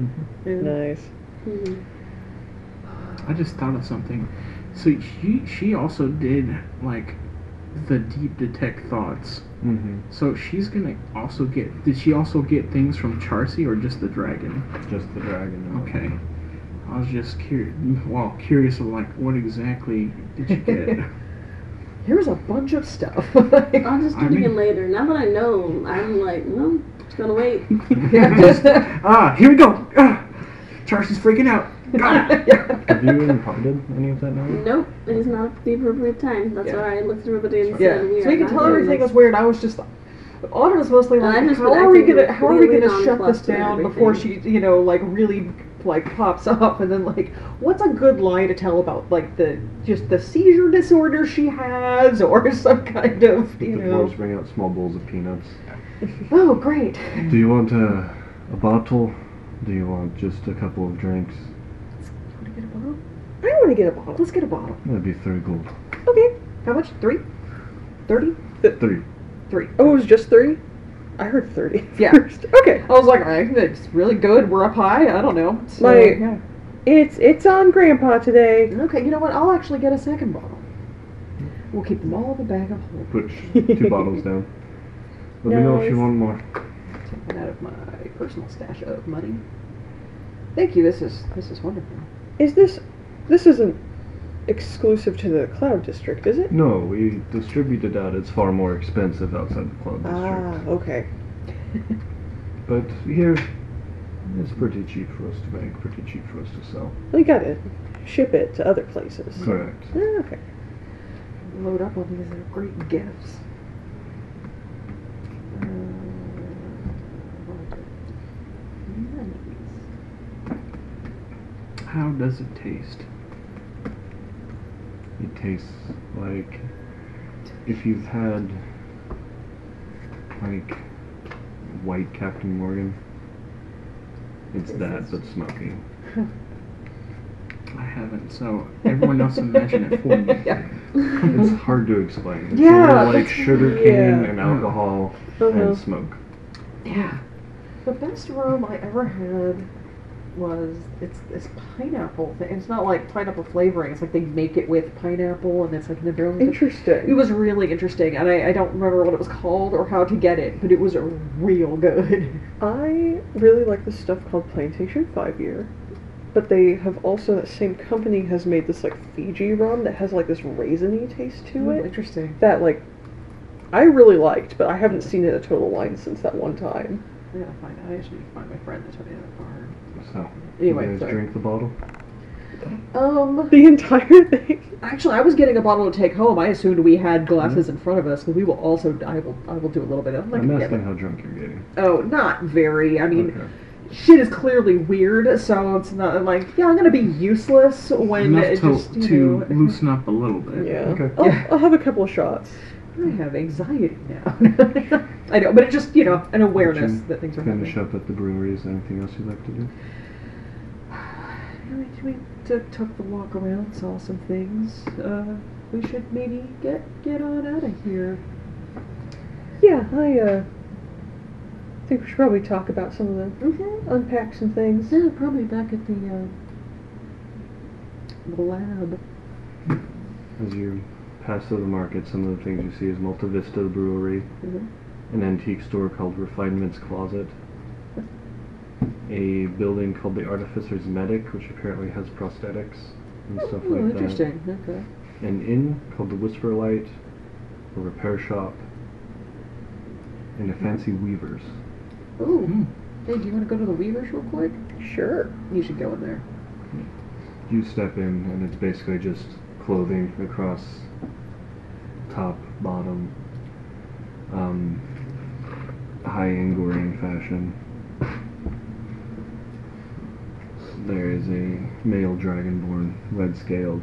And
Nice.
Mhm.
I just thought of something. So she she also did like the deep detect thoughts.
Mm-hmm.
So she's gonna also get. Did she also get things from Charsea or just the dragon?
Just the dragon.
Okay. I was just curious. Well, curious of like what exactly did you get?
Here's a bunch of stuff.
I'll just do
I
it
mean-
again later. Now that I know, I'm like, well, just gonna wait.
just, ah, here we go. Ah, Charsea's freaking out. Got it.
Have you imparted any of that knowledge?
Nope, it is not the appropriate time. That's
Yeah.
why I looked at everybody and
Yeah,
said, we
so
are
we can tell everything was weird. I was just, Autumn was mostly like,
I've
how are we gonna, how are we
really
gonna shut this down before she, you know, like really like pops up, and then like, what's a good lie to tell about like the just the seizure disorder she has, or some kind of,
The
you know,
dwarves bring out small bowls of peanuts.
oh great.
Do you want a, a bottle? Do you want just a couple of drinks?
Want to get a bottle?
I want to get a bottle.
Let's get a bottle.
That'd be three gold.
Okay.
How much? Three? Thirty?
Three.
Three.
Oh, it was just three. I heard thirty.
Yeah.
first. Okay.
I was like, I think it's really good. We're up high. I don't know. So,
My-
yeah.
It's it's on Grandpa today.
Okay, you know what? I'll actually get a second bottle. We'll keep them all in the bag of holding.
Put two bottles down. Let me know if you want more.
Take that out of my personal stash of money. Thank you. This is this is wonderful.
Is this this isn't exclusive to the Cloud District, is it?
No, we distributed out. It's far more expensive outside the cloud district.
Ah, okay.
But here, It's pretty cheap for us to make, pretty cheap for us to sell.
We gotta ship it to other places.
Correct.
Ah, okay.
Load up on these great gifts. Uh,
How does it taste?
It tastes like if you've had like white Captain Morgan. It's that, but smoky.
I haven't, so everyone else imagine it for me.
yeah.
It's hard to explain. It's
Yeah,
more like sugar cane
yeah.
and alcohol
Uh-huh.
and smoke.
Yeah. The best rum I ever had was it's this pineapple thing. It's not like pineapple flavoring. It's like they make it with pineapple and it's like in a barrel.
Interesting.
It was really interesting, and I, I don't remember what it was called or how to get it, but it was real good.
I really like this stuff called Plantation Five Year, but they have also that same company has made this like Fiji rum that has like this raisiny taste to
Oh,
it.
interesting.
That like I really liked, but I haven't seen it at Total Wine since that one time.
I gotta find. I actually need to find my friend that told me that card.
So,
Anyway,
you guys
sorry.
drink the bottle?
Um,
The entire thing.
actually, I was getting a bottle to take home. I assumed we had glasses in front of us, but we will also. I will. I will do a little bit. I'm, not
I'm
gonna
asking how drunk you're getting.
Oh, not very. I mean,
Okay.
shit is clearly weird, so it's not like yeah, I'm gonna be useless when
Enough
it
to,
just you
to
know,
loosen up a little bit.
Yeah.
Okay.
I'll,
Yeah.
I'll have a couple of shots.
I have anxiety now. I know, but it's just you know an awareness
Should
that things are
Finish
happening.
up at the brewery. Is there anything else you'd like to do?
We, we took, took the walk around, saw some things. Uh, we should maybe get get on out of here.
Yeah, I uh think we should probably talk about some of the
Mm-hmm.
unpack some things.
Yeah, probably back at the uh, the lab.
As you pass through the market, some of the things you see is Malta Vista Brewery,
Mhm.
an antique store called Refinement's Closet, a building called the Artificer's Medic, which apparently has prosthetics and stuff
Oh,
like
interesting. Okay.
An inn called the Whisper Light, a repair shop, and a fancy weaver's.
Ooh.
Hmm.
Hey, do you want to go to the Weavers real quick?
Sure.
You should go in there.
You step in, and it's basically just clothing across top, bottom, um, high Angorian fashion. There is a male dragonborn, red scaled,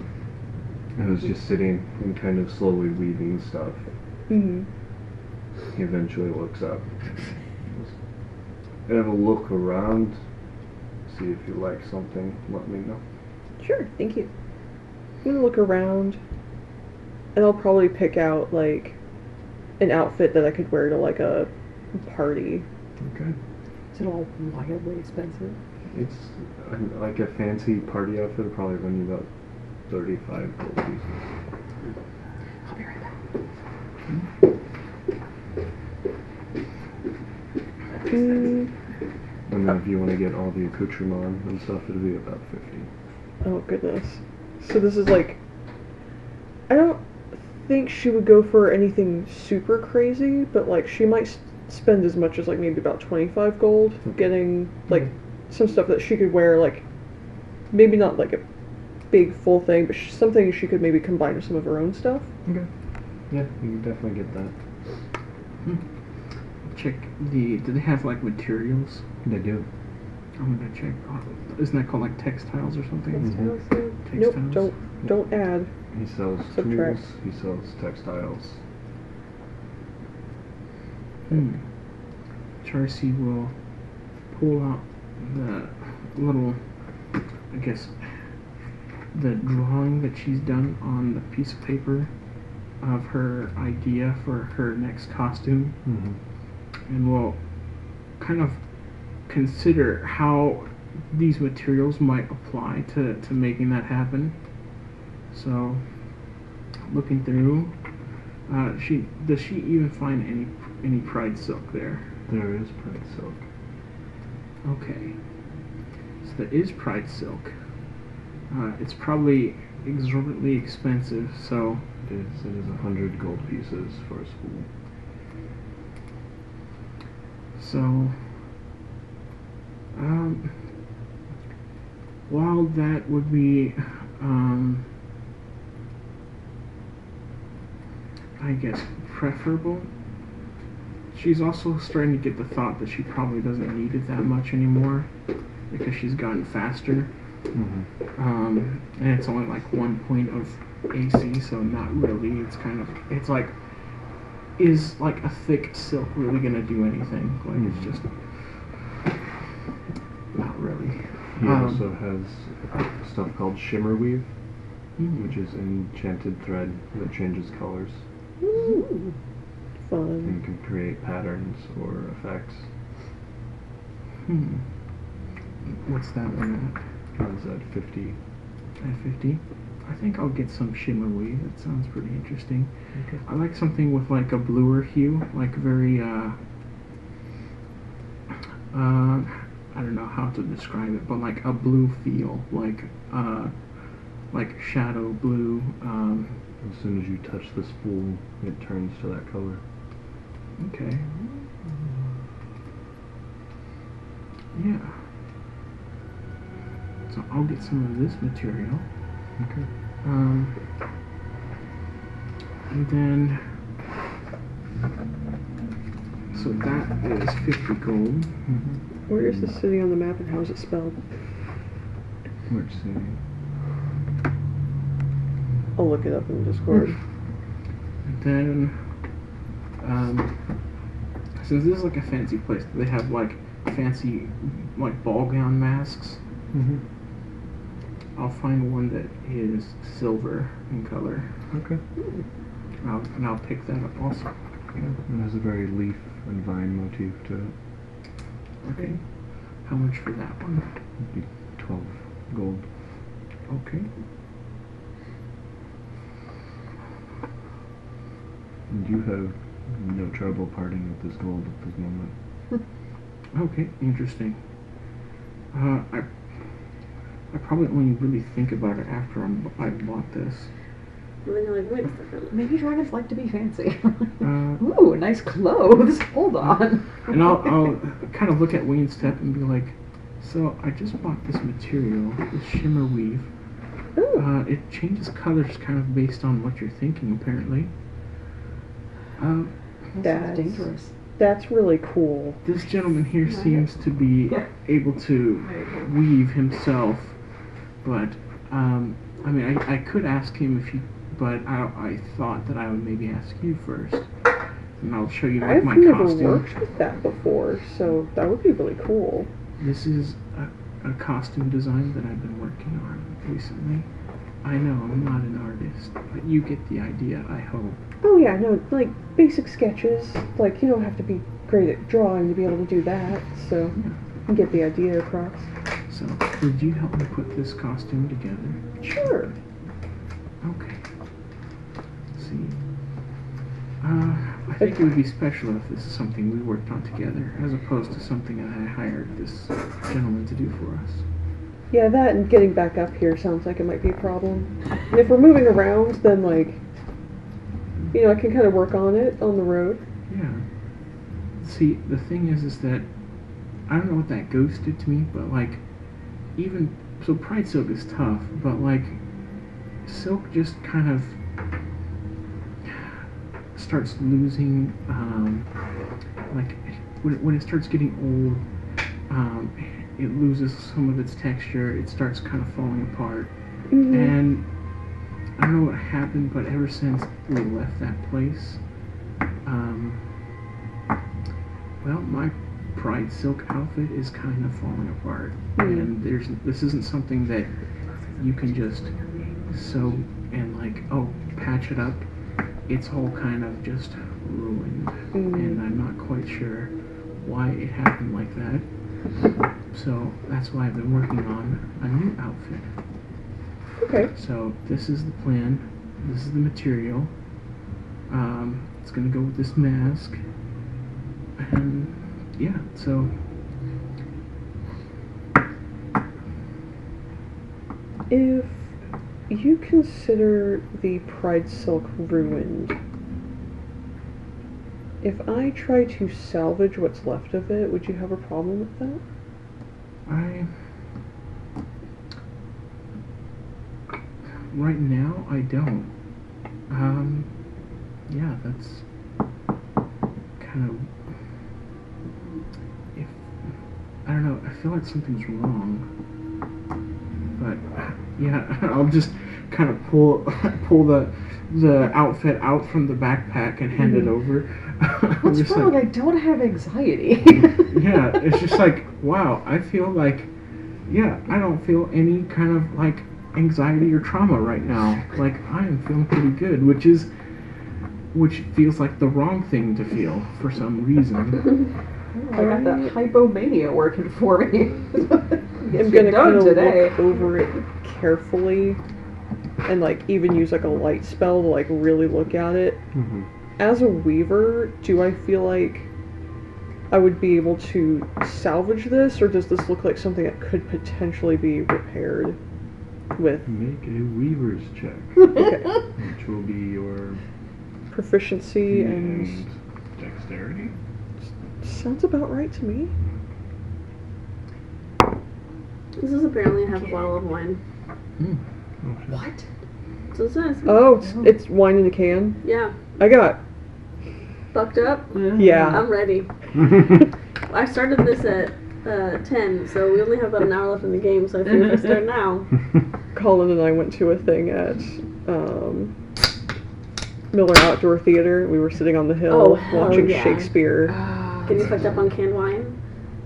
who's just sitting and kind of slowly weaving stuff.
Mm-hmm.
He eventually looks up. Have a look around, see if you like something, let me know.
Sure, thank you. I'm gonna look around, and I'll probably pick out like an outfit that I could wear to like a party.
Okay.
Is it all wildly expensive?
It's uh, like a fancy party outfit. Would probably run you about thirty-five gold pieces.
I'll be right back.
Mm,
And then if you want to get all the accoutrement and stuff, it'll be about fifty.
oh goodness. So this is like, I don't think she would go for anything super crazy, but like she might s- spend as much as like maybe about twenty-five gold getting like some stuff that she could wear like maybe not like a big full thing, but sh- something she could maybe combine with some of her own stuff.
Okay. Yeah, you can definitely get that.
Check the. Do they have like materials?
They do.
I'm gonna check. Oh, isn't that called like textiles or something?
Mhm.
Nope,
Textiles.
don't don't add.
He sells
Subtract.
tools. He sells textiles.
Hmm. Charsea will pull out the little, I guess, the drawing that she's done on the piece of paper of her idea for her next costume,
Mm-hmm.
and we'll kind of consider how these materials might apply to, to making that happen. So, looking through, uh, she does she even find any any pride silk there?
There is pride silk.
Okay. So there is pride silk. Uh, it's probably exorbitantly expensive, so
It is. It is a hundred gold pieces for a spool.
so Um, while that would be, um, I guess, preferable, she's also starting to get the thought that she probably doesn't need it that much anymore because she's gotten faster.
Mm-hmm.
Um, and it's only like one point of AC, so not really. It's kind of, it's like, is like a thick silk really gonna do anything? Like, it's just not really.
He
Um,
also has stuff called shimmer weave,
Mhm.
which is enchanted thread that changes colors
Fun.
and can create patterns or effects.
Hmm. What's that one
Runs at 50.
at? At 50? I think I'll get some shimmer weave. That sounds pretty interesting.
Okay.
I like something with like a bluer hue, like very, uh, uh, I don't know how to describe it, but like a blue feel, like, uh, like shadow blue. Um,
As soon as you touch the spool, it turns to that color.
okay. Yeah. So I'll get some of this material.
Okay.
Um, and then, so that is 50 gold.
Mm-hmm.
Where is the city on the map and how is it spelled?
Which city?
I'll look it up in Discord.
And then, um, since this is like a fancy place, they have like fancy, like ball gown masks.
Mm-hmm.
I'll find one that is silver in color.
Okay.
And I'll, and I'll pick that up also.
Yeah. It has a very leaf and vine motif to it.
Okay. How much for that one?
It'd be 12 gold.
Okay.
You have no trouble parting with this gold at this moment.
Okay, interesting. Uh, I I probably only really think about it after I'm, I bought this.
And then you're like, wait a second.
Maybe dragons like to be fancy.
Uh,
Ooh, nice clothes. Hold on.
and I'll, I'll kind of look at Winged Step and be like, so I just bought this material, this shimmer weave.
Ooh.
Uh, it changes colors kind of based on what you're thinking, apparently. Uh,
This
That's-
dangerous.
That's really cool.
this gentleman here seems to be
Yeah.
able to weave himself, but um, I mean, I, I could ask him if you, but I, I thought that I would maybe ask you first, and I'll show you like
I've
my
never worked with that before, so that would be really cool.
This is a, a costume design that I've been working on recently. I know I'm not an artist, but you get the idea. I hope.
Oh yeah, no, like basic sketches. Like you don't have to be great at drawing to be able to do that. So you get the idea across.
So, would you help me put this costume together?
Sure.
Okay. Let's see. Uh, I think it would be special if this is something we worked on together, as opposed to something I hired this gentleman to do for us.
Yeah, that and getting back up here sounds like it might be a problem. And if we're moving around, then like, you know, I can kind of work on it on the road.
Yeah. See, the thing is, is that I don't know what that ghost did to me, but like, even so, Pride Silk is tough, but like, Silk just kind of starts losing, um, like, when it, when it starts getting old, um, it loses some of its texture. It starts kind of falling apart.
Mhm.
And I don't know what happened, but ever since we left that place, um, well, my pride silk outfit is kind of falling apart,
Hmm.
and there's this isn't something that you can just sew and like oh patch it up. It's all kind of just ruined,
Mm.
and I'm not quite sure why it happened like that. So that's why I've been working on a new outfit.
Okay.
So this is the plan. This is the material. Um, it's gonna go with this mask. And yeah, so
If you consider the Pride Silk ruined, if I try to salvage what's left of it, would you have a problem with that?
I right now I don't. Um, yeah, that's kind of if I don't know. I feel like something's wrong, but yeah, I'll just kind of pull pull the the outfit out from the backpack and hand it over.
What's wrong?
like-
I don't have anxiety.
yeah, it's just like, wow, I feel like, yeah, I don't feel any kind of like anxiety or trauma right now. Like, I am feeling pretty good, which is, which feels like the wrong thing to feel for some reason.
I got that hypomania working for me.
I'm gonna
done
kind of
today.
look over it carefully, and like even use like a light spell to like really look at it.
Mm-hmm.
As a weaver, do I feel like I would be able to salvage this, or does this look like something that could potentially be repaired with
Make a weaver's check,
okay.
which will be your
proficiency and
and dexterity.
sounds about right to me.
This is apparently half a bottle of wine.
Oh,
what?
So it says,
Oh, it's, it's wine in a can.
yeah,
I got
fucked up.
yeah.
I'm ready. I started this at uh, 10, so we only have about an hour left in the game, so I think if I start now.
Colin and I went to a thing at um, Miller Outdoor Theater. We were sitting on the hill
Oh, hell
watching
yeah.
Shakespeare.
Ah,
Get you fucked up on canned wine?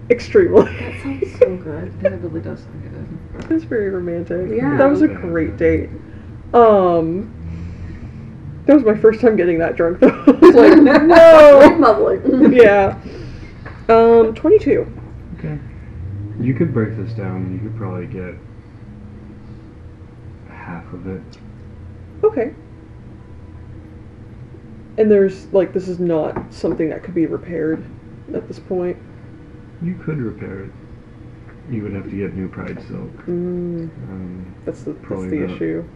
Extremely.
That sounds so good.
That really does sound good.
It was very romantic.
Yeah.
That was a great date. Um, that was my first time getting that drunk though. I was like,
Mind
no.
bubbling.
yeah. Um, 22.
Okay. You could break this down. You could probably get half of it.
Okay. And there's like this is not something that could be repaired at this point.
You could repair it. You would have to get new pride silk.
Mm,
Um,
that's the that's the issue.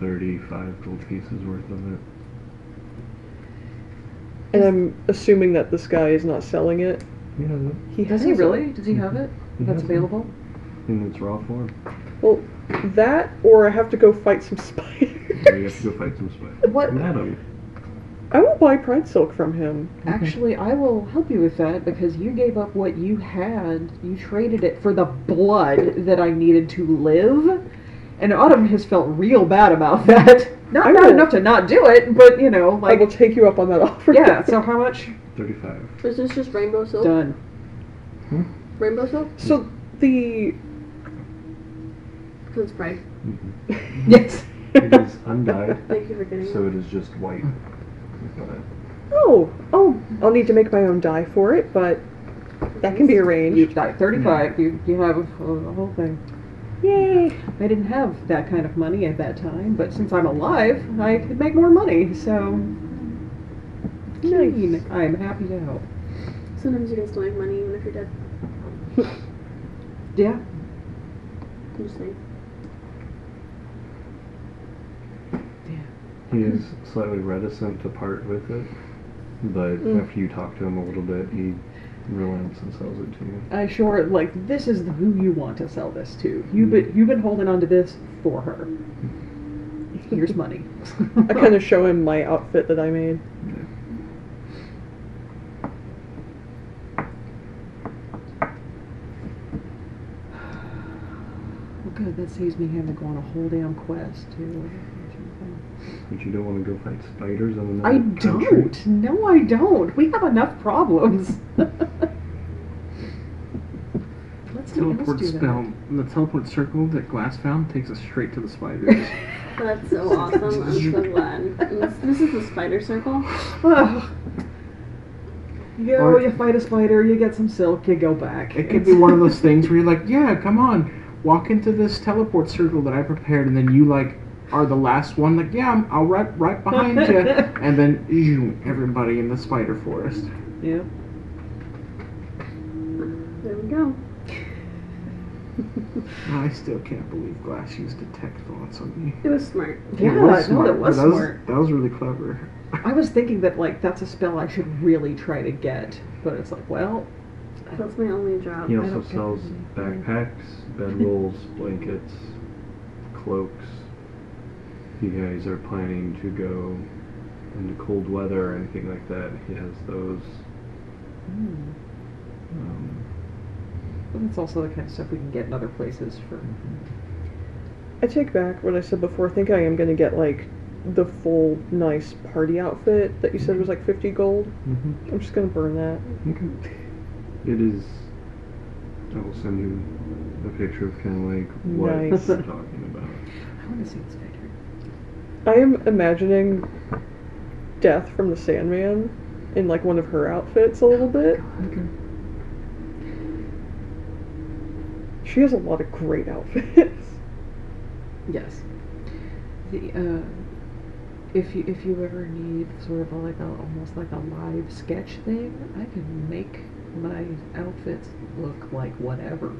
35 gold pieces worth of it.
And I'm assuming that this guy is not selling it.
Yeah, that-
He
Does
has
he
it.
really? Does he have it? Mm-hmm.
He
That's
has it.
available?
in its raw form.
Well, that or I have to go fight some spiders.
So you have to go fight some spiders.
What?
Madam.
I will buy pride silk from him.
Actually, I will help you with that because you gave up what you had. You traded it for the blood that I needed to live. And Autumn has felt real bad about that. Not
I
bad
will-
enough to not do it, but you know, like
I will take you up on that offer.
yeah. So how much?
35.
Is this just rainbow silk?
Done. Hmm?
Rainbow silk?
so the
Because it's pride.
Mhm.
Yes.
It is undyed,
Thank you for getting
so
it.
it is just white.
Oh oh I'll need to make my own dye for it, but that can be arranged.
You got thirty-five. You you have a, a whole thing.
Yay!
I didn't have that kind of money at that time, but since I'm alive, I could make more money. So,
Nice.
I'm happy to help.
Sometimes you can still make money even if you're dead.
Yeah.
I'm just saying.
he is slightly reticent to part with it. But
Mm.
after you talk to him a little bit, he relents and sells it to you.
I sure like this is who you want to sell this to. You've been you've been holding on to this for her. Here's money.
I kind of show him my outfit that I made.
Well, good. That saves me having to go on a whole damn quest too.
But you don't want to go fight spiders in another
I
country?
don't. No, I don't. We have enough problems. Let's
Teleport
do that.
spell. The teleport circle that Glass found takes us straight to the spiders.
That's so awesome. I'm so glad. This, this is the spider circle.
Ugh. You go,
Or-
you fight a spider, you get some silk, you go back.
It could be one of those things where you're like, yeah, come on, walk into this teleport circle that I prepared, and then you like are the last one, like, yeah, I'm, I'll right right behind you, and then you, everybody in the spider forest.
Yeah.
There we go.
I still can't believe Glass used detect thoughts on me.
It was smart.
Yeah,
It was
no,
smart,
that was
that
smart.
that was really clever.
I was thinking that like that's a spell I should really try to get, but it's like, well,
That's my only job.
He
I
also sells
any-
backpacks, bedrolls, blankets, cloaks. If you guys are planning to go into cold weather or anything like that, he has those.
Hmm.
Um,
But it's also the kind of stuff we can get in other places for.
I take back what I said before. I think I am gonna get like the full nice party outfit that you said was like 50 gold.
mhm.
I'm just gonna burn that.
Okay. It is. I will send you a picture of kind of like what
Nice.
I'm talking about.
I want to see this picture.
I am imagining Death from the Sandman in like one of her outfits a little bit.
Okay.
She has a lot of great outfits.
Yes. The uh, if you if you ever need sort of a, like a almost like a live sketch thing, I can make my outfits look like whatever.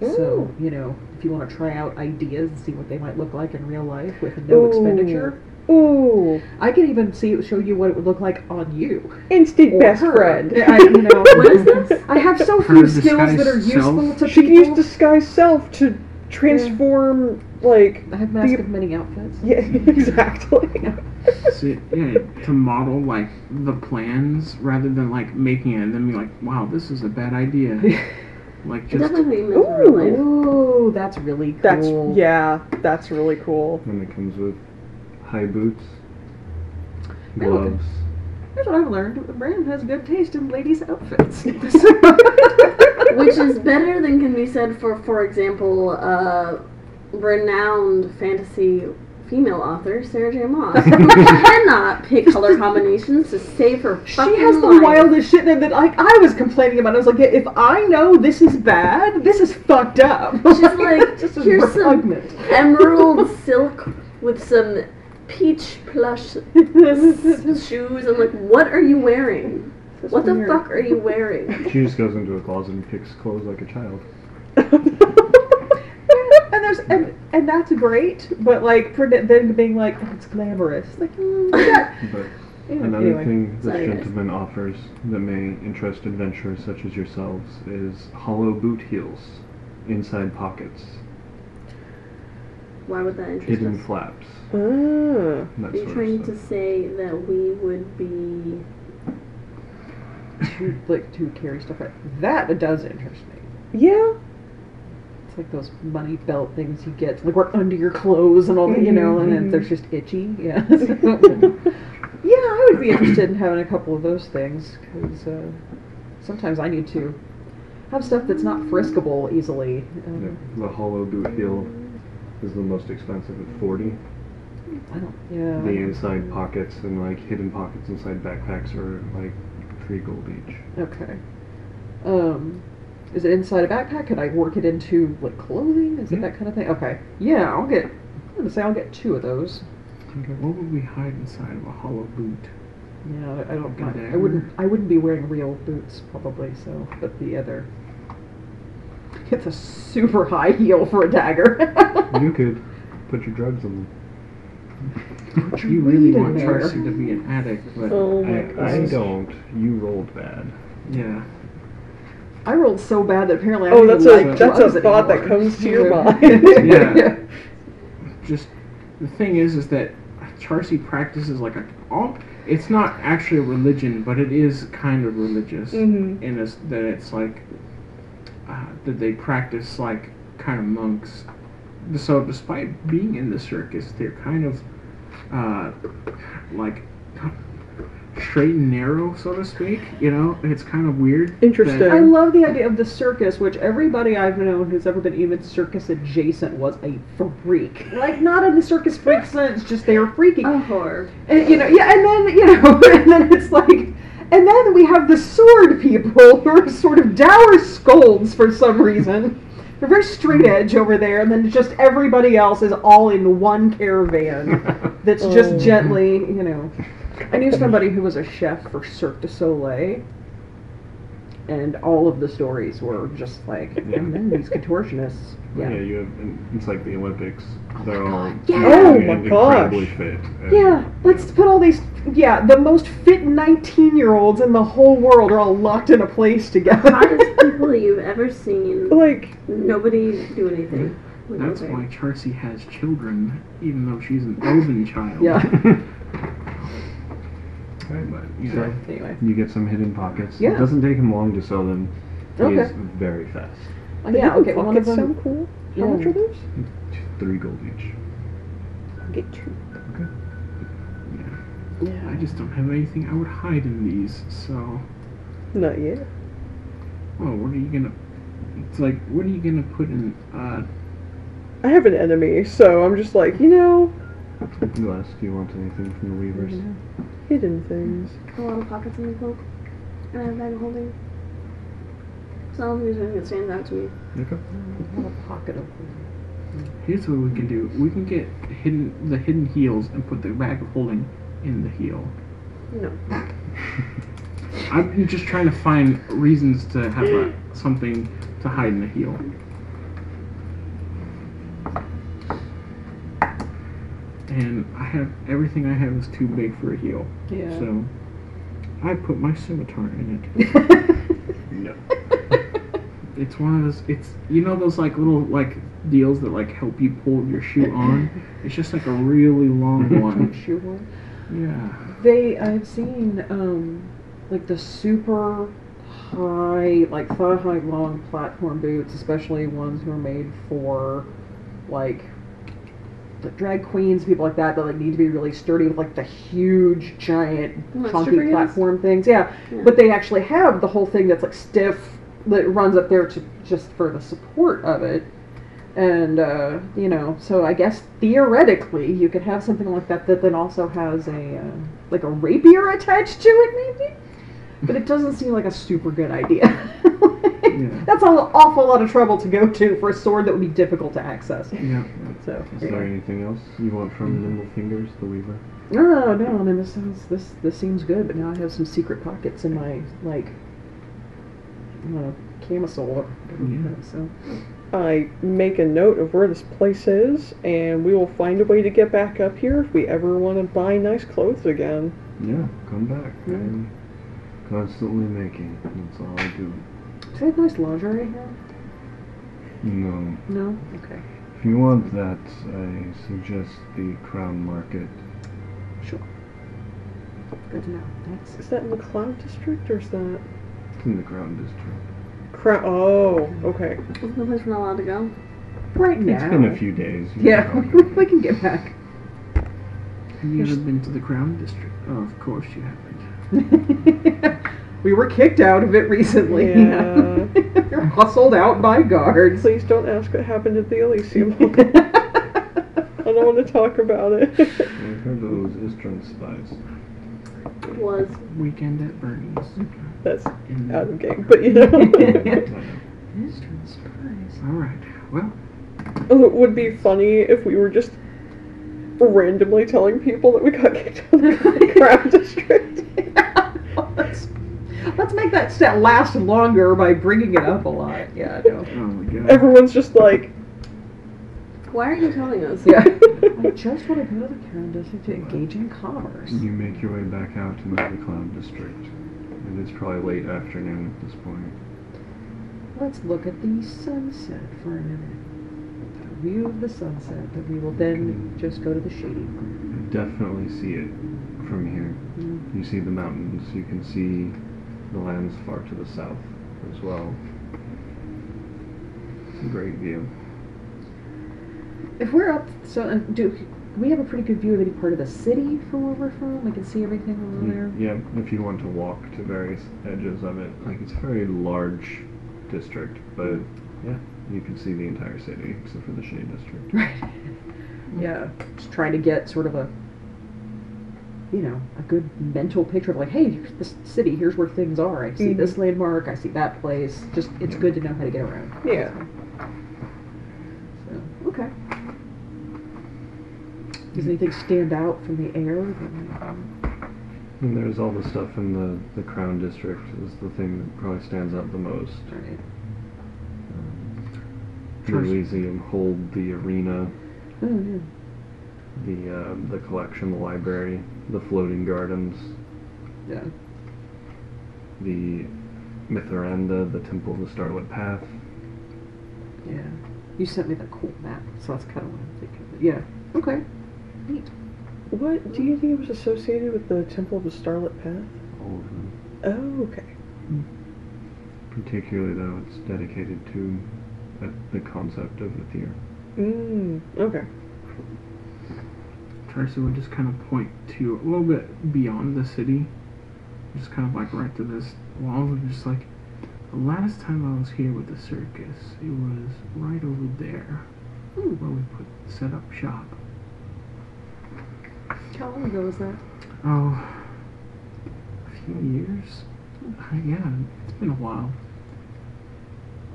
So you know, if you want to try out ideas and see what they might look like in real life with no
Ooh.
expenditure,
Ooh,
I can even see show you what it would look like on you.
instant
Or
best
her.
friend.
I, you know,
What is this?
I have so
Her
few skills that are useful
self?
to
She can use disguise self to transform, like,
I have mask
the-
of many outfits.
yeah, exactly.
So, yeah, to model like the plans rather than like making it and then be like, wow, this is a bad idea. Like
It
just
definitely meant in real life.
Ooh, that's really cool.
That's yeah, that's really cool.
And it comes with high boots,
Yeah, okay.
gloves.
Here's what I've learned. Brandon has good taste in ladies' outfits.
Which is better than can be said for, for example, uh, renowned fantasy female author Sarah J. Maas, who cannot pick color combinations to save her
She has the
life.
wildest shit that, that like I was complaining about. I was like, if I know this is bad, this is fucked up.
She's like,
this is
here's some emerald silk with some peach plush shoes. I'm like, what are you wearing? What the
weird.
fuck are you wearing?
She just goes into a closet and picks clothes like a child.
and there's and, and that's great, but like for then being like oh, it's glamorous, like mm, yeah.
But
Anyway,
another
anyway.
thing this
Sorry, guys.
gentleman offers that may interest adventurers such as yourselves is hollow boot heels, inside pockets,
Why would that interest
hidden
us?
flaps, that
Are you trying to say that we would be
to like to carry stuff like that does interest me.
yeah.
It's like those money belt things you get, like work under your clothes and all that, you know, and then
Mhm,
they're just itchy. Yeah. yeah, I would be interested in having a couple of those things because uh, sometimes I need to have stuff that's not friskable easily.
Yeah,
Um,
the hollow boot heel is the most expensive at 40.
I don't. Yeah.
The inside pockets and like hidden pockets inside backpacks are like three gold each.
Okay. Um, is it inside a backpack? Could I work it into like clothing? Is it
Yeah.
that kind of thing? Okay. Yeah, I'll get. I'm gonna say I'll get two of those. Okay.
What would we hide inside of a hollow boot?
Yeah, I- I don't.
Like a
I, I
dagger?
wouldn't. I wouldn't be wearing real boots probably. So, but the other. It's a super high heel for a dagger.
You could put your drugs in them.
You really want
there.
Tracy to be an addict, but
Oh my
I, I don't. You rolled bad.
yeah.
I rolled so bad that apparently I
Oh,
don't
that's
even
a
like
that's
drugs
a thought that comes to your mind.
Yeah. Just the thing is, is that Charsea practices like a all. It's not actually a religion, but it is kind of religious
mm-hmm.
in this that it's like uh, that they practice like kind of monks. So despite being in the circus, they're kind of uh, like straight and narrow, so to speak. You know, it's kind of weird. that-
Interesting.
I love the idea of the circus, which everybody I've known who's ever been even circus adjacent was a freak. Like not in the circus freak sense, just they were freaky.
a whore?
And, you know, yeah, and then you know, and then it's like, and then we have the sword people who are sort of dour scolds for some reason. They're very straight hmm. edge over there, and then just everybody else is all in one caravan that's just
Oh.
gently, you know. I knew somebody who was a chef for Cirque du Soleil, and all of the stories were just like, and then these contortionists.
Yeah,
Yeah.
you have. It's like the Olympics.
Oh
They're all
God, oh yeah.
young
Oh
and
my
incredibly
gosh.
fit. and-
Yeah, let's put all these. Yeah, the most fit 19 year olds in the whole world are all locked in a place together.
Hottest people you've ever seen.
Like,
Nobody do anything. Like,
That's
okay.
why Charsea has children, even though she's an elven child.
yeah.
Right, but
Yeah.
so
Anyway.
you get some hidden pockets.
Yeah.
It doesn't take him long to sew them. He is very fast.
Oh,
the
yeah,
hidden
okay, one of them.
sound cool. How
Yeah.
much are those?
Three gold each.
I'll get two. Okay. Yeah. yeah.
I just don't have anything I would hide in these, so.
Not yet.
Oh, what are you gonna. It's like, what are you gonna put in. Uh,
I have an enemy, so I'm just like, you know,
Glass, do you want anything from the weavers?
Hidden things.
a lot of pockets in my cloak. And I have a bag of holding. So i there's anything that stands out to me.
Okay.
What a pocket of.
here's what we can do we can get hidden the hidden heels and put the bag of holding in the heel.
No.
I'm just trying to find reasons to have a, something to hide in the heel. And I have everything I have is too big for a heel.
Yeah.
So I put my scimitar in it.
No.
It's one of those it's you know those like little like deals that like help you pull your shoe on? It's just like a really long one.
Shoe one.
Yeah.
They, I've seen, um, like the super high, like thigh high long platform boots, especially ones who are made for, like, the drag queens, people like that, that like need to be really sturdy with like the huge, giant, chunky platform things. Yeah.
Yeah.
but they actually have the whole thing that's like stiff that runs up there to just for the support of it. And uh, you know, so I guess theoretically you could have something like that that then also has a uh, like a rapier attached to it, maybe. But it doesn't seem like a super good idea.
Yeah.
That's an awful lot of trouble to go to for a sword that would be difficult to access.
Yeah.
So
Is there anything else you want from Nimble Fingers, the weaver?
No, no, I mean this sounds this this seems good, but now I have some secret pockets in my like uh, camisole
Yeah.
so
I make a note of where this place is, and we will find a way to get back up here if we ever want to buy nice clothes again.
Yeah, come back.
Yeah.
I'm constantly making. That's all I do.
Do they have nice lingerie here?
No.
No? Okay.
If you want that, I suggest the Crown Market.
Sure. Good to know. Thanks.
Is that in the Cloud District, or is that
It's in the Crown District.
Crown? Oh, okay.
Isn't the place we're not allowed to go?
Right now.
It's been a few days.
Yeah, we, can get back.
Have you ever been to the Crown District? Oh, of course you haven't.
we were kicked out of it recently.
Yeah.
we were hustled out by guards.
Please don't ask what happened at the Elysium. I don't want to talk about it.
I've heard those Istran spies.
Was.
Weekend at Bernie's. That's
In
out of game, but you know.
I.
Eastern spies.
All right. Well,
Oh, it would be funny if we were just randomly telling people that we got kicked out of the Crown District.
let's, let's make that step last longer by bringing it up a lot. Yeah, I know.
oh my god.
Everyone's just like,
Why are you telling us?
Yeah. I just want to go to the Crown District to engage in commerce.
You make your way back out to the Clown District. And it's probably late afternoon at this point.
Let's look at the sunset for a minute. View of the sunset that we will then just go to the shady.
Definitely see it from here.
Mm.
You see the mountains. You can see the lands far to the south as well. It's a great view.
If we're up, so do we have a pretty good view of any part of the city from where we're from? We can see everything over there.
Yeah, if you want to walk to various edges of it. Like, it's a very large district, but yeah, you can see the entire city except for the Shade District.
Right. yeah, just trying to get sort of a, you know, a good mental picture of like, hey, here's this city. Here's where things are. I see this mm-hmm. landmark. I see that place. Just it's good to know how to get around.
yeah.
So okay. Does anything stand out from the air? that might,
And there's all the stuff in the, the Crown District is the thing that probably stands out the most.
Right.
Um, the hold the arena,
Oh yeah.
the uh, the collection, the library, the floating gardens,
Yeah.
the Mithranda, the Temple of the Starlit Path.
Yeah. You sent me the cool map, so that's kind of what I'm thinking. But yeah. Okay. Neat.
What do you think it was associated with the Temple of the Starlit Path?
All of them.
Oh, okay.
Particularly though, it's dedicated to the concept of Aether.
Mm, okay.
Tracy would just kind of point to a little bit beyond the city, just kind of like right to this wall, and just like the last time I was here with the circus, it was right over there
Hmm.
where we put set up shop.
How long ago was that?
Oh, a few years. Uh, yeah, it's been a while.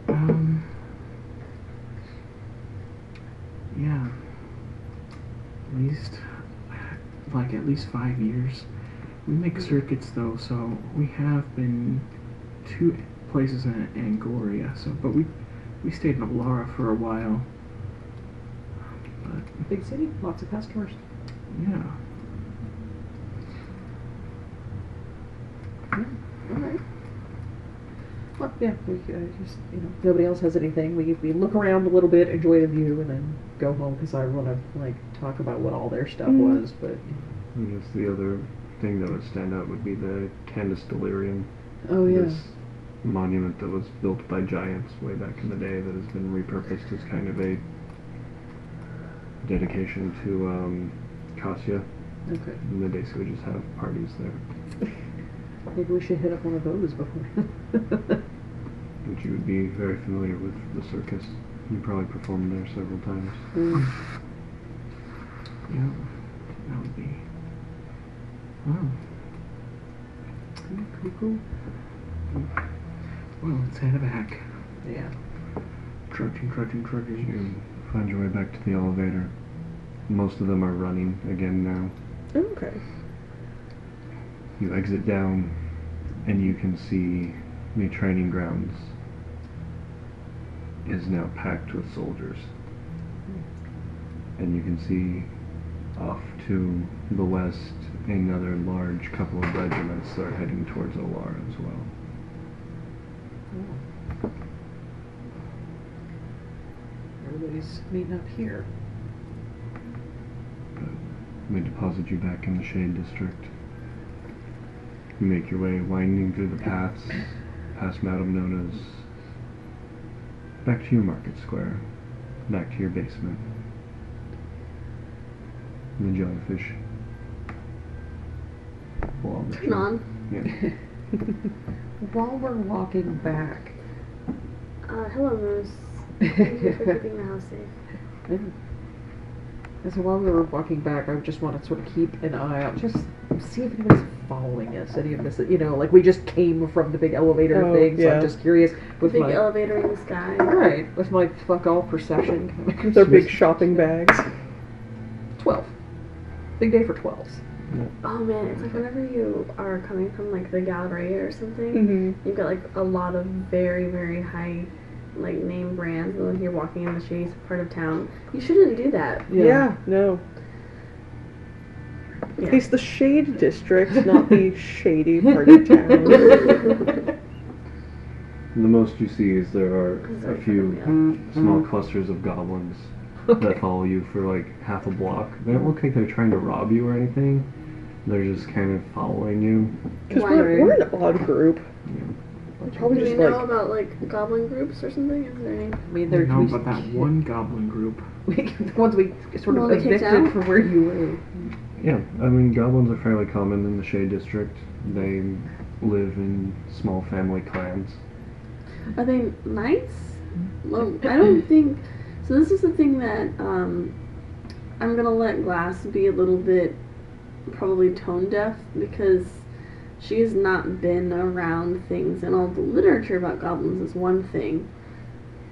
Um, yeah, at least like at least five years. We make circuits though, so we have been two places in Angoria. So, but we we stayed in Olara for a while. But
Big city, lots of customers.
yeah.
All right. Well, yeah, we uh, just you know nobody else has anything. We we look around a little bit, enjoy the view, and then go home because I want to like talk about what all their stuff
Mm.
was. But
I guess the other thing that would stand out would be the Candace Delirium.
oh yeah,
This monument that was built by giants way back in the day that has been repurposed as kind of a dedication to um, Cassia.
okay.
And they basically just have parties there,
Maybe we should hit up one of those before.
which you would be very familiar with the circus. You probably performed there several times.
Mm.
Yeah, that would be. Oh,
Cool, cool.
well, let's head back.
Yeah.
Trudging, trudging, trudging.
You find your way back to the elevator. Most of them are running again now.
Okay.
You exit down, and you can see the training grounds is now packed with soldiers. And you can see off to the west another large couple of regiments that are heading towards Olara as well.
Everybody's meeting up here.
We deposit you back in the Shade District. You make your way winding through the paths, past Madame Nona's, back to your market square, back to your basement. And the jellyfish. Well,
Turn on.
Yeah.
While we're walking back,
Uh, hello, Moose. Thank you for keeping the house safe.
and so while we were walking back, I just want to sort of keep an eye out, just see if anybody's following us. Any of this, you know, like we just came from the big elevator
Oh,
thing, so
yeah.
I'm just curious with
Big
my
elevator in the sky.
right with my fuck all perception.
With their big shopping bags.
twelve, big day for twelves.
Oh man, it's like whenever you are coming from like the gallery or something,
Mm-hmm.
you've got like a lot of very, very high like name brands and then you're walking in the shady part of town. You shouldn't do that.
Yeah. no.
Yeah.
It's the Shade District, not the shady part of town.
The most you see is there are
Because
a
they're
few
fucking
small mm-hmm. clusters of goblins that follow you for like half a block. They don't look like they're trying to rob you or anything. They're just kind of following you.
Because we're, we're an odd group. We're probably
Do we know
like.
about like goblin groups or something? Is there any?
I mean,
We know about that one goblin group.
the ones we sort of
Well,
evicted
out?
from where you were.
Yeah, I mean, goblins are fairly common in the Shade District. They live in small family clans.
Are they knights? Well, I don't think. So this is the thing that um, I'm gonna let Glass be a little bit probably tone deaf because she has not been around things, and all the literature about goblins is one thing,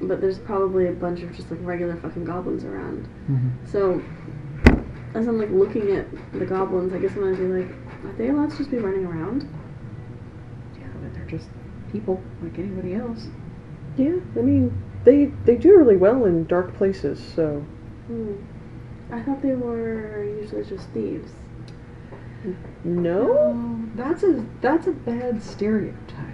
but there's probably a bunch of just like regular fucking goblins around. So as I'm like looking at the goblins, I guess I'm gonna be like, are they allowed to just be running around?
Yeah, but they're just people like anybody else.
Yeah, I mean, they they do really well in dark places. So
Hmm. I thought they were usually just thieves.
no.
that's a that's a bad stereotype.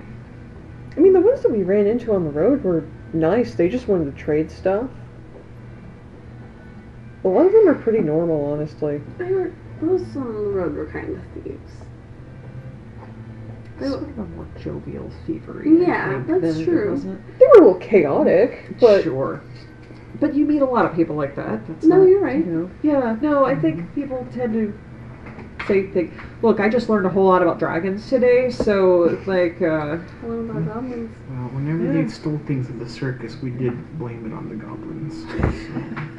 I mean, the ones that we ran into on the road were nice. They just wanted to trade stuff. A lot of them are pretty normal, honestly.
They were those on the road were kind of thieves. They
Sort
were,
of a more jovial, thievery.
Yeah,
think,
that's true.
Wasn't
They were a little chaotic,
it?
but
sure. But you meet a lot of people like that. That's
No,
not,
you're right.
You know, yeah, no, I think people tend to say things. Look, I just learned a whole lot about dragons today, so like, uh,
one about goblins.
Well, whenever
Yeah.
they stole things at the circus, we did blame it on the goblins.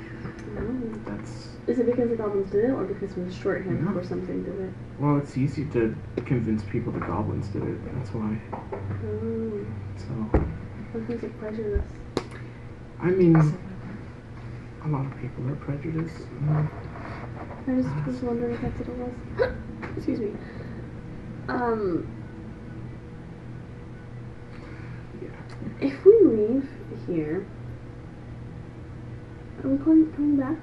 Oh.
that's
Is it because the goblins did it, or because it was shorthand
No.
for something did it?
well, it's easy to convince people the goblins did it. That's why.
Oh,
So
kinds of prejudice?
I mean, a lot of people are prejudiced. Mm.
I just was wondering if that's what it was. Excuse me. Um,
Yeah.
if we leave here, are we going, coming back?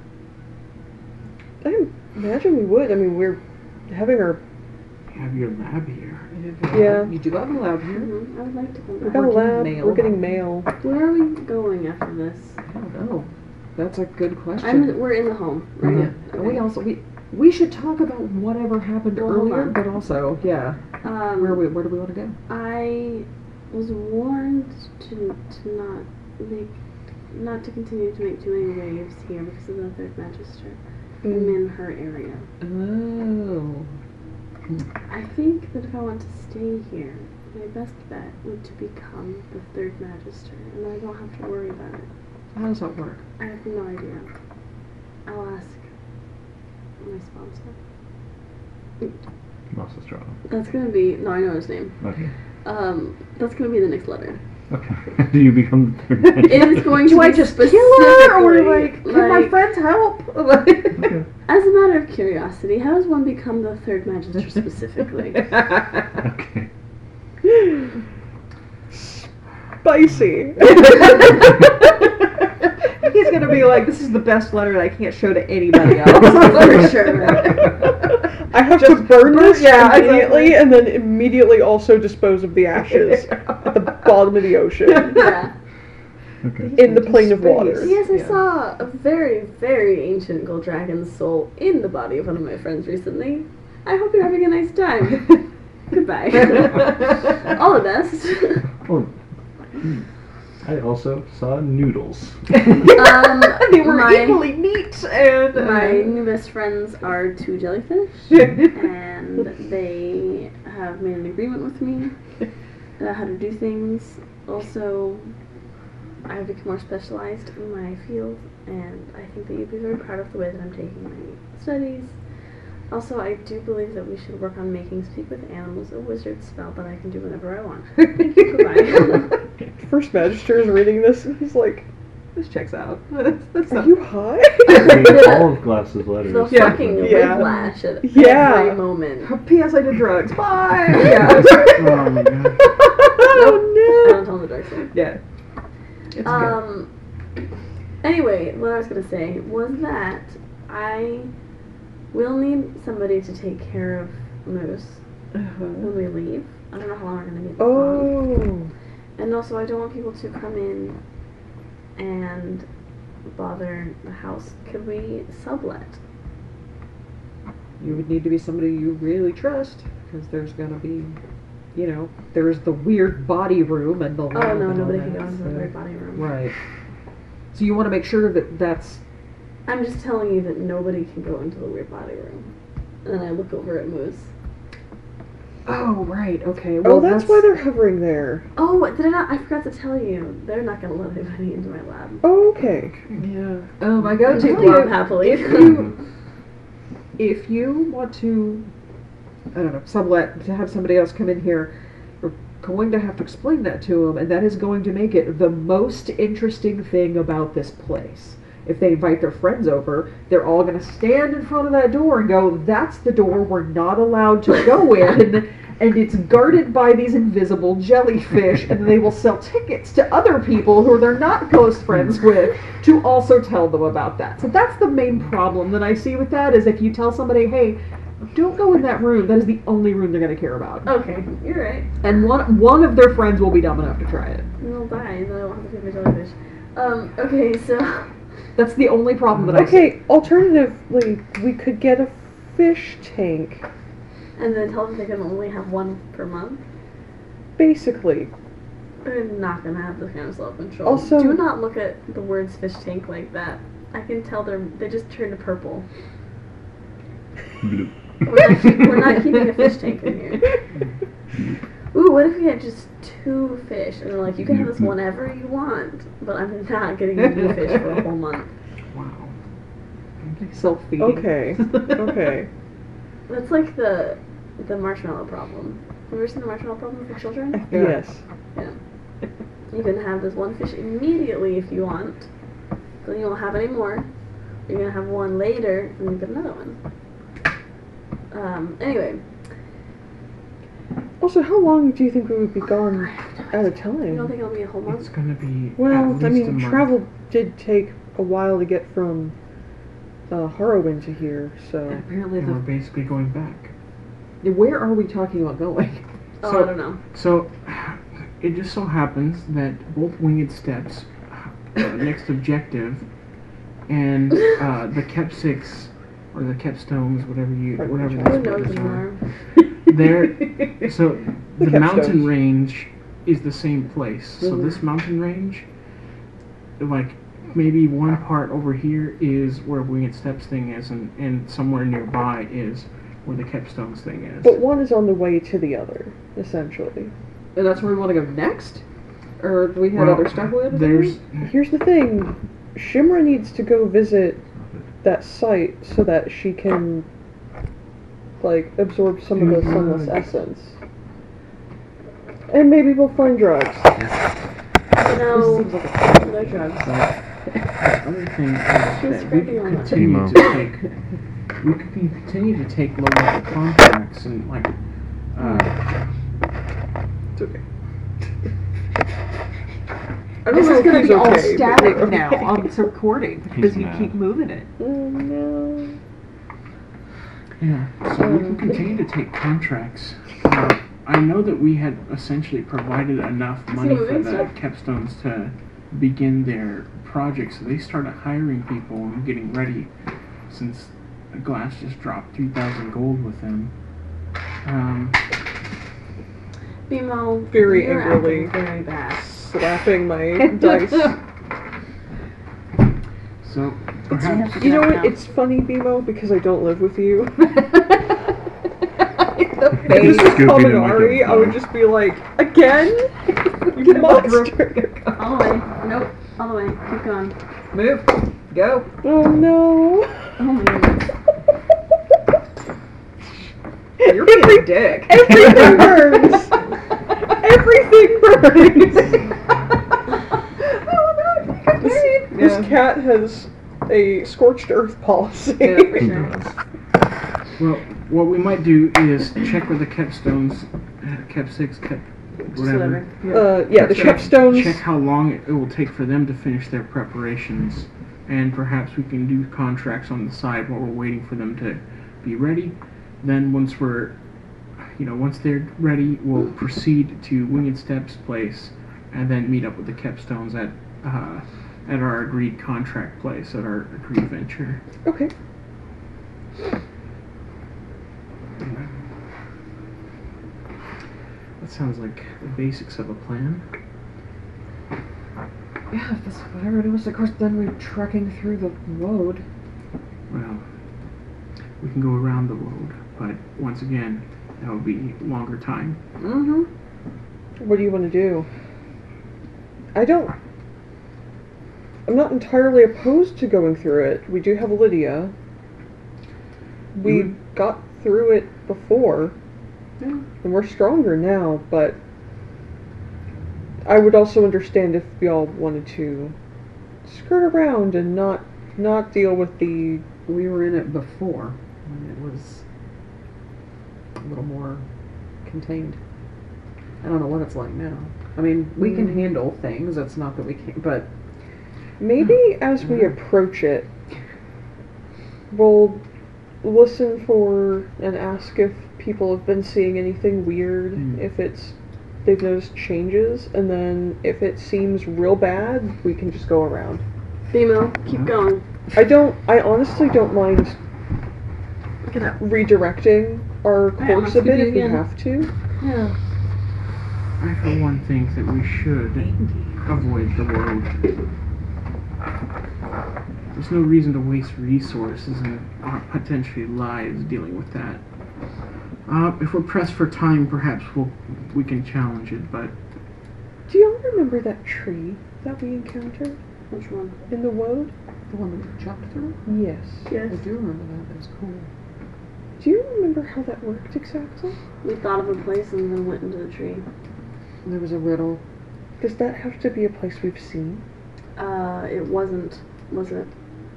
I imagine we would. I mean, we're having our
You have your lab here.
Yeah.
You do have a lab here.
hmm I would like to come
we
back.
got a
We're getting
lab.
mail.
We're getting mail.
Where are we going after this?
I don't know. That's a good question.
I'm. We're in the home, right?
yeah. And we also we we should talk about whatever happened
Well,
earlier,
on.
but also yeah,
Um,
where we where do we want to go?
I was warned to to not make not to continue to make too many waves here because of the third magister. I'm
Mm.
in her area.
Oh.
I think that if I want to stay here, my best bet would to become the third magister, and I don't have to worry about it.
How does that work?
I have no idea. I'll ask my sponsor.
Moss Estrada.
That's gonna be no, I know his name.
Okay.
Um, that's gonna be the next letter.
Okay. Do you become the third
It is going
Do
to
I just kill her, or
specifically,
like can my friends help?
Okay.
As a matter of curiosity, how does one become the third magister specifically?
Okay.
Spicy.
He's gonna be like, "This is the best letter that I can't show to anybody else."
For sure.
I have to burn
burn-
this
yeah,
immediately,
exactly.
and then immediately also dispose of the ashes at the bottom of the ocean
yeah.
Okay.
in the plane of water.
Yes, I
Yeah.
saw a very, very ancient gold dragon's soul in the body of one of my friends recently. I hope you're having a nice time. Goodbye. All the best.
Oh. I also saw noodles.
Um,
they were
my-
equally neat and. uh,
My new best friends are two jellyfish, and they have made an agreement with me about how to do things. Also, I've become more specialized in my field, and I think that you'd be very proud of the way that I'm taking my studies. Also, I do believe that we should work on making Speak with Animals a wizard spell that I can do whenever I want. Thank you. Goodbye.
First Magister is reading this, and he's like,
this checks out. That's, that's
"Are
not.
you high?"
Read all of Glass's letters.
the
Yeah.
fucking
Yeah.
whiplash at
Yeah.
every moment.
P.S. I did drugs. Bye. yeah.
Oh my god.
I
oh
don't tell the dark side.
Yeah. It's good.
Um. Anyway, what I was gonna say was that I will need somebody to take care of Moose
Uh-huh.
when we leave. I don't know how long we're gonna be.
no!
gone.
Oh,
And also, I don't want people to come in and bother the house. Could we sublet?
You would need to be somebody you really trust, because there's gonna be, you know, there's the weird body room and the.
Oh no,
and
nobody can go into
so-
the weird body room.
Right. So you want to make sure that that's.
I'm just telling you that nobody can go into the weird body room. And then I look over at Moose.
Oh right. Okay. Well,
oh, that's, why they're hovering there.
Oh, did I not? I forgot to tell you. They're not gonna let anybody into my lab.
Oh, okay.
Yeah. Um, I gotta
Take
tell
lab
you. If you want to, I don't know, sublet to have somebody else come in here, you're going to have to explain that to them, and that is going to make it the most interesting thing about this place. If they invite their friends over, they're all going to stand in front of that door and go, "That's the door we're not allowed to go in." And it's guarded by these invisible jellyfish, and they will sell tickets to other people who they're not close friends with to also tell them about that. So that's the main problem that I see with that is if you tell somebody, hey, don't go in that room, that is the only room they're gonna care about.
Okay, you're right.
And one one of their friends will be dumb enough to try it.
We'll die, then I won't have to feed my jellyfish. Um, okay, so.
That's the only problem that I see.
Okay, alternatively, we could get a fish tank.
And then tell them they can only have one per month.
Basically.
They're not gonna have this kind of self control.
Also-
do not look at the words fish tank like that. I can tell they're they just turned to purple.
Bloop.
We're not, keep, we're not keeping a fish tank in here. Ooh, what if we had just two fish and they're like, you can have this whenever you want, but I'm not getting you new fish for a whole month.
Wow.
Self feeding.
Okay. Okay.
That's like the the marshmallow problem. Have you ever seen the marshmallow problem for children?
Yes.
Yeah. You can have this one fish immediately if you want. Then you won't have any more. You're gonna have one later, and you get another one. Um. Anyway,
Also, how long do you think we would be gone at a
I don't
time?
think it'll be a whole month.
It's gonna be.
Well,
at
I
least a
mean,
month.
travel did take a while to get from uh, Harrowin to here, so.
Apparently,
And we're basically going back.
where are we talking about going?
Oh,
So-
I don't know.
So, it just so happens that both Winged Step's, uh, next objective, and uh, the Kep Six or the Kepstones, whatever you,
Right,
whatever
which
Who
those
knows
words are.
Anymore?
There, so
The
the, mountain
Kepstones.
range is the same place. So
Mm-hmm.
Mhm.
this mountain range, like maybe one part over here is where Winged Step's thing is, and, and somewhere nearby is where the Kepstones thing is.
But one is on the way to the other, essentially.
And that's where we want to go next? Or do we have
Well,
other stuff we had to
There's
do?
Here's the thing Shimra needs to go visit that site so that she can, like, absorb some of the sunless essence. And maybe we'll find drugs.
No,
This seems
no drugs.
Other thing is
She's
that we
scraping
could
on
continue to take we could continue to take low level contracts and like uh,
It's okay. I don't
This
know
is
if
going to
he's
be all
okay, but
static
we're
now
okay.
on this recording because
He's
you
mad.
keep moving it.
Oh no.
Yeah. So we can continue to take contracts. Uh, I know that we had essentially provided enough money for the
stuff?
capstones to begin their project, so they started hiring people and getting ready. Since Glass just dropped three thousand gold with them. Um,
Bimo,
Very angrily.
very bad.
Slapping my dice.
so perhaps
You know what?
no.
It's funny, Bimo, because I don't live with you.
the
If
face.
this was
Scooping in like a
Kaminari, I would just be like, again? You
Get him off the
monster!
All the way. Nope. All the way. Keep going.
Move. Go.
Oh no.
Oh my goodness.
You're being a dick.
Everything burns! Everything burns! This, this cat has a scorched earth policy.
Yeah.
Well, what we might do is check with the Kepstones, uh, Kep 6, Kep whatever.
Uh, yeah, the
check, check how long it will take for them to finish their preparations, and perhaps we can do contracts on the side while we're waiting for them to be ready. Then once we're, you know, once they're ready, we'll proceed to Winged Step's place, and then meet up with the Kepstones at uh, at our agreed contract place at our agreed venture.
Okay.
That sounds like the basics of a plan.
Yeah, if that's whatever it is, of course, then we're trekking through the road.
Well, we can go around the road, but once again, that would be longer time.
Mm-hmm.
What do you want to do? I don't. I'm not entirely opposed to going through it. We do have Lydia. We
would-
got through it before,
Yeah.
and we're stronger now, but I would also understand if y'all wanted to skirt around and not not deal with the.
We were in it before when it was a little more contained. I don't know what it's like now. I mean, we can
Mm.
handle things. It's not that we can't, but
Maybe as we approach it, we'll listen for and ask if people have been seeing anything weird,
Mm.
if it's they've noticed changes, and then if it seems real bad, we can just go around.
Female, keep going.
I don't. I honestly don't mind
Look at that.
redirecting our course a bit if we have to.
Yeah.
I, for one, think that we should avoid the woad. There's no reason to waste resources and potentially lives dealing with that. Uh, if we're pressed for time, perhaps we'll, we can challenge it, but
Do y'all remember that tree that we encountered
Which one?
in the woad?
the one that we jumped through.
Yes.
Yes.
I do remember that. That was cool.
Do you remember how that worked exactly?
We thought of a place and then went into the tree.
There was a riddle.
Does that have to be a place we've seen?
Uh, it wasn't, was it?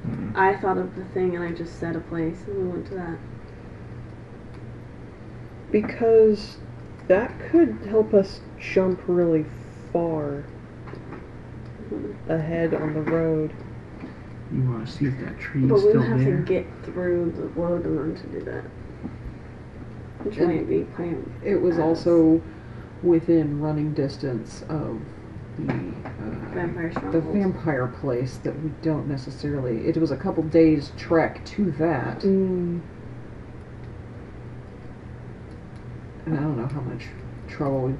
Mm.
I thought of the thing and I just said a place and we went to that.
Because that could help us jump really far
Mhm.
ahead on the road.
you want to see if that tree is still there.
But we
still
would have to get through the wood in order to do that. Which
And
might be kind
It was
Yes.
also within running distance of the uh,
vampire
the
stronghold.
vampire place that we don't necessarily. It was a couple days trek to that,
Mm.
and I don't know how much trouble we,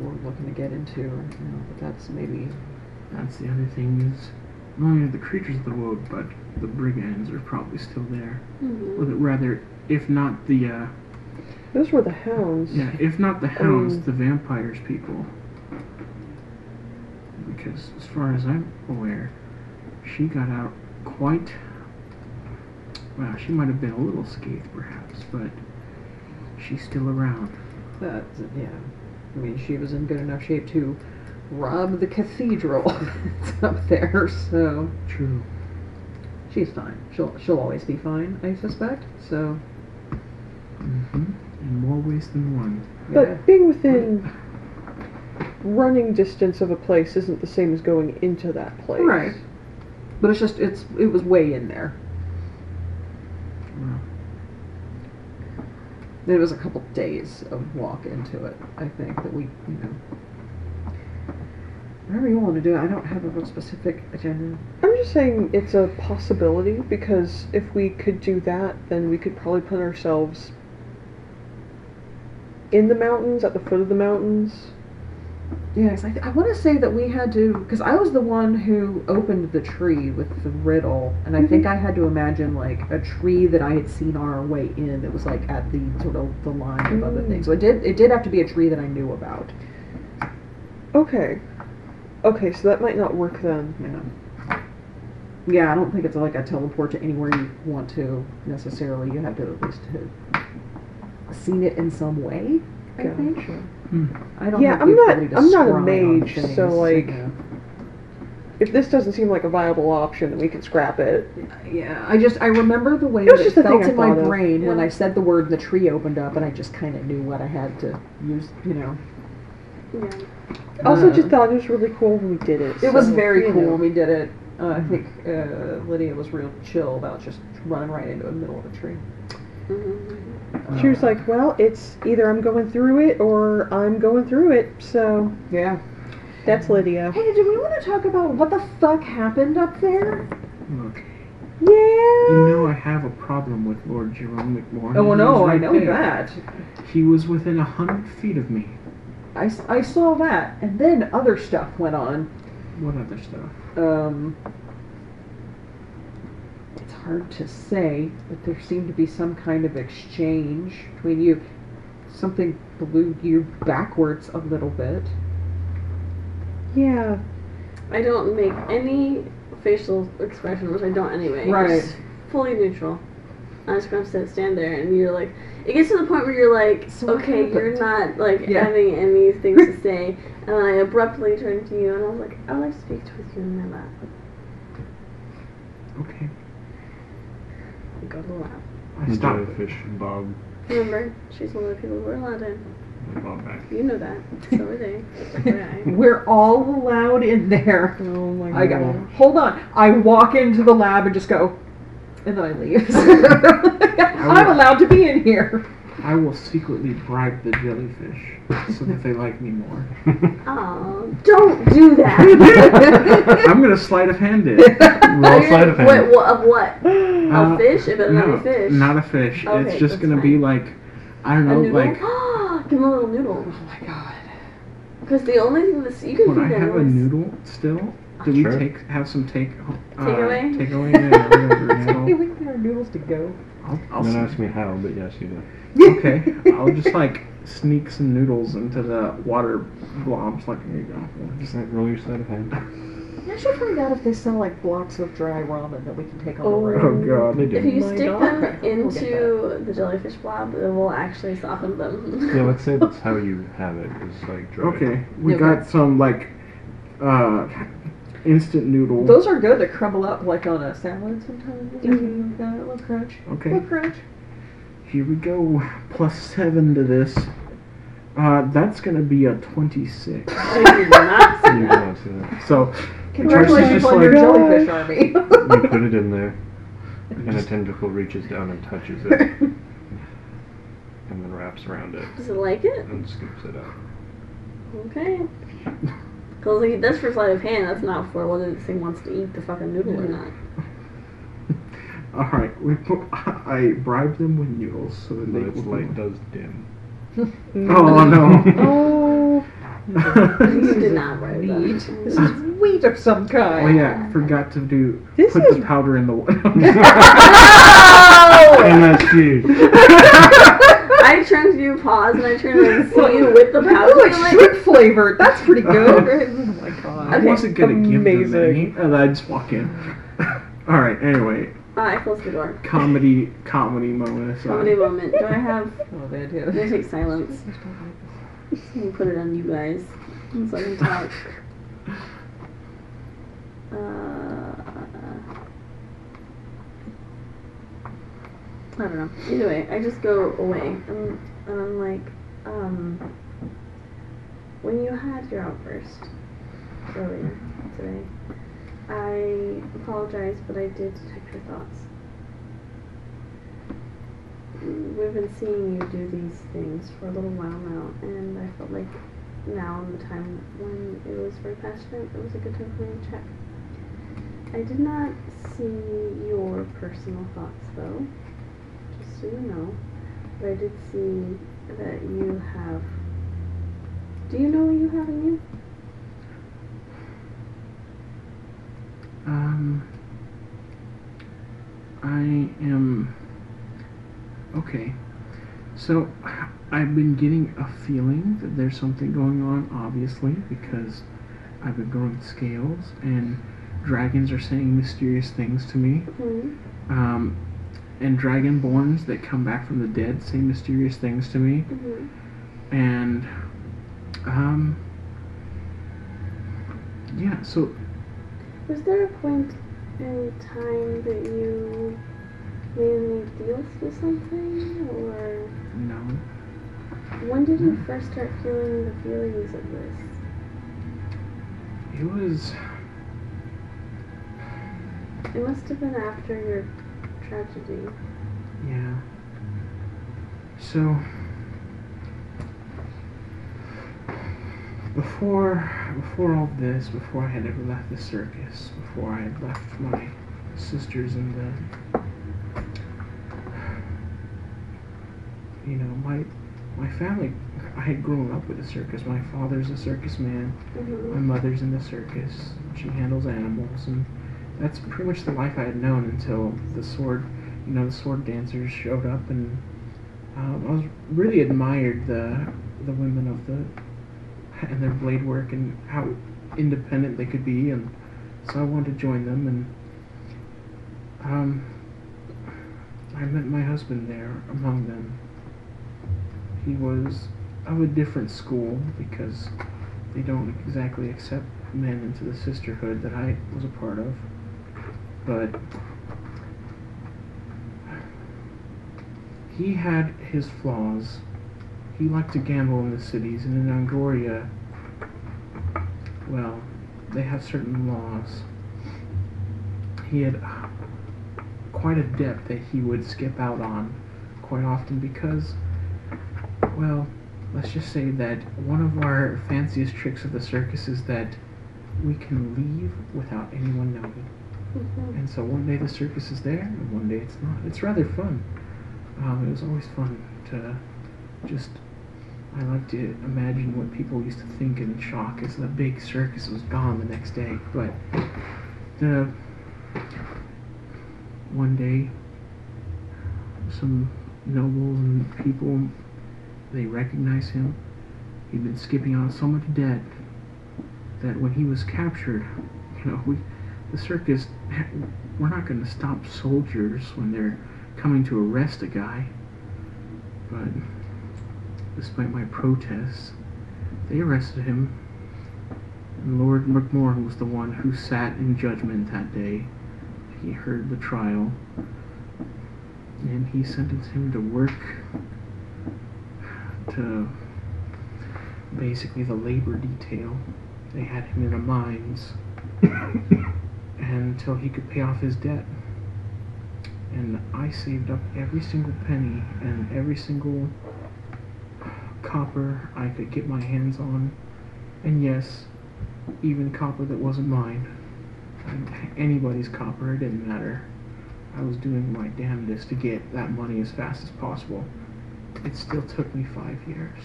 we're looking to get into right now. But that's maybe
That's the other thing is, not only are the creatures of the woad, but the brigands are probably still there.
Mhm.
Or the- rather, if not the uh,
Those were the hounds.
yeah, if not the hounds,
Um,
the vampires people. Because as far as I'm aware, she got out quite. Well, she might have been a little scathed, perhaps, but she's still around.
that. Yeah, I mean, she was in good enough shape to rob the cathedral that's up there, so
True.
she's fine. She'll she'll always be fine, I suspect. So
Mm-hmm. In more ways than one.
But
yeah.
being within running distance of a place isn't the same as going into that place.
Right. But it's just it's it was way in there. It was a couple days of walk into it. I think that we you know. Whatever you want to do, I don't have a specific agenda.
I'm just saying it's a possibility because if we could do that, then we could probably put ourselves in the mountains, at the foot of the mountains.
Yes, I, th- I want to say that we had to, because I was the one who opened the tree with the riddle, and I mm-hmm. think I had to imagine like a tree that I had seen on our way in that was like at the sort of the line of other things. So it did it did have to be a tree that I knew about.
Okay. Okay, so that might not work then.
Yeah. Yeah, I don't think it's like a teleport to anywhere you want to necessarily. You have to at least have seen it in some way. I think.
Gotcha.
I don't.
Yeah,
have
I'm
the
not-
to
I'm not a
scry on
mage, so,
things,
like-
yeah.
If this doesn't seem like a viable option, then we can scrap it.
Yeah, I just I remember the way
It was
that
just
it
a thing
felt
I
in my
thought of.
brain when
Yeah.
I said the word and the tree opened up, and I just kind of knew what I had to use. You know,
Yeah.
Also,
Uh,
just thought it was really cool when we did it.
it was
so,
very
you
cool
know.
when we did it. Uh, I think uh, Lydia was real chill about just running right into the middle of a tree.
Mhm.
She was like, "Well, it's either I'm going through it or I'm going through it." So
"Yeah."
that's Lydia.
Hey, do we want to talk about what the fuck happened up there?
look,
Yeah.
you know I have a problem with Lord Jarrund McMorrin.
Oh
He was
no, I know
there.
that.
He was within a hundred feet of me.
I, I saw that, and then other stuff went on.
What other stuff?
um, it's hard to say, but there seemed to be some kind of exchange between you. Something blew you backwards a little bit.
Yeah.
I don't make any facial expression, which I don't anyway.
Right.
Just fully neutral. I'm just gonna sit, stand there, and you're like, it gets to the point where you're like,
So
okay, you're not like
Yeah.
having any things to say, and then I abruptly turn to you, and I was like, I would like to speak with you in my lap.
Okay,
The
Stop.
jellyfish bob,
Remember, she's one of the people who are allowed in.
bob back.
You know that. So are they. FYI.
We're all allowed in there.
Oh my
I
god.
hold on. I walk into the lab and just go, and then I leave. I'm allowed to be in here.
I will secretly bribe the jellyfish so that they like me more.
Oh, don't do that.
I'm gonna sleight of hand it.
Roll sleight of hand.
Wait, what, of what?
Uh,
a fish? It better
no,
not be fish.
not a fish.
Okay,
it's just
that's
gonna be
fine.
like, I don't
a
know,
noodle?
like
Give him a little noodle.
Oh my god.
Because the only thing that's you can
when I
feed
have a
animals-
noodle still. Do we
Sure.
take have some take uh,
Takeaway?
Takeaway, yeah, whatever, you know.
We can our noodles to go.
I'll, I'll
Don't
s-
ask me how, but yes, you do.
okay. I'll just like sneak some noodles into the water blobs. Like here you go.
Just like, roll your side of hand.
I should find out if they sell like blocks of dry ramen that we can take on
Oh.
the road.
Oh god.
They do.
If you
My
stick
God.
them
Okay, we'll
into the jellyfish blob, it will actually soften them.
Yeah, let's say that's how you have it. Is like dry.
Okay, we
Okay.
got some like uh instant noodle.
Those are good to crumble up like on a salad sometimes.
Mhm.
Like that, a little crunch.
Okay.
A little crunch.
Here we go. Plus seven to this. Uh, that's gonna be a twenty-six.
I did not see
You
that.
don't see that.
So
Congratulations
just
on your
like-
jellyfish army.
You put it in there, and a tentacle reaches down and touches it, and then wraps around it
Does it like it?
and scoops it up.
Okay. Because like, that's for sleight of hand. That's not for whether this thing wants to eat the fucking noodle or not.
all right, we put, I bribed them with noodles so that
But
they
its
would
light does dim.
Oh no.
Oh.
You did not write
Wheat. This is wheat of some kind.
Oh yeah, forgot to do
This
put
is-
the powder in the water.
MSG.
I turned you pause and I turned and see you with the
Like,
powder.
oh, it's
like,
shrimp flavored. That's pretty good. oh my god.
I
Okay,
wasn't gonna give them
amazing.
any, and I just walk in. all right. Anyway,
uh, I closed the door.
comedy comedy moment aside.
Comedy moment. Do I have?
Oh, they
I'm gonna
do.
take silence and put it on you guys so I can talk. Uh, I don't know. Either way, I just go away and, and I'm like, um, when you had your outburst earlier today, I apologize, but I did detect your thoughts. We've been seeing you do these things for a little while now, and I felt like now in the time when it was very passionate, it was a good time for me to check. I did not see your personal thoughts though, so you know. But I did see that you have. Do you know what you have in you?
Um, I am okay. So I've been getting a feeling that there's something going on, obviously, because I've been growing scales and dragons are saying mysterious things to me.
Mm-hmm.
Um, and dragonborns that come back from the dead say mysterious things to me.
Mm-hmm.
And um, yeah. So
Was there a point in time that you made any deals with something, or
no.
when did you first start feeling the feelings of this?
It was
It must have been after your tragedy.
Yeah. So before before all this, before I had ever left the circus, before I had left my sisters and the you know, my my family I had grown up with the circus. My father's a circus man. My
Mm-hmm.
mother's in the circus. She handles animals, and that's pretty much the life I had known until the sword, you know, the sword dancers showed up, and um, I was really admired the the women of the and their blade work and how independent they could be, and so I wanted to join them, and um, I met my husband there among them. He was of a different school because they don't exactly accept men into the sisterhood that I was a part of. But he had his flaws. He liked to gamble in the cities, and in Angoria, well, they have certain laws. He had quite a debt that he would skip out on quite often because, well, let's just say that one of our fanciest tricks of the circus is that we can leave without anyone knowing. And so one day the circus is there, and one day it's not. It's rather fun. Um, it was always fun to just. I like to imagine what people used to think in shock as the big circus was gone the next day. But the one day, some nobles and people they recognize him. He'd been skipping on so much debt that when he was captured, you know, we the circus we're not going to stop soldiers when they're coming to arrest a guy. But despite my protests they arrested him. And lord mcmorrin was the one who sat in judgment that day. He heard the trial. And he sentenced him to work to basically the labor detail. They had him in the mines until he could pay off his debt. And I saved up every single penny and every single copper I could get my hands on. And yes, even copper that wasn't mine. Anybody's copper, it didn't matter. I was doing my damnedest to get that money as fast as possible. It still took me five years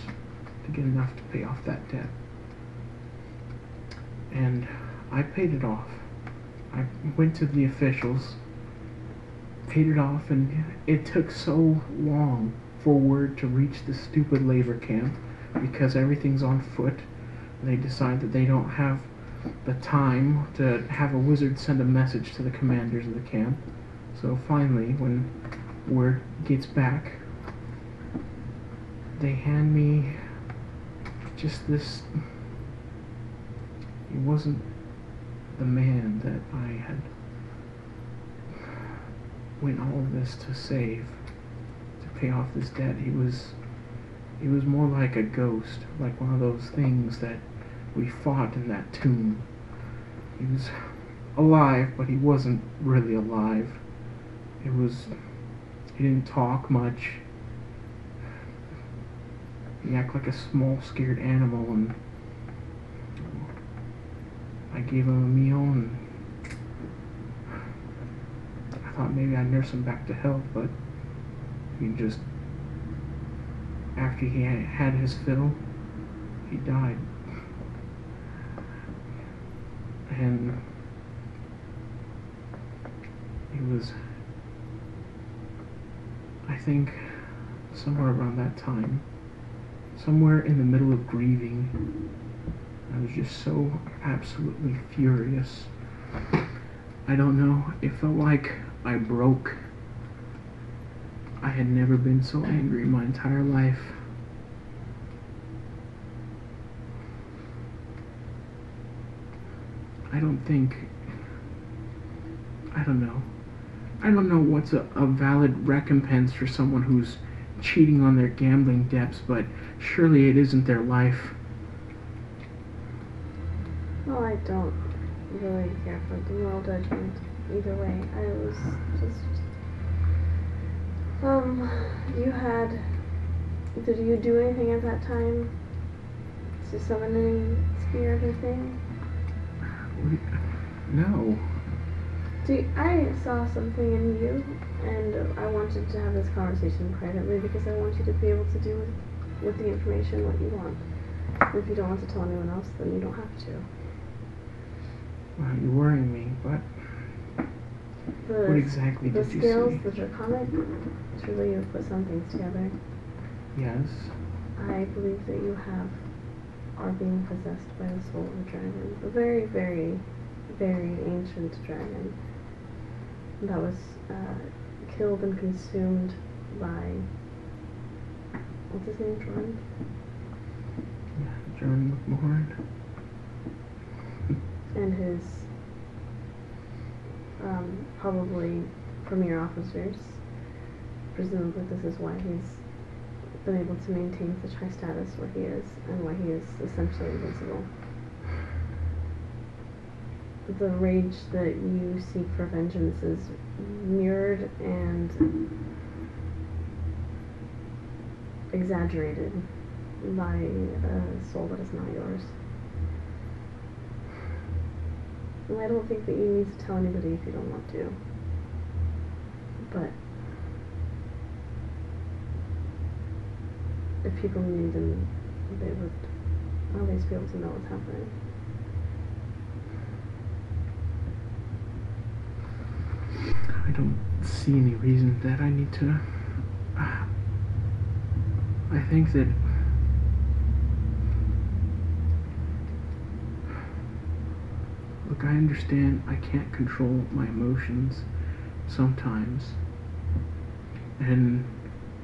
to get enough to pay off that debt. And I paid it off. I went to the officials, paid it off, and it took so long for word to reach the stupid labor camp because everything's on foot. They decide that they don't have the time to have a wizard send a message to the commanders of the camp. So finally, when word gets back, they hand me just this. It wasn't the man that I had went all of this to save, to pay off this debt. He was he was more like a ghost, like one of those things that we fought in that tomb. He was alive, but he wasn't really alive. It was he didn't talk much. He acted like a small scared animal and I gave him a meal and I thought maybe I'd nurse him back to health, but he just, after he had his fill, he died. And he was, I think, somewhere around that time, somewhere in the middle of grieving I was just so absolutely furious. I don't know. It felt like I broke. I had never been so angry my entire life. I don't think. I don't know. I don't know what's a, a valid recompense for someone who's cheating on their gambling debts, but surely it isn't their life.
Well, I don't really care for the moral judgment either way. I was just. Um, you had. Did you do anything at that time to summon any spirit or thing?
No.
See, I saw something in you, and I wanted to have this conversation privately because I want you to be able to do with, with the information what you want. And if you don't want to tell anyone else, then you don't have to.
Well, you're worrying me, but
The,
what exactly
the
did you
skills,
see?
the draconic, truly you've put some things together.
Yes.
I believe that you have are being possessed by the soul of a dragon. A very, very, very ancient dragon that was uh, killed and consumed by what's his name, Jordan?
Yeah, John McMorrin.
And his um, probably premier officers. presumably this is why he's been able to maintain such high status where he is, and why he is essentially invincible. The rage that you seek for vengeance is mirrored and exaggerated by a soul that is not yours. And I don't think that you need to tell anybody if you don't want to. But if people knew, then they would least be able to know what's happening.
I don't see any reason that I need to. I think that. Look, I understand I can't control my emotions sometimes. And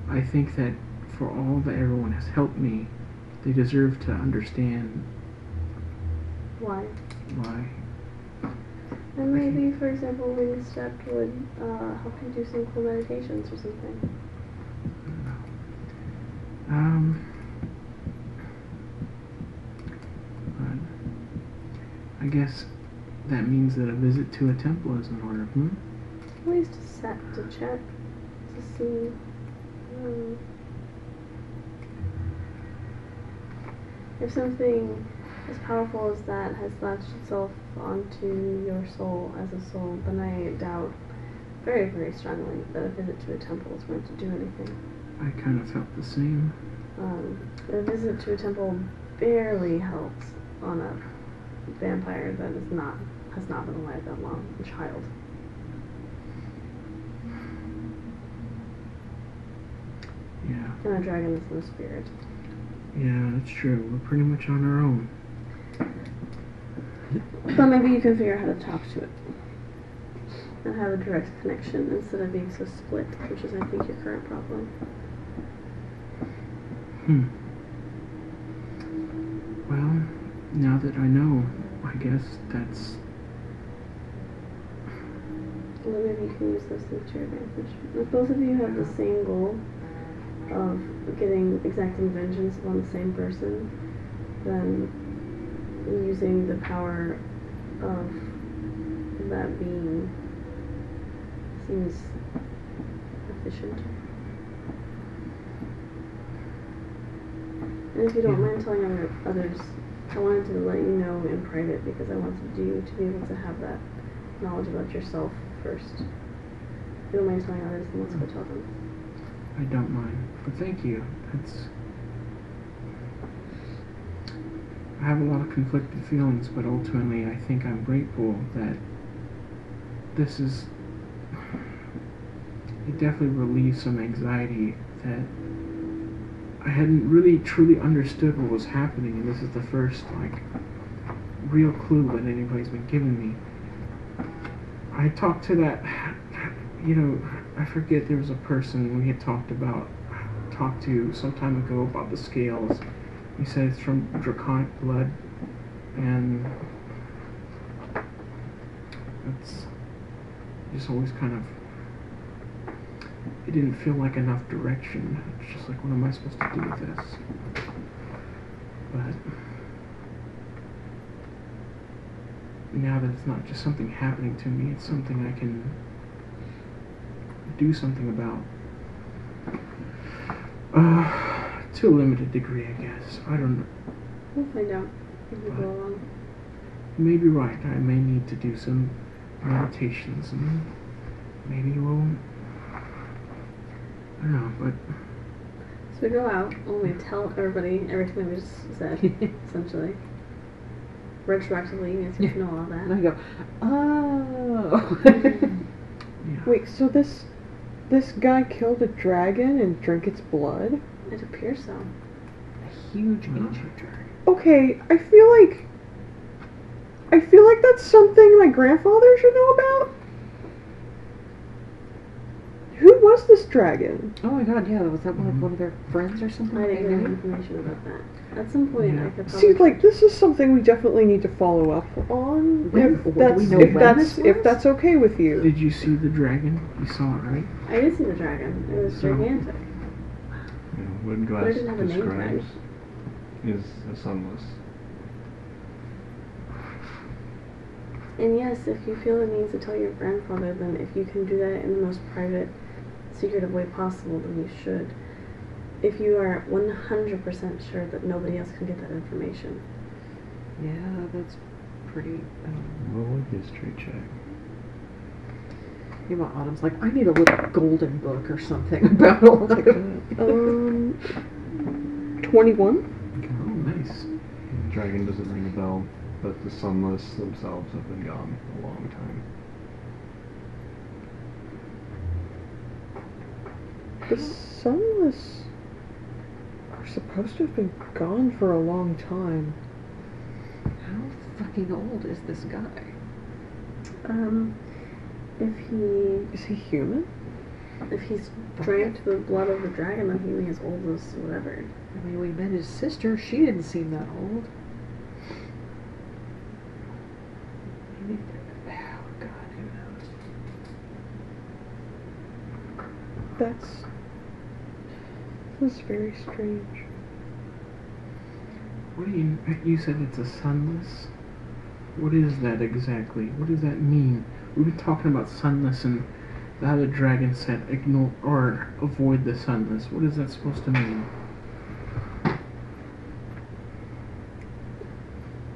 I think that for all that everyone has helped me, they deserve to understand
Why?
why.
And maybe, for example, Wingstep would uh, help you do some cool meditations or something.
Um, I guess that means that a visit to a temple is in order, hmm?
Ways to set, to check, to see. Um, if something as powerful as that has latched itself onto your soul as a soul, then I doubt very, very strongly that a visit to a temple is going to do anything.
I kind of felt the same.
Um, a visit to a temple barely helps on a vampire that is not has not been alive that long, a child.
Yeah,
And a dragon is no spirit.
yeah, that's true. We're pretty much on our own.
But maybe you can figure out how to talk to it. And have a direct connection instead of being so split, which is I think your current problem.
Hmm. Well, now that I know, I guess that's.
Well, maybe you can use this to your advantage. If both of you have the same goal of getting exacting vengeance on the same person, then using the power of that being seems efficient. And if you don't
Yeah.
mind telling other, others, I wanted to let you know in private because I wanted you to be able to have that knowledge about yourself first. If you don't mind telling others, then let's go tell them.
I don't mind. But thank you. That's. I have a lot of conflicted feelings, but ultimately, I think I'm grateful that this is. It definitely relieves some anxiety that I hadn't really truly understood what was happening, and this is the first, like, real clue that anybody's been giving me. I talked to that, you know, I forget there was a person we had talked about, talked to some time ago about the scales. He said it's from draconic blood, and it's just always kind of. It didn't feel like enough direction. It's just like, what am I supposed to do with this? But now that it's not just something happening to me, it's something I can do something about. Uh, to a limited degree, I guess. I don't know.
We'll find out as we go along.
You may be right. I may need to do some meditations and maybe we'll. I know, but
So we go out and we tell everybody everything that we just said, essentially. Retroactively, you guys get to know all that. And.
I go, oh.
yeah.
Wait, so this this guy killed a dragon and drank its blood?
It appears so.
a huge ancient dragon.
Okay, I feel like I feel like that's something my grandfather should know about. Who was this dragon?
Oh my god, yeah, was that one of one of their friends or something?
I didn't get
knew?
information about that. At some point,
Yeah.
I could probably.
See, like this is something we definitely need to follow up on.
When-
if
do we
that's
know
if
when
that's
this
if that's okay with you.
Did you see the dragon? You saw it, right?
I did see the dragon. It was
So-
gigantic.
You know, what
But
glass
it didn't have a name
describes is a sunless.
And yes, if you feel the need to tell your grandfather, then if you can do that in the most private, secretive way possible, then you should. If you are 100% sure that nobody else can get that information.
Yeah, that's pretty. Um,
Roll a history check.
you know, Autumn's like, I need a little golden book or something about all of
Um, twenty-one.
Oh, nice.
Dragon doesn't ring a bell, but the sunless themselves have been gone a long time.
The sunless are supposed to have been gone for a long time.
How fucking old is this guy?
Um, if he
Is he human?
if he's drank the blood of the dragon, then he'd be as old as whatever.
I mean, we met his sister. She didn't seem that old. Maybe. Oh God, who knows?
That's this is very strange.
What do you? You said it's a sunless. What is that exactly? What does that mean? We've been talking about sunless and how the dragon said ignore or avoid the sunless. What is that supposed to mean?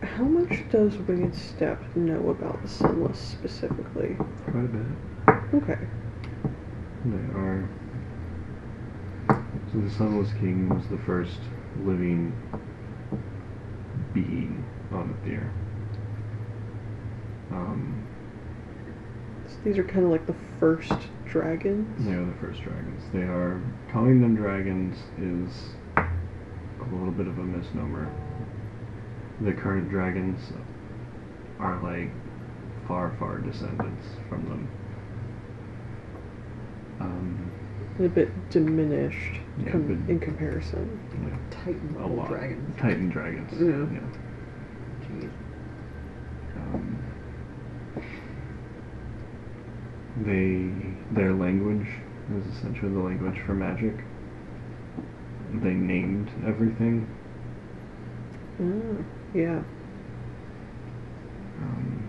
How much does Winged Step know about the sunless specifically?
Quite a bit.
Okay.
They are. So the Sunless King was the first living being on Aether. Um,
So these are kind of like the first dragons.
they are the first dragons. They are calling them dragons is a little bit of a misnomer. The current dragons are like far, far descendants from them. Um,
A bit diminished
Yeah,
com-
but-
in comparison.
yeah.
Titan
a lot.
dragons.
Titan dragons.
Yeah.
Jeez.
Um, they their language is essentially the language for magic. They named everything.
Ah, yeah.
Um,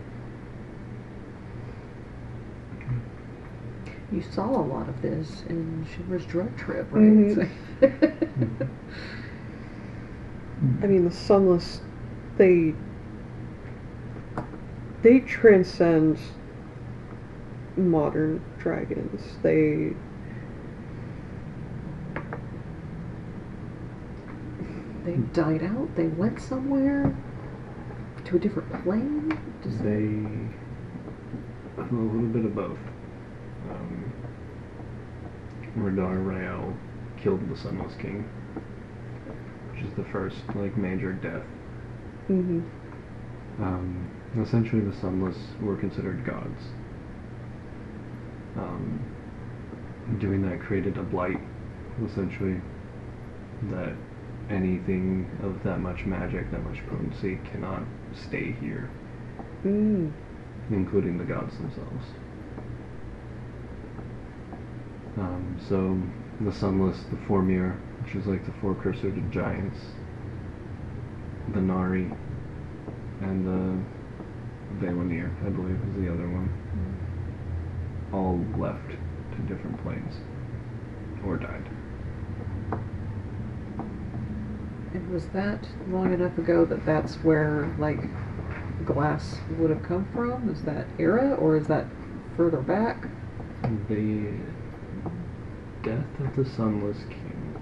You saw a lot of this in Shimra's drug trip, right?
Mhm. I mean, the sunless, they they transcend modern dragons. They
they died out. They went somewhere to a different plane. Does
they a little bit of both. Um, Radar Rael killed the Sunless King, which is the first like major death
hmm
Um, essentially, the sunless were considered gods. Um, doing that created a blight, essentially, that anything of that much magic, that much potency, cannot stay here,
mm.
including the gods themselves. Um, so, the sunless, the Formir, which is like the four cursed giants, the Nari, and the Valinir, I believe, is the other one. All left to different planes. Or died.
And was that long enough ago that that's where like glass would have come from? Is that era or is that further back?
The death of the Sunless King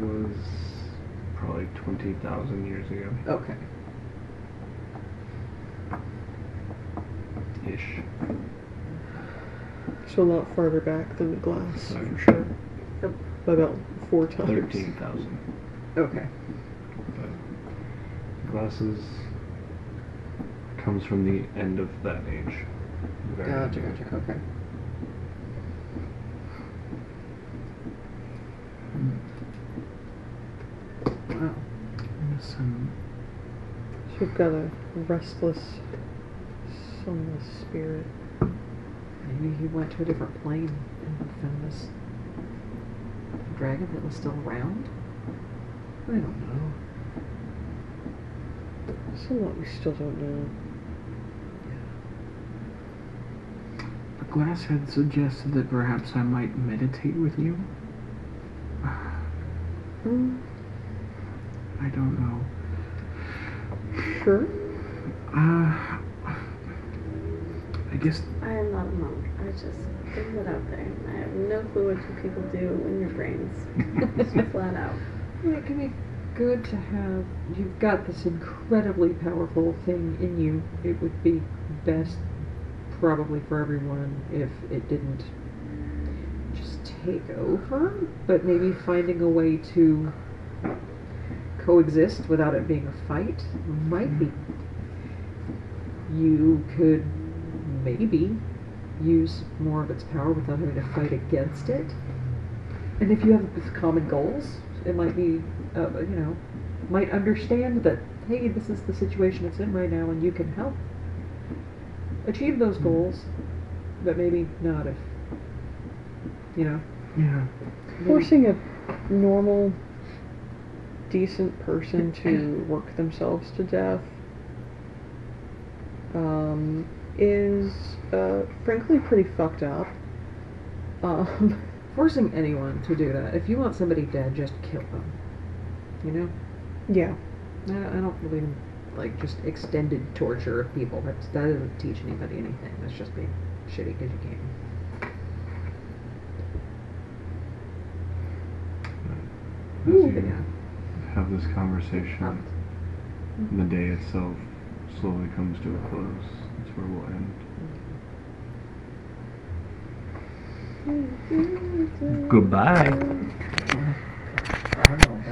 was probably 20,000 years ago.
Okay.
Ish.
So a lot farther back than the glass,
Sorry.
for sure.
Yep.
By about four times.
13,000.
Okay.
But glasses comes from the end of that age. Very
Gotcha, gotcha. Okay.
Wow.
Some... You've got a restless, soulless spirit.
Maybe he went to a different plane and found this dragon that was still around? I don't know.
There's a lot we still don't know. Yeah.
The glass had suggested that perhaps I might meditate with you.
Mm,
I don't know.
sure.
Uh, I guess
I am not a monk. I just throw that out there. I have no clue what you people do in your brains. Flat out.
Well, it can be good to have. You've got this incredibly powerful thing in you. It would be best, probably for everyone, if it didn't just take over, but maybe finding a way to coexist without it being a fight might be. You could maybe use more of its power without having to fight against it. And if you have common goals, it might be, uh, you know, might understand that, hey, this is the situation it's in right now, and you can help achieve those goals, but maybe not if, you know.
Yeah.
Forcing a normal, decent person to work themselves to death um, is uh, frankly pretty fucked up. Um,
Forcing anyone to do that. If you want somebody dead, just kill them. You know?
yeah.
I don't, I don't believe in like just extended torture of people. That's, that doesn't teach anybody anything. That's just being shitty because you can.
you have this conversation, and the day itself slowly comes to a close. That's where we'll end. Goodbye.